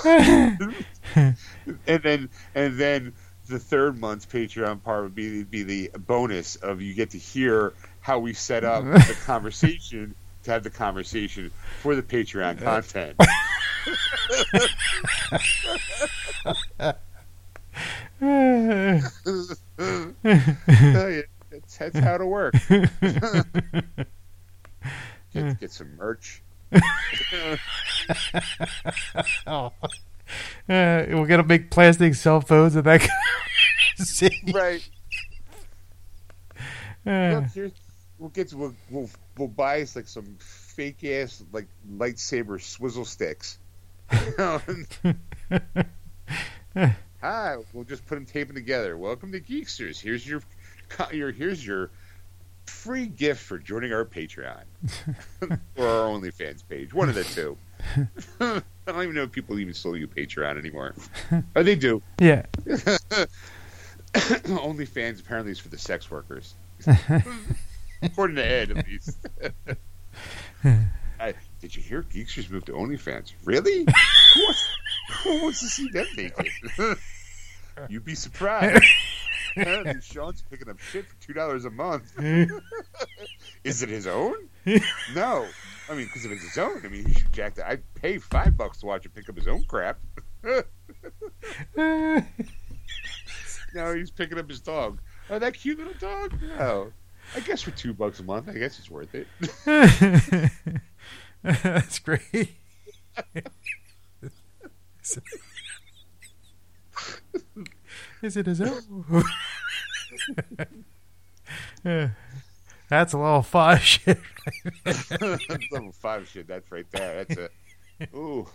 and then, and then the third month's Patreon part would be be the bonus of you get to hear how we set up the conversation to have the conversation for the Patreon content. That's, that's how to work. get, get some merch. oh. Uh, we're gonna make plastic cell phones and that right. Uh, Look, we'll get to, we'll, we'll we'll buy us like some fake ass like lightsaber swizzle sticks. Hi, we'll just put them taping together. Welcome to Geeksters. Here's your, your here's your free gift for joining our Patreon or our OnlyFans page. One of the two. I don't even know if people even still use Patreon anymore. Oh, they do. Yeah. OnlyFans apparently is for the sex workers, according to Ed, at least. I, did you hear Geeks Geeksters moved to OnlyFans? Really? who, wants, who wants to see them naked? You'd be surprised. Apparently, Shawn's picking up shit for two dollars a month. Is it his own? No. I mean, because if it's his own, I mean, he should jack that. I'd pay five bucks to watch him pick up his own crap. no, he's picking up his dog. Oh, that cute little dog. No. I guess for two bucks a month, I guess it's worth it. That's great. Is it as though? That's a level five shit. Level five shit. That's right there. That's a. Ooh.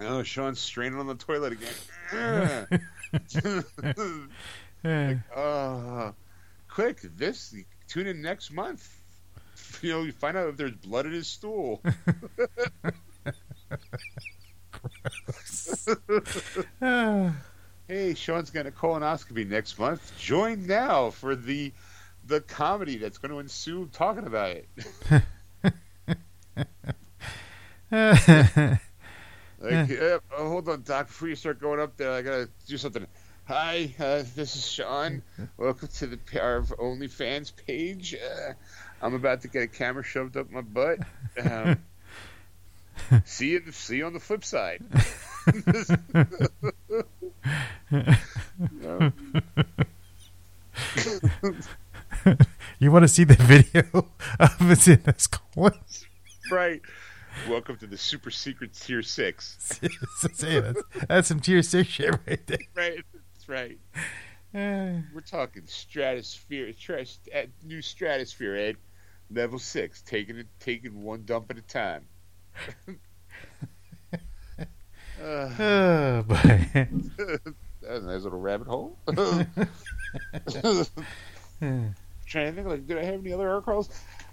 Oh, Shawn's straining on the toilet again. like, uh, quick! This tune in next month. You know, you find out if there's blood in his stool. hey, Shawn's got a colonoscopy next month. Join now for the the comedy that's going to ensue talking about it. like, yeah, oh, hold on, Doc. Before you start going up there, I gotta do something. Hi, uh, this is Shawn. Welcome to the our OnlyFans page. Uh, I'm about to get a camera shoved up my butt. Um, see you. See you on the flip side. you want to see the video of it in this colon? right. Welcome to the super secret tier six. that's, that's some tier six shit right there. Right. That's right. We're talking stratosphere, new stratosphere, Ed. Level six, taking it, taking one dump at a time. uh, oh boy. that was a nice little rabbit hole. Trying to think, like, did I have any other air crawls?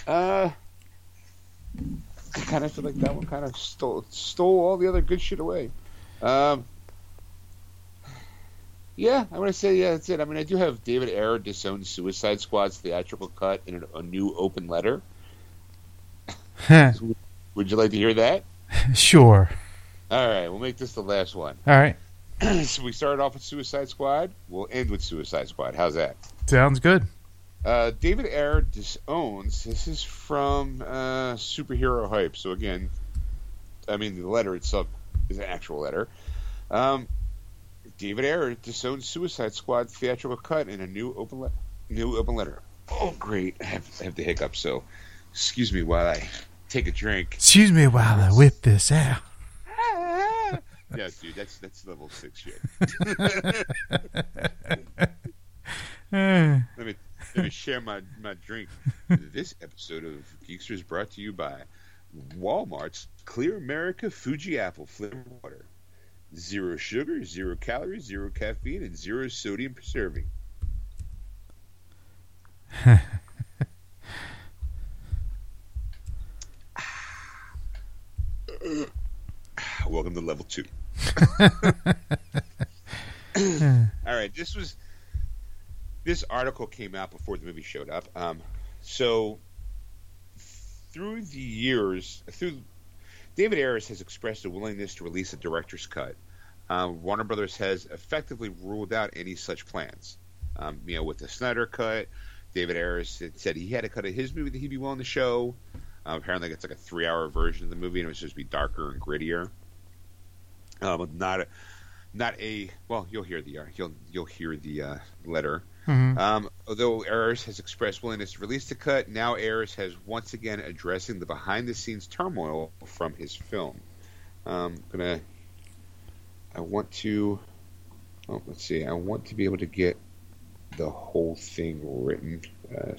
Uh, I kind of feel like that one kind of stole stole all the other good shit away. Um, yeah, I'm gonna say yeah, that's it. I mean, I do have David Ayer disowned Suicide Squad's theatrical cut in a, a new open letter. Would you like to hear that? Sure. All right, we'll make this the last one. All right. so we started off with Suicide Squad. We'll end with Suicide Squad. How's that? Sounds good. Uh, David Ayer disowns. This is from uh, Superhero Hype. So again, I mean the letter itself is an actual letter. Um, David Ayer disowns Suicide Squad theatrical cut in a new open le- new open letter. Oh, great! I have, I have the hiccup, so excuse me while I take a drink. Excuse me while I whip this out. yeah, dude, that's that's level six shit. let me let me share my, my drink. This episode of Geekster is brought to you by Walmart's Clear America Fuji Apple flavored water. Zero sugar, zero calories, zero caffeine, and zero sodium preserving. Welcome to level two. All right, this was this article came out before the movie showed up. Um, so through the years, through David Ayers has expressed a willingness to release a director's cut. Um, Warner Brothers has effectively ruled out any such plans. Um, you know, with the Snyder cut, David Ayers said he had a cut of his movie that he'd be willing to show. Um, apparently, it's like a three-hour version of the movie, and it was supposed to be darker and grittier. Um, not a, not a well. You'll hear the uh, you'll you'll hear the uh, letter. Mm-hmm. Um, although Ayers has expressed willingness to release the cut, now Ayers has once again addressing the behind-the-scenes turmoil from his film. Um, gonna, I want to, oh, let's see, I want to be able to get the whole thing written. Uh,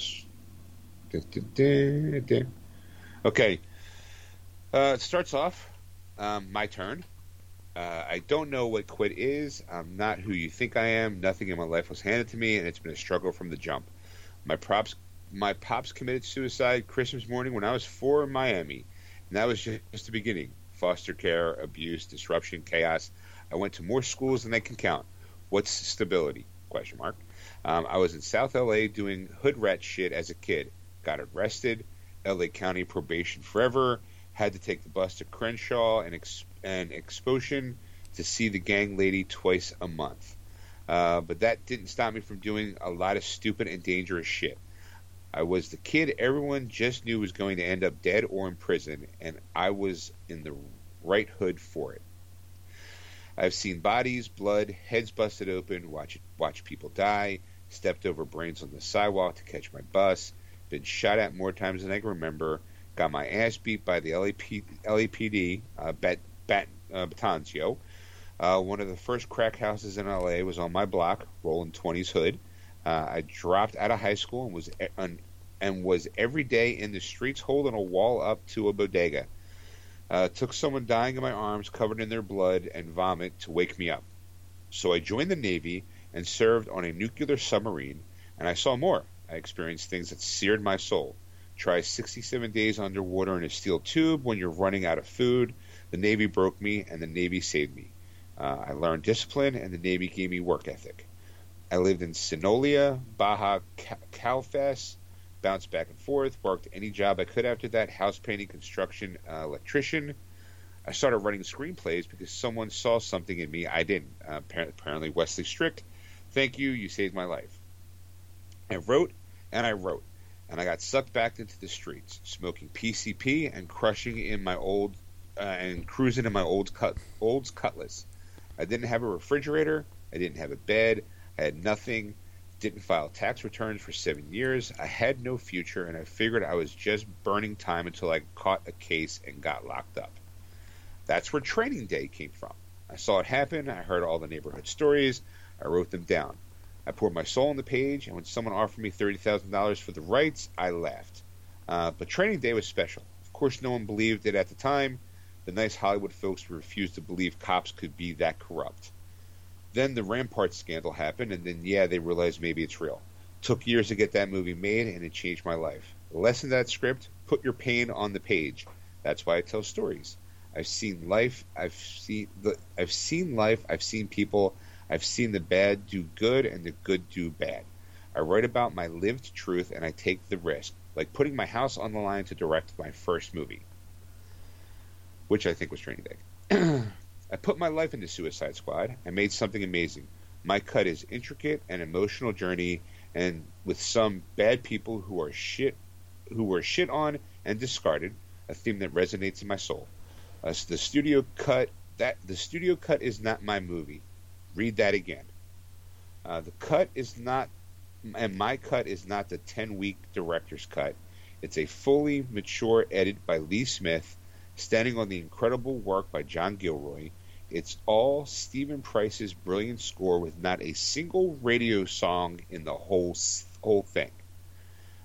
da, da, da, okay, uh, it starts off. Um, my turn. Uh, I don't know what quit is. I'm not who you think I am. Nothing in my life was handed to me, and it's been a struggle from the jump. My props, my pops committed suicide Christmas morning when I was four in Miami, and that was just the beginning. Foster care, abuse, disruption, chaos. I went to more schools than I can count. What's stability? Question mark. Um, I was in South LA doing hood rat shit as a kid. Got arrested. LA County probation forever. Had to take the bus to Crenshaw and. Ex- and expulsion to see the gang lady twice a month. Uh, but that didn't stop me from doing a lot of stupid and dangerous shit. I was the kid everyone just knew was going to end up dead or in prison, and I was in the right hood for it. I've seen bodies, blood, heads busted open, watch watch people die, stepped over brains on the sidewalk to catch my bus, been shot at more times than I can remember, got my ass beat by the LAP, LAPD, uh, Bat, Bat, uh, Batanzio. Uh, one of the first crack houses in LA was on my block, rolling 20s hood. Uh, I dropped out of high school and was and, and was every day in the streets holding a wall up to a bodega. Uh, took someone dying in my arms, covered in their blood and vomit, to wake me up. So I joined the Navy and served on a nuclear submarine, and I saw more. I experienced things that seared my soul. Try 67 days underwater in a steel tube when you're running out of food. The Navy broke me, and the Navy saved me. Uh, I learned discipline, and the Navy gave me work ethic. I lived in Sinaloa, Baja Calfas, bounced back and forth, worked any job I could after that house painting, construction, uh, electrician. I started writing screenplays because someone saw something in me I didn't. Uh, apparently, Wesley Strick, thank you, you saved my life. I wrote and I wrote, and I got sucked back into the streets, smoking PCP and crushing in my old uh, and cruising in my old cut old Cutlass. I didn't have a refrigerator. I didn't have a bed. I had nothing. Didn't file tax returns for seven years. I had no future, and I figured I was just burning time until I caught a case and got locked up. That's where Training Day came from. I saw it happen. I heard all the neighborhood stories. I wrote them down. I poured my soul on the page, and when someone offered me $30,000 for the rights, I laughed. Uh, but Training Day was special. Of course, no one believed it at the time. The nice Hollywood folks refused to believe cops could be that corrupt. Then the Rampart scandal happened, and then, yeah, they realized maybe it's real. Took years to get that movie made, and it changed my life. Lesson that script put your pain on the page. That's why I tell stories. I've seen life. I've seen. I've seen life. I've seen people. I've seen the bad do good and the good do bad. I write about my lived truth and I take the risk, like putting my house on the line to direct my first movie, which I think was Training Day. I put my life into Suicide Squad. I made something amazing. My cut is intricate and emotional journey, and with some bad people who are shit, who were shit on and discarded, a theme that resonates in my soul. Uh, so the studio cut that the studio cut is not my movie. Read that again. Uh, the cut is not, and my cut is not the ten week director's cut. It's a fully mature edit by Lee Smith, standing on the incredible work by John Gilroy. It's all Steven Price's brilliant score with not a single radio song in the whole whole thing.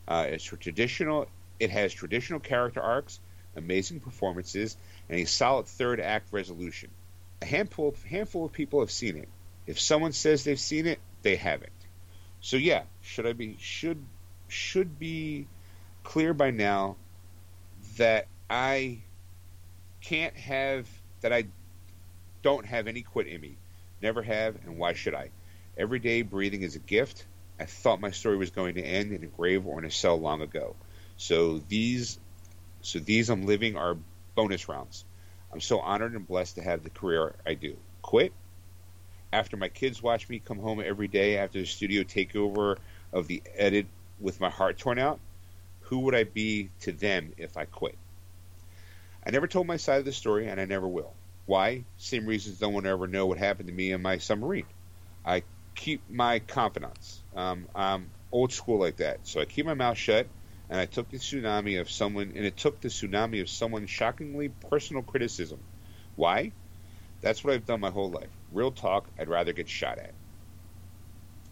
Uh, it's traditional. It has traditional character arcs, amazing performances, and a solid third act resolution. A handful handful of people have seen it. If someone says they've seen it, they haven't. So yeah, should I be should should be clear by now that I can't have that I don't have any quit in me. Never have, and why should I? Every day breathing is a gift. I thought my story was going to end in a grave or in a cell long ago. So these so these I'm living are bonus rounds. I'm so honored and blessed to have the career I do. Quit? After my kids watch me come home every day after the studio takeover of the edit with my heart torn out, who would I be to them if I quit? I never told my side of the story, and I never will. Why? Same reasons no one ever know what happened to me in my submarine. I keep my confidence. Um, I'm old school like that, so I keep my mouth shut and I took the tsunami of someone, and it took the tsunami of someone shockingly personal criticism. Why? That's what I've done my whole life. Real talk, I'd rather get shot at.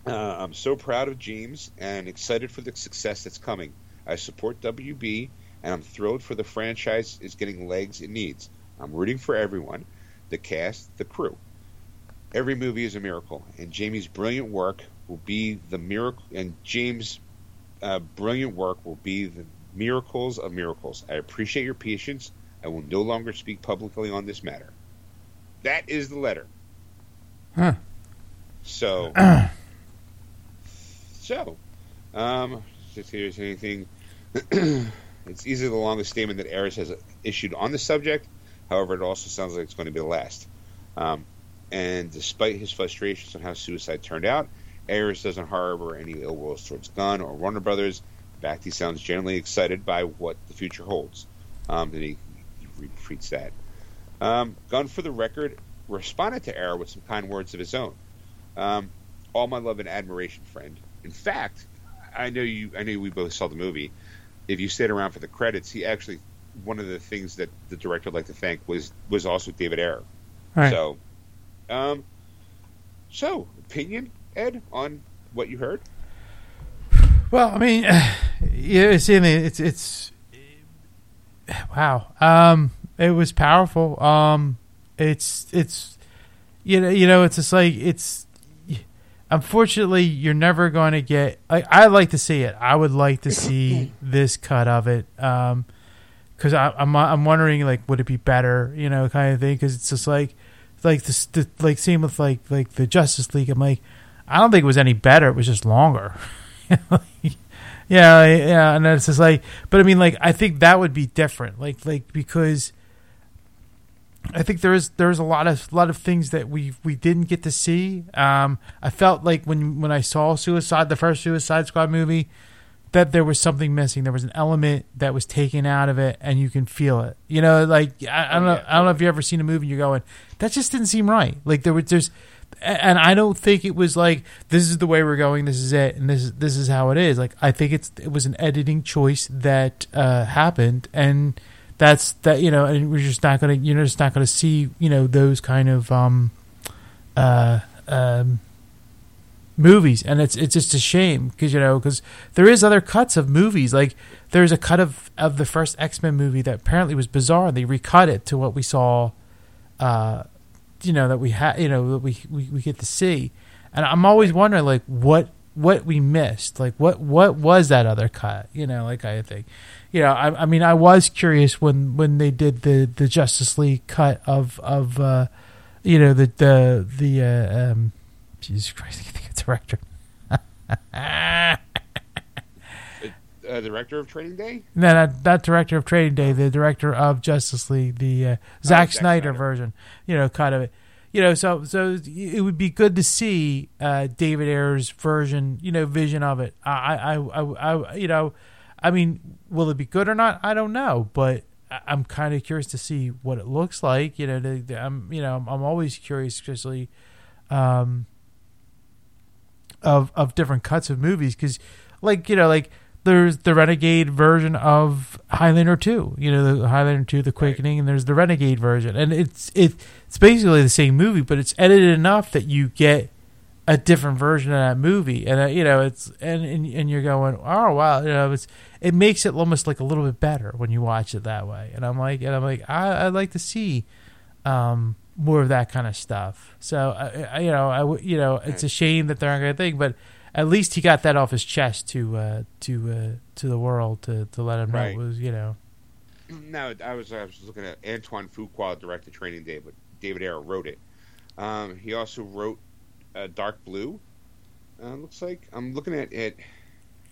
Uh, I'm so proud of James and excited for the success that's coming. I support WB, and I'm thrilled for the franchise is getting legs it needs. I'm rooting for everyone, the cast, the crew. Every movie is a miracle, and Jamie's brilliant work will be the miracle. And James' uh, brilliant work will be the miracles of miracles. I appreciate your patience. I will no longer speak publicly on this matter. That is the letter. Huh. So, so, um, if there's anything, it's easily the longest statement that Ayers has issued on the subject. However, it also sounds like it's going to be the last. Um, and despite his frustrations on how suicide turned out, Ayers doesn't harbor any ill will towards Gunn or Warner Brothers. In fact, he sounds generally excited by what the future holds. Um, and he, he retreats that. Um, Gunn, for the record, responded to Ayer with some kind words of his own. Um, all my love and admiration, friend. In fact, I know you. I know we both saw the movie. If you stayed around for the credits, he actually one of the things that the director would like to thank was was also David Ayer. Right. So, um, so opinion, Ed, on what you heard? Well, I mean, yeah, it's in it's it's wow. Um, it was powerful. Um, it's it's you know you know it's just like it's unfortunately you're never going to get. I I like to see it. I would like to see this cut of it. Um, because I'm I'm wondering like would it be better you know kind of thing because it's just like like the, the like same with like like the Justice League. I'm like I don't think it was any better. It was just longer. yeah, yeah, and it's just like, but I mean, like, I think that would be different, like, like because I think there is there's a lot of lot of things that we we didn't get to see. Um, I felt like when when I saw Suicide, the first Suicide Squad movie, that there was something missing. There was an element that was taken out of it, and you can feel it. You know, like I, I don't know, I don't know if you've ever seen a movie and you're going, that just didn't seem right. Like there was there's and I don't think it was like this is the way we're going, this is it, and this is this is how it is. Like I think it's it was an editing choice that uh, happened, and that's that you know, and we're just not gonna you're just not gonna see you know those kind of um, uh, um, movies, and it's it's just a shame because you know because there is other cuts of movies like there's a cut of of the first X Men movie that apparently was bizarre. They recut it to what we saw. Uh, you know that we had you know that we, we we get to see and i'm always wondering like what what we missed like what what was that other cut you know like i think you know i, I mean i was curious when when they did the the justice league cut of of uh you know the the the uh um jesus christ i think of director uh, director of Training Day? No, not, not director of Training Day. The director of Justice League, the uh, Zack, Zack Snyder, Snyder. version. You know, kind of it. You know, so so it would be good to see uh, David Ayer's version. You know, vision of it. I, I, I, I, you know, I mean, will it be good or not? I don't know, but I'm kind of curious to see what it looks like. You know, the, the, I'm, you know, I'm, I'm always curious, especially, um, of of different cuts of movies because, like, you know, like there's the Renegade version of Highlander 2, you know, the Highlander 2 The Quickening and there's the Renegade version. And it's it, it's basically the same movie, but it's edited enough that you get a different version of that movie. And uh, you know, it's and, and and you're going, "Oh, wow, you know, it's it makes it almost like a little bit better when you watch it that way." And I'm like and I'm like I I'd like to see um more of that kind of stuff. So I, I you know, I w- you know, it's a shame that they're not going to think, but at least he got that off his chest to uh, to uh, to the world to, to let him know it was you know No, I was I was looking at Antoine Fuqua directed Training Day, but David Ayer wrote it. Um, he also wrote uh, Dark Blue. Uh, looks like I'm looking at it.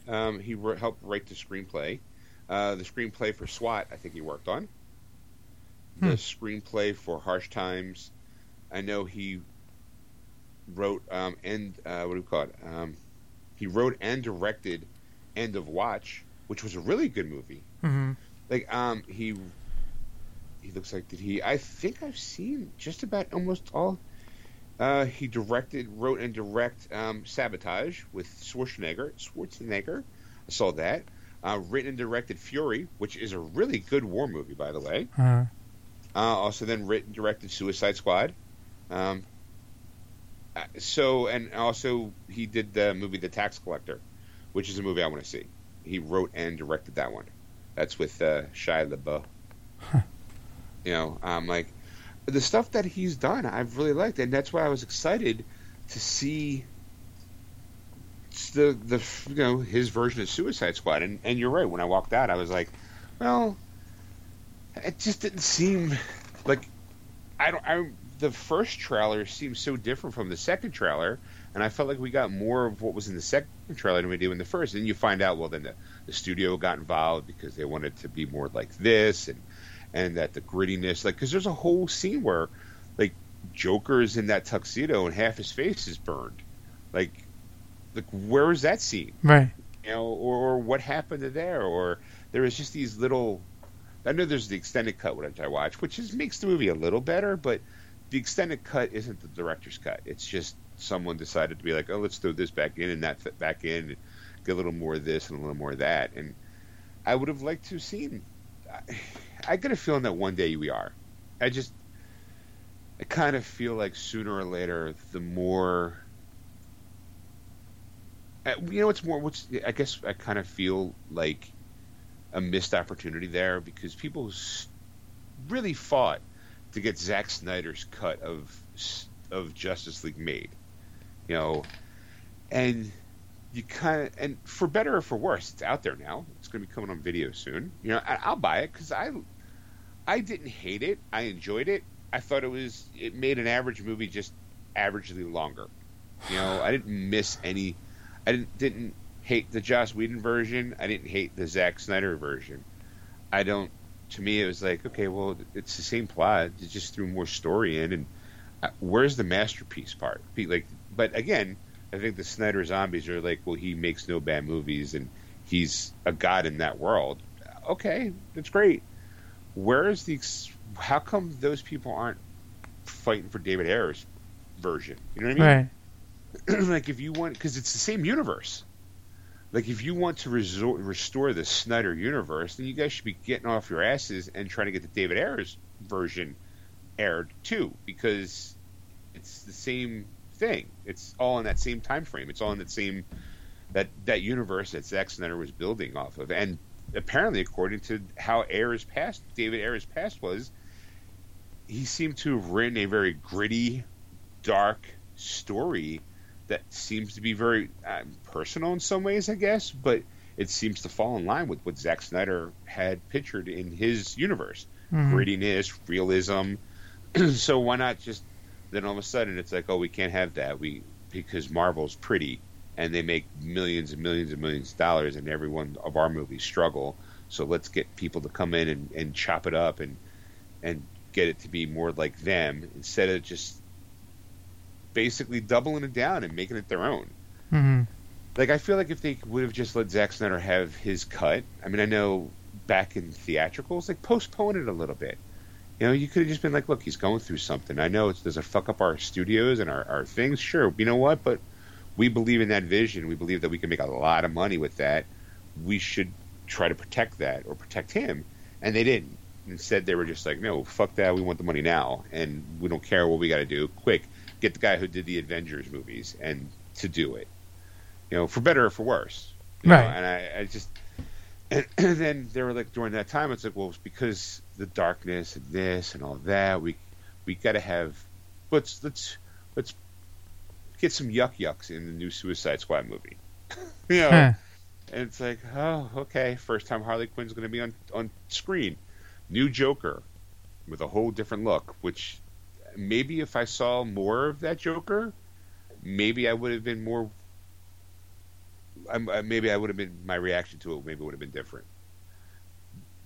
Um, he helped write the screenplay. Uh, the screenplay for SWAT, I think he worked on. The Hmm. screenplay for Harsh Times, I know he wrote um, and uh, what do we call it? He wrote and directed End of Watch, which was a really good movie. mm-hmm. Like um he he looks like did he I think I've seen just about almost all uh he directed wrote and direct um Sabotage with Schwarzenegger Schwarzenegger. I saw that. Uh written and directed Fury which is a really good war movie by the way. Uh, uh also then written and directed Suicide Squad. Um so and also he did the movie The Tax Collector which is a movie I want to see he wrote and directed that one that's with uh, Shia LaBeouf. You know, I'm um, like the stuff that he's done, I've really liked, and that's why I was excited to see the the you know his version of Suicide Squad. And and you're right. When I walked out, I was like, well, it just didn't seem like I don't. I the first trailer seemed so different from the second trailer, and I felt like we got more of what was in the second trailer than we did in the first. And you find out, well, then the, the studio got involved because they wanted to be more like this, and and that the grittiness, like, because there's a whole scene where, like, Joker is in that tuxedo and half his face is burned, like, like where is that scene? right you know, or, or what happened to there, or there was just these little. I know there's the extended cut which I watch, which is makes the movie a little better, but the extended cut isn't the director's cut. It's just someone decided to be like, oh, let's throw this back in and that fit back in, and get a little more of this and a little more of that. And I would have liked to have seen. I, get a feeling that one day we are. I just, I kind of feel like sooner or later, the more. uh, You know, what's more. What's I guess I kind of feel like a missed opportunity there because people really fought to get Zack Snyder's cut of of Justice League made. You know, and you kind of and for better or for worse, it's out there now. It's going to be coming on video soon. You know, I'll buy it because I I didn't hate it. I enjoyed it. I thought it was it made an average movie just averagely longer. You know, I didn't miss any. I didn't didn't hate the Joss Whedon version. I didn't hate the Zack Snyder version. I don't. To me, it was like, okay, well, it's the same plot. It just threw more story in, and uh, where's the masterpiece part? Be like, but again, I think the Snyder zombies are like, well, he makes no bad movies, and he's a god in that world. Okay, that's great. Where is the? How come those people aren't fighting for David Ayer's version? You know what I mean? Right. like if you want because it's the same universe like if you want to restore the snyder universe then you guys should be getting off your asses and trying to get the david ayers version aired too because it's the same thing. It's all in that same time frame it's all in that same that that universe that Zack Snyder was building off of. And apparently according to how ayers past david ayers past was he seemed to have written a very gritty dark story that seems to be very uh, personal in some ways, I guess, but it seems to fall in line with what Zack Snyder had pictured in his universe Mhm. grittiness, realism. so why not just then all of a sudden it's like, oh, we can't have that we because Marvel's pretty and they make millions and millions and millions of dollars, and every one of our movies struggle. So let's get people to come in and, and chop it up and and get it to be more like them instead of just basically doubling it down and making it their own. hmm Like I feel like if they would have just let Zack Snyder have his cut. I mean, I know back in theatricals, like postpone it a little bit. You know, you could have just been like, "Look, he's going through something. I know it doesn't fuck up our studios and our, our things. Sure, you know what? But we believe in that vision. We believe that we can make a lot of money with that. We should try to protect that or protect him." And they didn't. Instead, they were just like, "No, fuck that. We want the money now, and we don't care what we got to do. Quick, get the guy who did the Avengers movies and to do it. You know, for better or for worse. you know, Right. and I, I just, and, and then they were like during that time, it's like, well, it's because the darkness and this and all that. We we got to have let's let's let's get some yuck yucks in the new Suicide Squad movie. you know, Huh. and it's like, oh, okay, first time Harley Quinn's going to be on on screen, new Joker with a whole different look. Which maybe if I saw more of that Joker, maybe I would have been more. Maybe I would have been my reaction to it. Maybe would have been different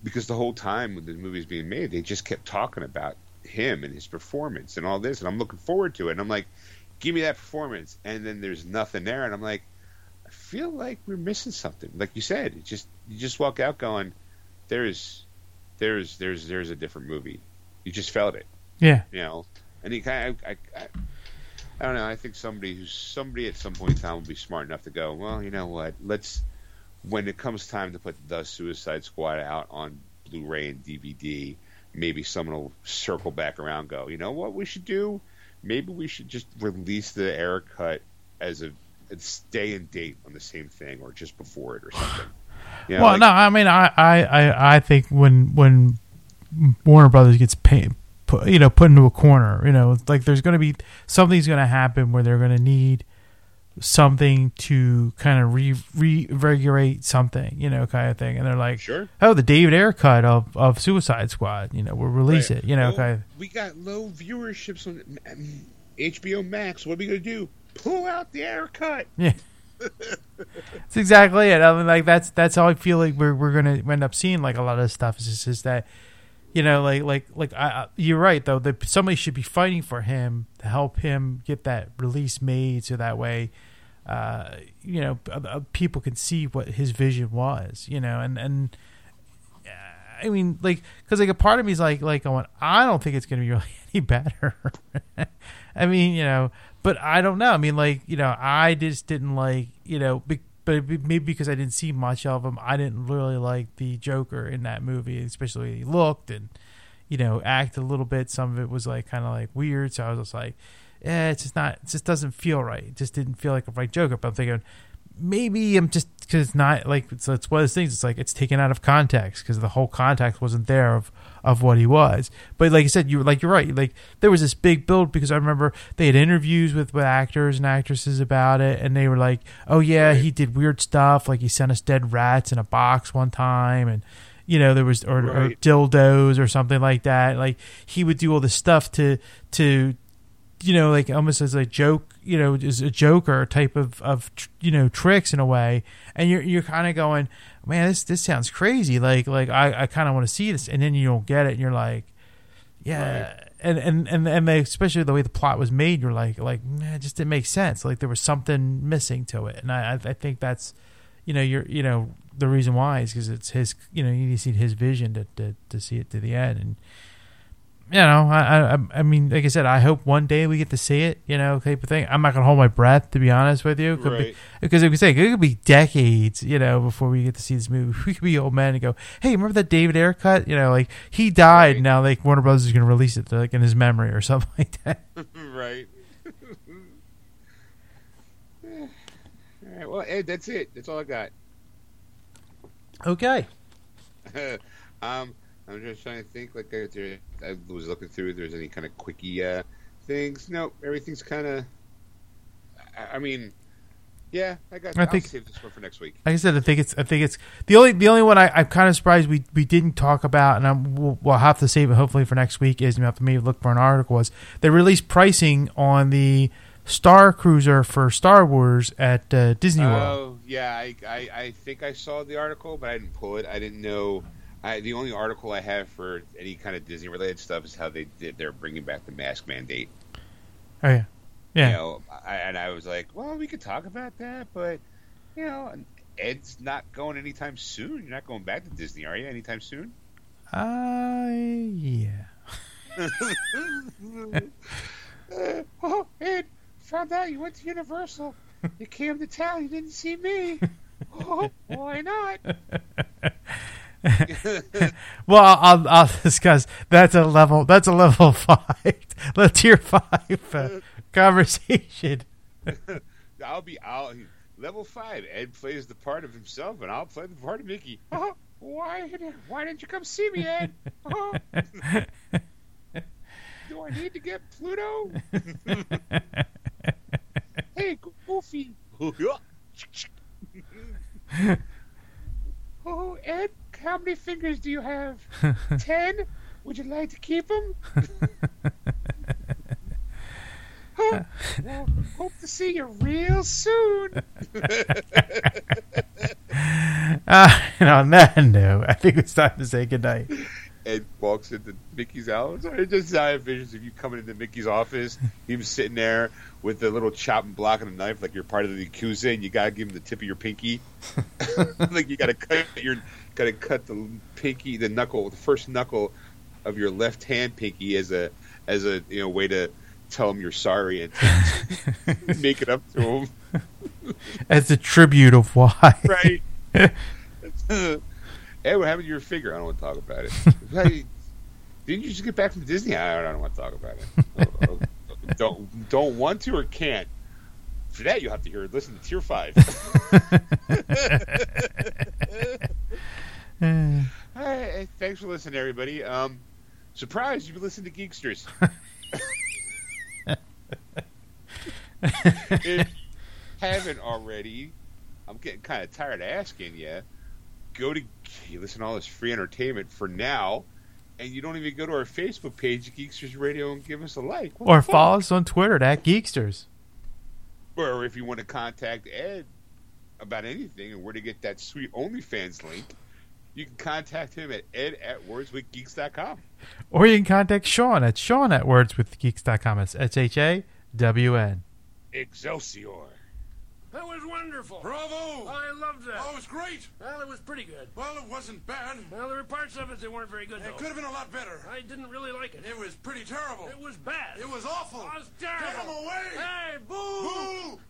because the whole time when the movie was being made, they just kept talking about him and his performance and all this, and I'm looking forward to it. And I'm like, give me that performance, and then there's nothing there, and I'm like, I feel like we're missing something. Like you said, it just you just walk out going, there's, there's, there's, there's a different movie. You just felt it, Yeah. you know. And he kind of, I, I, I don't know. I think somebody who's somebody at some point in time will be smart enough to go, well, you know what? Let's when it comes time to put the Suicide Squad out on Blu-ray and DVD, maybe someone will circle back around, and go, you know what we should do? Maybe we should just release the Ayer cut as a, stay and date on the same thing, or just before it, or something. You know, well, like- no, I mean, I, I, I, I think when when Warner Brothers gets paid, put, you know, put into a corner, you know, like there's going to be something's going to happen where they're going to need something to kind of re reinvigorate something, you know, kind of thing, and they're like, Sure. oh, the David Ayer cut of of Suicide Squad, you know, we'll release Right. it, you know, Well, kind of. we got low viewerships on um, HBO Max. What are we gonna do? Pull out the Ayer cut. Yeah. That's exactly it. I mean, like that's that's how I feel like we're we're gonna end up seeing like a lot of stuff. Is just is that, you know, like like like I, you're right though. That somebody should be fighting for him to help him get that release made, so that way, uh, you know, uh, uh, people can see what his vision was. You know, and and. uh, I mean, like, because like a part of me is like, like, going, I don't think it's gonna be really any better. I mean, you know, but I don't know. I mean, like you know, I just didn't like you know, but maybe because I didn't see much of him, I didn't really like the Joker in that movie, especially he looked and you know acted a little bit. Some of it was like kind of like weird, so I was just like, eh, it's just not, it just doesn't feel right. It just didn't feel like a right Joker. But I'm thinking maybe I'm just because it's not like it's, it's one of those things. It's like it's taken out of context because the whole context wasn't there of of what he was. But like I said, you like you're right. Like there was this big build because I remember they had interviews with, with actors and actresses about it, and they were like, "Oh yeah, he did weird stuff. Like he sent us dead rats in a box one time, and." You know, there was or, or dildos or something like that. Like he would do all this stuff to to you know, like almost as a joke, you know, as a joker type of of you know tricks in a way, and you're you're kind of going, man, this this sounds crazy. Like like I I kind of want to see this, and then you don't get it, and you're like, yeah, and and and and they, especially the way the plot was made, you're like like man, it just didn't make sense. Like there was something missing to it, and I I I think that's you know you're you know the reason why is because it's his you know you need to see his vision to, to to see it to the end. And you know I, I I mean like I said I hope one day we get to see it you know type of thing I'm not gonna hold my breath to be honest with you Could be- because like we say it could be decades you know before we get to see this movie we could be old men and go hey remember that David Ayer cut you know like he died Right. now like Warner Brothers is gonna release it like in his memory or something like that right. All right. Well, Ed, that's it. That's all I got. okay um, I'm just trying to think. Like, if there, I was looking through if there's any kind of quickie uh, things. No, everything's kind of. I, I mean, yeah, I got. I I think- save this one for next week. like I said, I think it's I think it's the only the only one I, I'm kind of surprised we, we didn't talk about, and I'm, we'll, we'll have to save it hopefully for next week. Is we have to maybe look for an article. Was they released pricing on the Star Cruiser for Star Wars at uh, Disney World? Oh, yeah. I, I, I think I saw the article, but I didn't pull it. I didn't know. I, the only article I have for any kind of Disney related stuff is how they did. They're bringing back the mask mandate. Oh yeah, yeah. You know, I, and I was like, well, we could talk about that, but you know, Ed's not going anytime soon. You're not going back to Disney, are you? Anytime soon? Uh, yeah. Uh, oh, Ed, found out you went to Universal. You came to town. You didn't see me. Oh, why not? Well, I'll, I'll discuss. That's a level. That's a level five. Let's tier five uh, conversation. I'll be I'll level five. Ed plays the part of himself, and I'll play the part of Mickey. Oh, why? Why didn't you come see me, Ed? Oh, do I need to get Pluto? hey, Goofy. oh, Ed, how many fingers do you have? Ten. Would you like to keep them? Huh? Well, hope to see you real soon. Uh, and on that note, I think it's time to say goodnight. Ed walks into Mickey's house. I just I have visions of you coming into Mickey's office. Him sitting there with the little chopping block and a knife, like you're part of the Yakuza, and you gotta give him the tip of your pinky. like you gotta cut your, gotta cut the pinky, the knuckle, the first knuckle of your left hand pinky as a, as a you know way to tell him you're sorry and make it up to him. As a tribute of why. right. hey, what happened to your figure? I don't want to talk about it. hey, didn't you just get back from Disney? I don't want to talk about it. Oh, oh, don't don't want to or can't. For that, you have to hear listen to Tier Five. Uh, hey, thanks for listening, everybody. Um, surprise, you listened to Geeksters. if haven't already, I'm getting kind of tired of asking you. Go to you listen to all this free entertainment for now, and you don't even go to our Facebook page, Geeksters Radio, and give us a like. What or follow us on Twitter at Geeksters. Or if you want to contact Ed about anything and where to get that sweet OnlyFans link, you can contact him at ed at wordswithgeeks.com. Or you can contact Shawn at Shawn at wordswithgeeks.com. It's S H A W N. Excelsior. That was wonderful. Bravo! I loved that. Oh, it was great. Well, it was pretty good. Well, it wasn't bad. Well, there were parts of it that weren't very good, It though. could have been a lot better. I didn't really like it. It was pretty terrible. It was bad. It was awful. It was terrible. Get him away! Hey, boo! Boo!